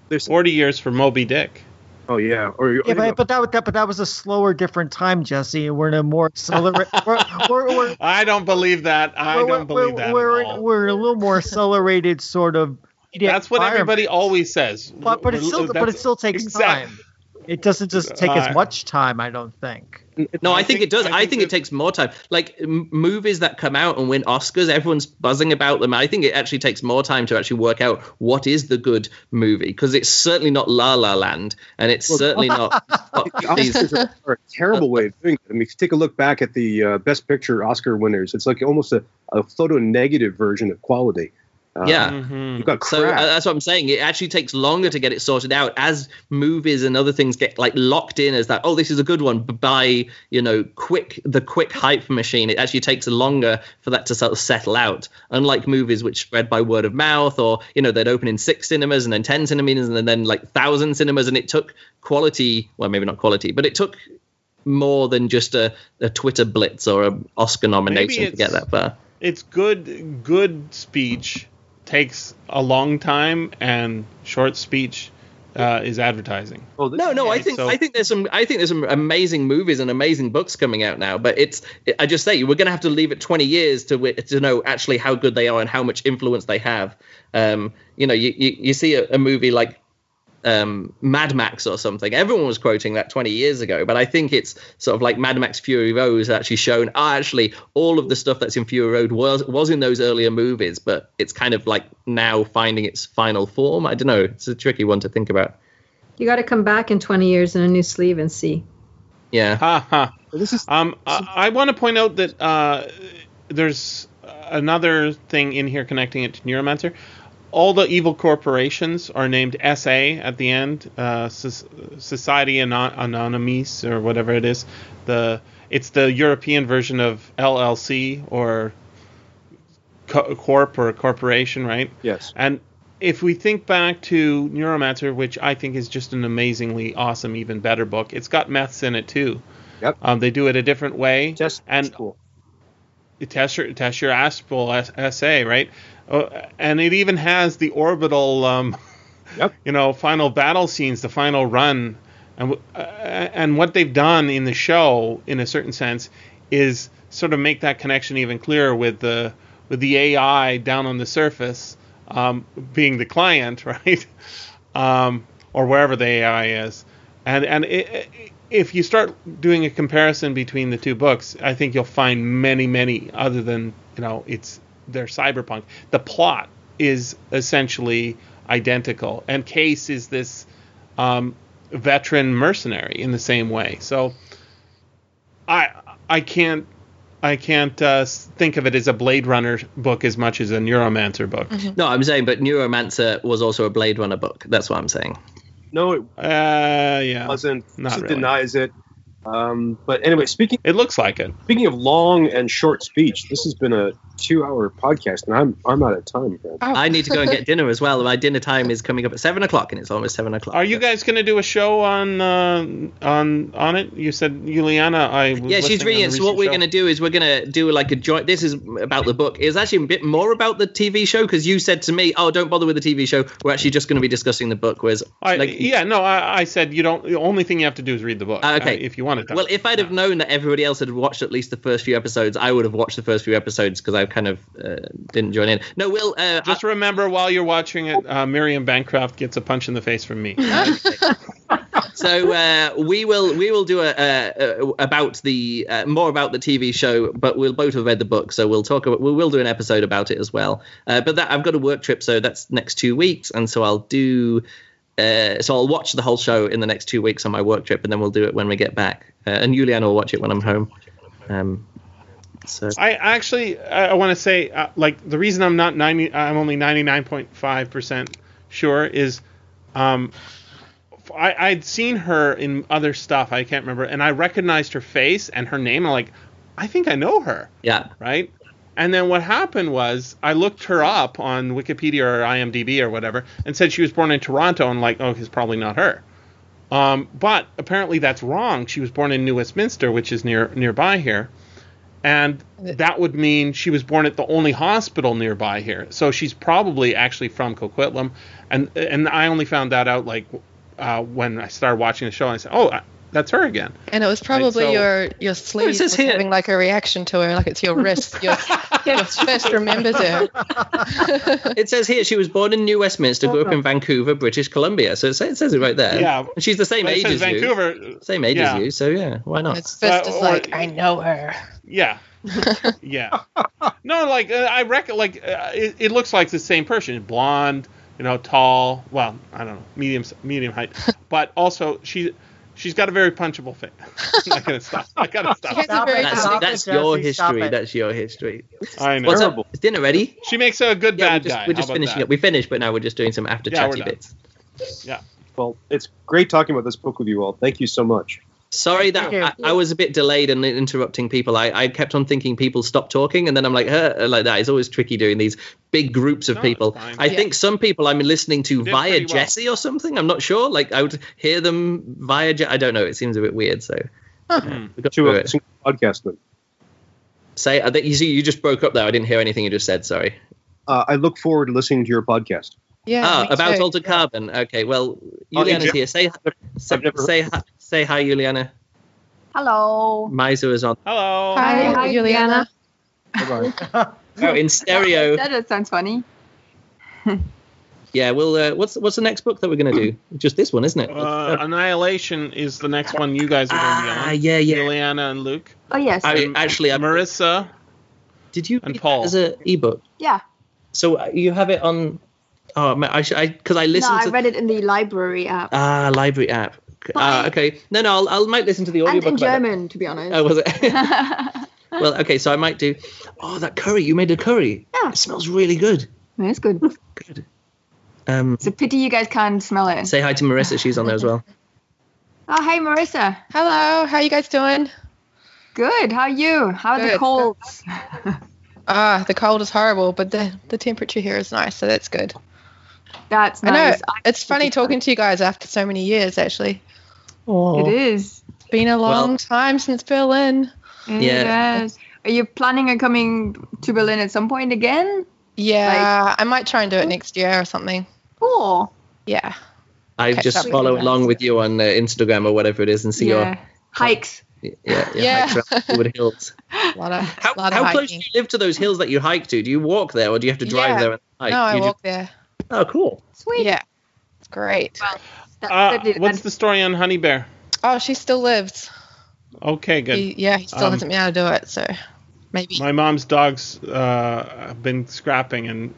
There's- Forty years for Moby Dick. Oh yeah, or yeah, but, but that, that but that was a slower, different time, Jesse. We're in a more accelerated. I don't believe that. I we're, don't believe we're, that. We're, at all. we're a little more accelerated sort of. media That's what everybody always says. But but it still but it still takes exact- time. It doesn't just take Uh, as much time, I don't think. No, I, I think, think- it does. I I think, think it takes more time. Like m- movies that come out and win Oscars, everyone's buzzing about them. I think it actually takes more time to actually work out what is the good movie because it's certainly not La La Land, and it's certainly not. The Oscars are, are a terrible way of doing it. I mean, if you take a look back at the uh, Best Picture Oscar winners, it's like almost a, a photo negative version of quality. Yeah. Mhm. you've got So uh, that's what I'm saying. It actually takes longer to get it sorted out as movies and other things get like locked in as that. Oh, this is a good one. But by you know, quick the quick hype machine, it actually takes longer for that to sort of settle out. Unlike movies which spread by word of mouth, or you know, they'd open in six cinemas and then ten cinemas and then like thousand cinemas, and it took quality. Well, maybe not quality, but it took more than just a, a Twitter blitz or an Oscar nomination to get that far. It's good. Good speech takes a long time, and short speech uh, is advertising. Oh, this- No, no, I think so- I think there's some I think there's some amazing movies and amazing books coming out now. But it's I just say we're gonna have to leave it 20 years to to know actually how good they are and how much influence they have. Um, you know, you you, you see a, a movie like um, Mad Max or something. Everyone was quoting that 20 years ago, but I think it's sort of like Mad Max Fury Road has actually shown. Ah, actually, all of the stuff that's in Fury Road was was in those earlier movies, but it's kind of like now finding its final form. I don't know. It's a tricky one to think about. You got to come back in 20 years in a new sleeve and see. Yeah. Ha ha. this is Um, I, I want to point out that uh, there's another thing in here connecting it to Neuromancer. All the evil corporations are named SA at the end. Uh, Soc- Society Anon- Anonymous or whatever it is. The it's the European version of LLC or co- corp or corporation, right? yes. And if we think back to Neuromancer, which I think is just an amazingly awesome, even better book, it's got meths in it too. Yep. Um, they do it a different way. Just and cool. Tessier test your Aspel SA, right? Uh, and it even has the orbital, um, Yep. you know, final battle scenes, the final run, and uh, and what they've done in the show, in a certain sense, is sort of make that connection even clearer with the with the AI down on the surface, um, being the client, right, um, or wherever the AI is, and and it, if you start doing a comparison between the two books, I think you'll find many, many other than you know it's they're cyberpunk. The plot is essentially identical, and Case is this um, veteran mercenary in the same way. So I I can't I can't uh, think of it as a Blade Runner book as much as a Neuromancer book. No, I'm saying, but Neuromancer was also a Blade Runner book. That's what I'm saying. No, it Uh, yeah, wasn't. not It really. denies it. Um, but anyway, speaking it looks like it. speaking of long and short speech, this has been a two-hour podcast, and I'm I'm out of time. Man. Oh. I need to go and get dinner as well. My dinner time is coming up at seven o'clock, and it's almost seven o'clock. Are you guys going to do a show on uh, on on it? You said Juliana. I was Yeah, she's listening reading it. So what we're going to do is we're going to do like a joint. This is about the book. It's actually a bit more about the TV show because you said to me, "Oh, don't bother with the TV show. We're actually just going to be discussing the book." Whereas, I, like, yeah, no, I, I said you don't. The only thing you have to do is read the book. Ah, okay. uh, if you want to. Well, if I'd have known that everybody else had watched at least the first few episodes, I would have watched the first few episodes because I kind of uh, didn't join in. No, Will, uh, just remember while you're watching it, uh, Miriam Bancroft gets a punch in the face from me. so uh, we will we will do a, a, a about the uh, more about the TV show, but we'll both have read the book, so we'll talk about we will do an episode about it as well. Uh, but that I've got a work trip, so that's next two weeks, and so I'll do. Uh, so I'll watch the whole show in the next two weeks on my work trip, and then we'll do it when we get back. Uh, and Juliana will watch it when I'm home. Um, So I actually I, want to say uh, like the reason I'm not 90 I'm only 99.5% sure is um I I'd seen her in other stuff I can't remember and I recognized her face and her name I'm like I think I know her. Yeah, right? And then what happened was I looked her up on Wikipedia or IMDb or whatever and said she was born in Toronto and like oh it's probably not her. Um, but apparently that's wrong. She was born in New Westminster which is near nearby here and that would mean she was born at the only hospital nearby here. So she's probably actually from Coquitlam, and and I only found that out like uh, when I started watching the show. And I said, oh, I- that's her again. And it was probably so- your your sleeve says was having like a reaction to her, like it's your wrist. Your, your first remembers her. it says here she was born in New Westminster, grew up in Vancouver, British Columbia. So it says, it says it right there. Yeah. And she's the same age says as you. Same age Yeah. as you. So yeah, why not? Its fist Uh, is or- like, I know her. Yeah. yeah. No, like uh, I reckon, like uh, it, it looks like the same person, blonde, you know, tall. Well, I don't know, medium medium height, but also she she's got a very punchable face. I gotta stop. I gotta She stop. a Stop very it, That's, stop that's it, your Jesse, history. That's your history. I know. What's up? Is dinner ready? She makes a good Yeah, bad we're just, guy. we're just finishing that? up. We finished, but now we're just doing some after yeah, chatty done. bits. Yeah. Well, it's great talking about this book with you all. Thank you so much. Sorry that Thank. I, I was a bit delayed in interrupting people. I, I kept on thinking people stopped talking, and then I'm like, huh, like that. It's always tricky doing these big groups of No, people. I Yeah. think some people I'm listening to via well. Jesse or something. I'm not sure. Like I would hear them via. Je- I don't know. It seems a bit weird. So Hmm. we got To a single podcast then. Say, I think you see, you just broke up there. I didn't hear anything you just said. Sorry. Uh, I look forward to listening to your podcast. Yeah. ah, about too. altered carbon. Okay. Well, Oh, Juliana's Jim. here. Say, say, I've say, hi, say hi, Juliana. Hello. Miser is on. Hello. Hi, Hi, Juliana. Bye-bye. Oh, in stereo. That, that sounds funny. Yeah. Well, uh, what's what's the next book that we're gonna do? Just this one, isn't it? Uh, Annihilation is the next one you guys are going to be on. ah, yeah, yeah. Juliana and Luke. Oh yes. I, And actually, I, Marissa. did you and Paul. as an ebook? yeah. So uh, you have it on? Oh, man, I I because I listened. No, I to read it in the library app. ah library app. Ah, Bye. okay. No, no, I'll, I'll might listen to the and audiobook. in about that. German, to be honest. Oh, was it? well, okay. So I might do. Oh, that curry! You made a curry. Yeah. It smells really good. It's good. Good. Um, It's a pity you guys can't smell it. say hi to Marissa. She's on there as well. Oh, hey, Marissa. Hello. How are you guys doing? Good. How are you? How are the Good. colds? Ah, the cold is horrible, but the the temperature here is nice, so that's good. That's nice. I know. nice. It's funny talking to you guys after so many years. Actually, Oh. It is. it's been a long Well- time since Berlin. Yeah. is. Are you planning on coming to Berlin at some point again? Yeah, I might try and do it next year or something. Cool. Yeah. I Catch just up with follow along with you on uh, Instagram or whatever it is and see yeah. Hikes. your yeah your Yeah. hikes around Wood Hills. A lot of, How, lot of how close do you live to those hills that you hike to? Do you walk there or do you have to drive Yeah. there and hike? No, I You walk there. Oh, cool. Sweet. Yeah. It's great. That's Uh, definitely- what's the story on Honey Bear? Oh, she still lives. Okay, good. He, yeah, he still Um, hasn't been able to do it, so maybe. My mom's dogs uh, have been scrapping, and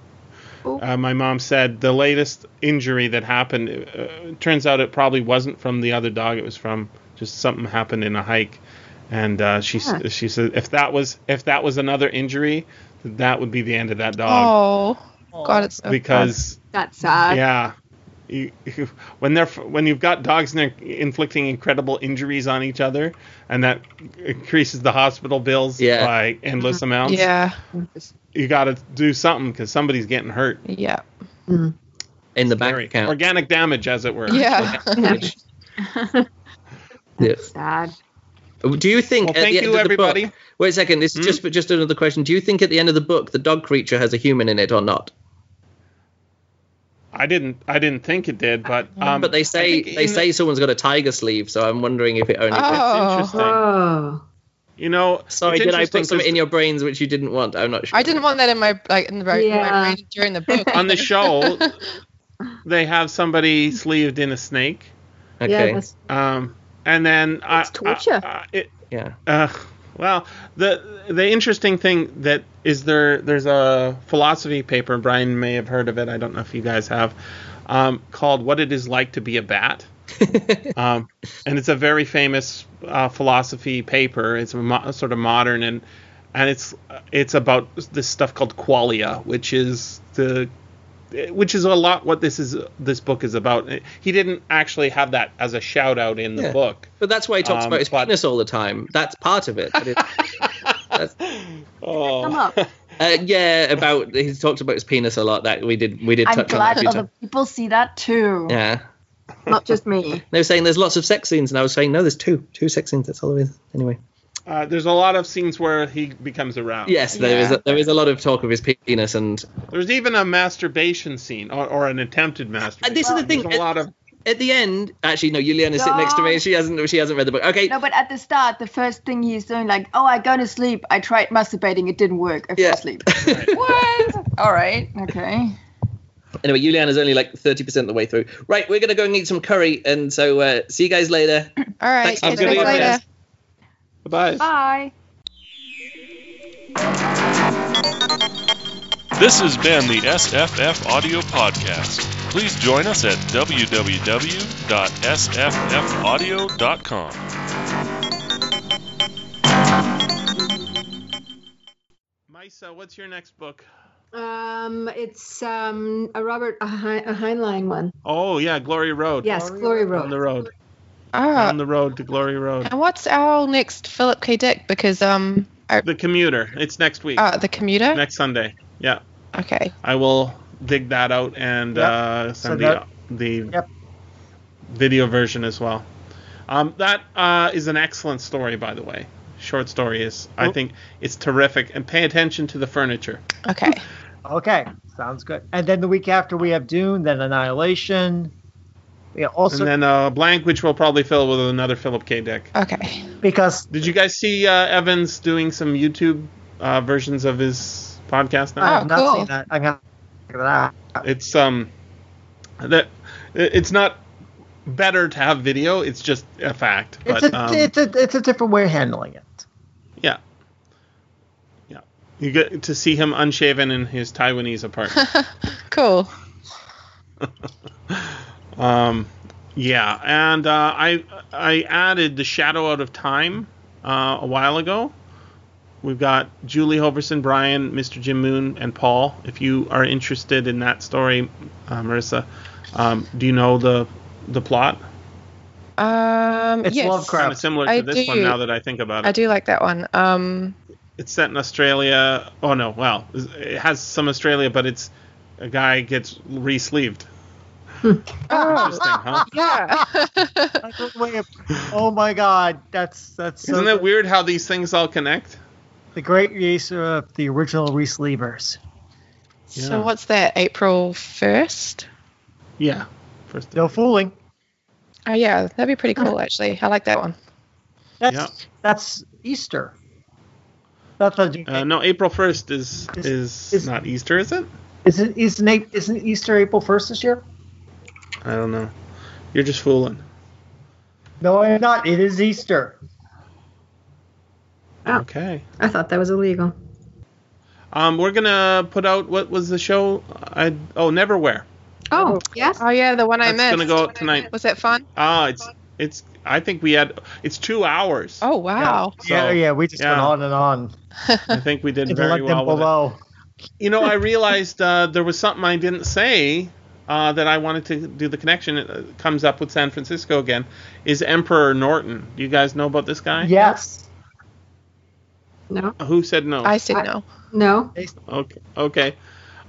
uh, my mom said the latest injury that happened. Uh, turns out it probably wasn't from the other dog; it was from just something happened in a hike. And uh, she s Huh. she said if that was if that was another injury, that would be the end of that dog oh, God, it's so because That's sad. yeah. You, you- when they're when you've got dogs and they're inflicting incredible injuries on each other, and that increases the hospital bills Yeah. by endless fun. amounts Yeah, you got to do something because somebody's getting hurt. yeah, In the bank Scary. account. Organic damage, as it were. yeah. Yeah. Sad. Do you think? Well, at thank the end you, of the book- everybody. wait a second. This is Hmm? just just another question. Do you think at the end of the book the dog creature has a human in it or not? I didn't. I didn't think it did, but um, but they say they in- say someone's got a tiger sleeve, so I'm wondering if it only. Oh. interesting. Oh. You know, Sorry, did I put something 'cause in your brains which you didn't want? I'm not sure. I didn't want that in my like in the right Yeah. my brain during the book. on the show they have somebody sleeved in a snake, Okay. Yeah, um, and then it's I, torture. I, I, it, yeah. Uh, well, the the interesting thing that is there there's a philosophy paper Bryan may have heard of it. I don't know if you guys have, um, called "What It Is Like to Be a Bat," um, and it's a very famous uh, philosophy paper. It's a mo- sort of modern and and it's it's about this stuff called qualia, which is the which is a lot what this is this book is about. He didn't actually have that as a shout out in the Yeah. book. But that's why he talks Um, about his but- penis all the time. That's part of it. But it that's, Oh. Come up. uh, yeah, about he talks about his penis a lot. That we did we did I'm touch on that glad a few other times. people see that too. Yeah, Not just me. they were saying there's lots of sex scenes, and I was saying no, there's two, two sex scenes. That's all there is. Anyway, Uh, there's a lot of scenes where he becomes aroused. yes, there is Yeah. a, there is a lot of talk of his penis, and There's even a masturbation scene or, or an attempted masturbation. And this is the thing, There's a lot of at the end, actually, no, Juliana's sitting next to me. She hasn't she hasn't read the book. Okay, No, but at the start, the first thing he's doing, like, oh, I go to sleep. I tried masturbating. It didn't work. I fell Yeah. asleep. what? All right. Okay. Anyway, Juliana's only like 30% of the way through. Right, we're going to go and eat some curry. And so uh, see you guys later. All right. Thanks, I'm you gonna eat later. This. bye. Bye. This has been the SFFaudio Podcast. Please join us at www.sffaudio.com. Maissa, what's your next book? Um, it's um a Robert a, Hein- a Heinlein one. Oh yeah, Glory Road. Yes, Glory Road. On the Road. Road. Ah, On the road to Glory Road. and what's our next Philip K. Dick? Because um, I, The commuter. It's next week. uh, the commuter. next Sunday. Yeah. Okay. I will dig that out and Yep. uh, send So the that- the Yep. video version as well. Um, that uh, is an excellent story, by the way. Short story is. I think it's terrific. And pay attention to the furniture. Okay. Okay, sounds good. And then the week after we have Dune, then Annihilation. Yeah, also and then uh, blank, which we'll probably fill with another Philip K. Dick. Okay. because Did you guys see uh, Evans doing some YouTube uh, versions of his podcast now? I now? have not cool. seen that. I'm gonna look at that. It's um that it's not better to have video. It's just a fact. It's But a um, it's a it's a different way of handling it. yeah, yeah. You get to see him unshaven in his Taiwanese apartment. Cool. um, yeah, and uh, I I added the Shadow Out of Time uh, a while ago. We've got Julie Hoverson, Bryan, Mr. Jim Moon, and Paul. If you are interested in that story, uh, Marissa, um, do you know the the plot? Um, It's yes. Lovecraft. Kind of similar to I this one now that I think about it. I do like that one. Um, It's set in Australia. Oh no, well, it has some Australia, but it's a guy gets re-sleeved. Oh, Interesting, huh? yeah. Way of- oh my god, that's that's Isn't it good. weird how these things all connect? The great use of the original Reese Levers. Yeah. So what's that? April first? Yeah. First. No fooling. Oh yeah, that'd be pretty cool actually. I like that one. That's Yeah. that's Easter. That's a, Uh, no, April first is Is- is, is- not Easter, is it? isn't isn't isn't Easter April first this year? I don't know. You're just fooling. No, I'm not. It is Easter. Oh. Okay. I thought that was illegal. Um, we're gonna put out what was the show? I oh Neverwhere. Oh, yes. Oh yeah, the one I That's missed. gonna go out tonight. Was that fun? Ah, it's it's. I think we had it's two hours. Oh wow. yeah, So, yeah. We just went on and on. I think we did very let them well with it. below. You know, I realized uh, there was something I didn't say uh, that I wanted to do the connection. It uh, comes up with San Francisco again. Is Emperor Norton? Do you guys know about this guy? Yes. No, Who said no? I said I- no. no. Okay. Okay.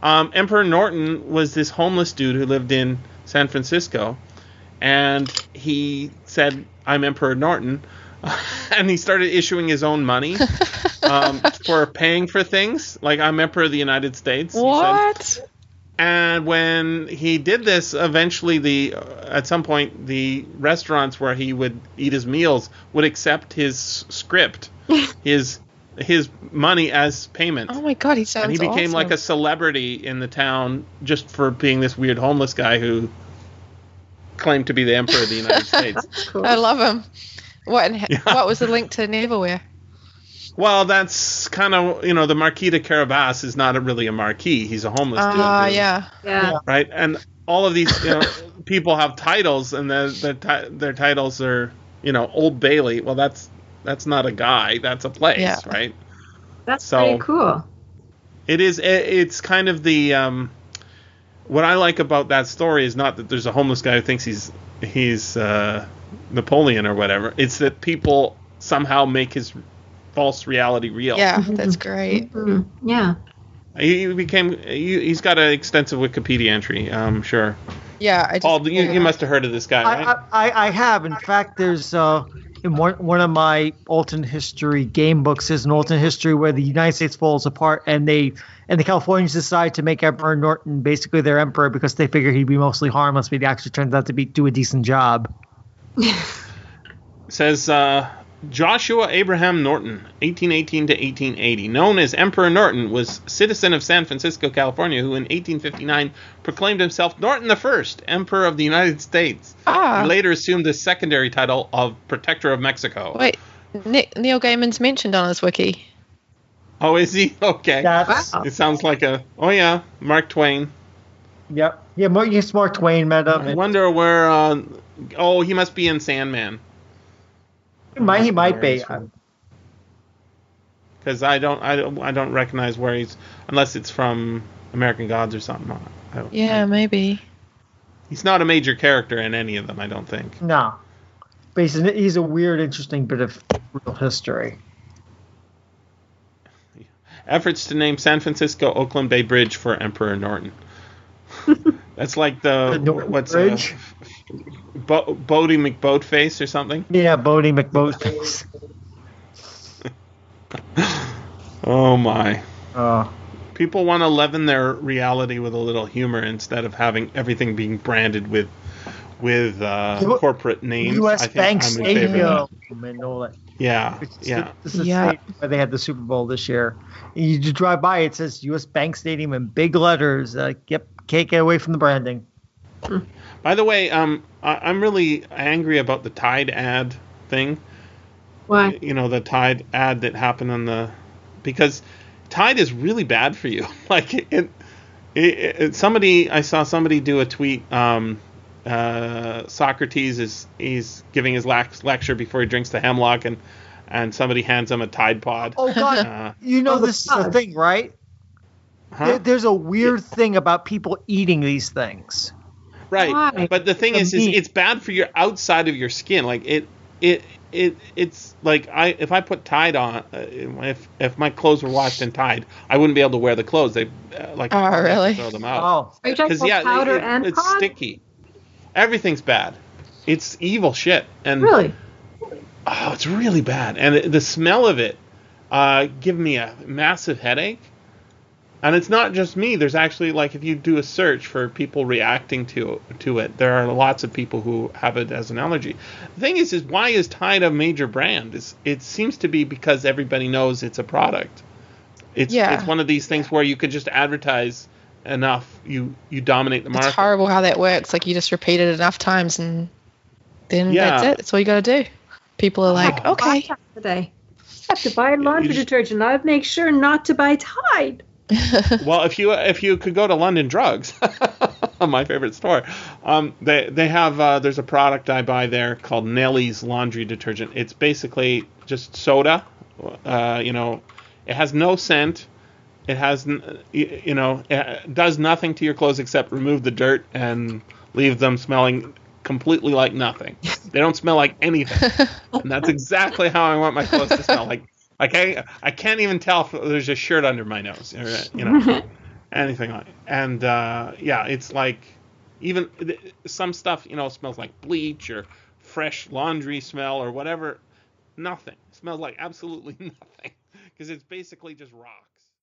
Um, Emperor Norton was this homeless dude who lived in San Francisco, and he said, "I'm Emperor Norton," and he started issuing his own money um, for paying for things. Like I'm Emperor of the United States. he said. And when he did this, eventually the at some point the restaurants where he would eat his meals would accept his script, his his money as payment. Oh my god, he sounds and he became awesome. like a celebrity in the town just for being this weird homeless guy who claimed to be the emperor of the United States. Cool. I love him. What and Yeah. what was the link to Neverwhere? Well, that's kind of you know the Marquis de Carabas is not a, really a marquis; he's a homeless dude. Ah, who- yeah. yeah. right? And all of these you know, people have titles, and their their, ti- their titles are you know Old Bailey. Well, that's that's not a guy, that's a place, Yeah. right? That's So- pretty cool. It is. it- It's kind of the. Um, what I like about that story is not that there's a homeless guy who thinks he's he's uh, Napoleon or whatever. It's that people somehow make his false reality real. Yeah, that's great. Mhm. Yeah. He he became. He, he's got an extensive Wikipedia entry. I'm sure. Yeah, I just Paul, you, you must have heard of this guy, right? I, I, I have. In fact, there's uh, in one, one of my alternate history game books is an alternate history where the United States falls apart and they and the Californians decide to make Emperor Norton basically their emperor because they figure he'd be mostly harmless, but he actually turns out to be do a decent job. says uh, Joshua Abraham Norton, 1818 to 1880, known as Emperor Norton, was citizen of San Francisco, California, who in 1859 proclaimed himself Norton I, Emperor of the United States. Ah. He later assumed the secondary title of Protector of Mexico. Wait, Nick, Neil Gaiman's mentioned on his wiki. Oh, is he? Okay. That's It sounds like a. Oh yeah, Mark Twain. yep. Yeah, Mark, yes, Mark Twain met up. I wonder where. Uh, oh, he must be in Sandman. He might, he might be. because I don't, I don't, I don't recognize where he's unless it's from American Gods or something. I Yeah, I- maybe. he's not a major character in any of them. I don't think. No. But he's, an, he's a weird, interesting bit of real history. Efforts to name San Francisco Oakland Bay Bridge for Emperor Norton. That's like the, The what's Bridge? Uh, Bo- Boaty McBoatface or something. Yeah, Boaty McBoatface. Oh my! Oh. People want to leaven their reality with a little humor instead of having everything being branded with with uh, U- corporate names. U.S. I think Bank I'm in favor of that. Stadium and all that. Yeah, It's- yeah. This is Yeah. yeah. where they had the Super Bowl this year. You just drive by, it says U.S. Bank Stadium in big letters. Like, yep, can't get away from the branding. By the way, um, I, I'm really angry about the Tide ad thing. Why? You know, the Tide ad that happened on the because Tide is really bad for you. like it, it, it, somebody, I saw somebody do a tweet. Um, uh, Socrates is he's giving his lac- lecture before he drinks the hemlock, and and somebody hands him a Tide Pod. Oh, God. Uh, you know Oh, the this is the thing, right? Huh? There, there's a weird thing about people eating these things. Right. Why? But the thing The is, is it's bad for your outside of your skin. Like it, it, it, it's like I if I put Tide on, uh, if if my clothes were washed in Tide, I wouldn't be able to wear the clothes. They uh, like Oh, I'd have to really? throw them out. Oh, Are you talking Because about yeah, powder it- and it's pod? sticky. Everything's bad. It's evil shit. And Really? oh, it's really bad. And the- the smell of it uh, give me a massive headache. And it's not just me. There's actually like if you do a search for people reacting to to it, there are lots of people who have it as an allergy. The thing is, is why is Tide a major brand? It's, it seems to be because everybody knows it's a product. It's Yeah. it's one of these things where you could just advertise enough, you you dominate the market. It's horrible how that works. Like you just repeat it enough times and then Yeah. that's it. That's all you got to do. People are like, Oh, okay. Today. I have to buy laundry just- detergent. I'd make sure not to buy Tide. well, if you if you could go to London Drugs, my favorite store, um, they they have uh, there's a product I buy there called Nellie's laundry detergent. It's basically just soda. Uh, you know, it has no scent. It has you know it does nothing to your clothes except remove the dirt and leave them smelling completely like nothing. They don't smell like anything, and that's exactly how I want my clothes to smell. Like like I I can't even tell if there's a shirt under my nose or you know anything like. And uh, yeah, it's like even some stuff you know smells like bleach or fresh laundry smell or whatever. Nothing it smells like absolutely nothing because it's basically just rock.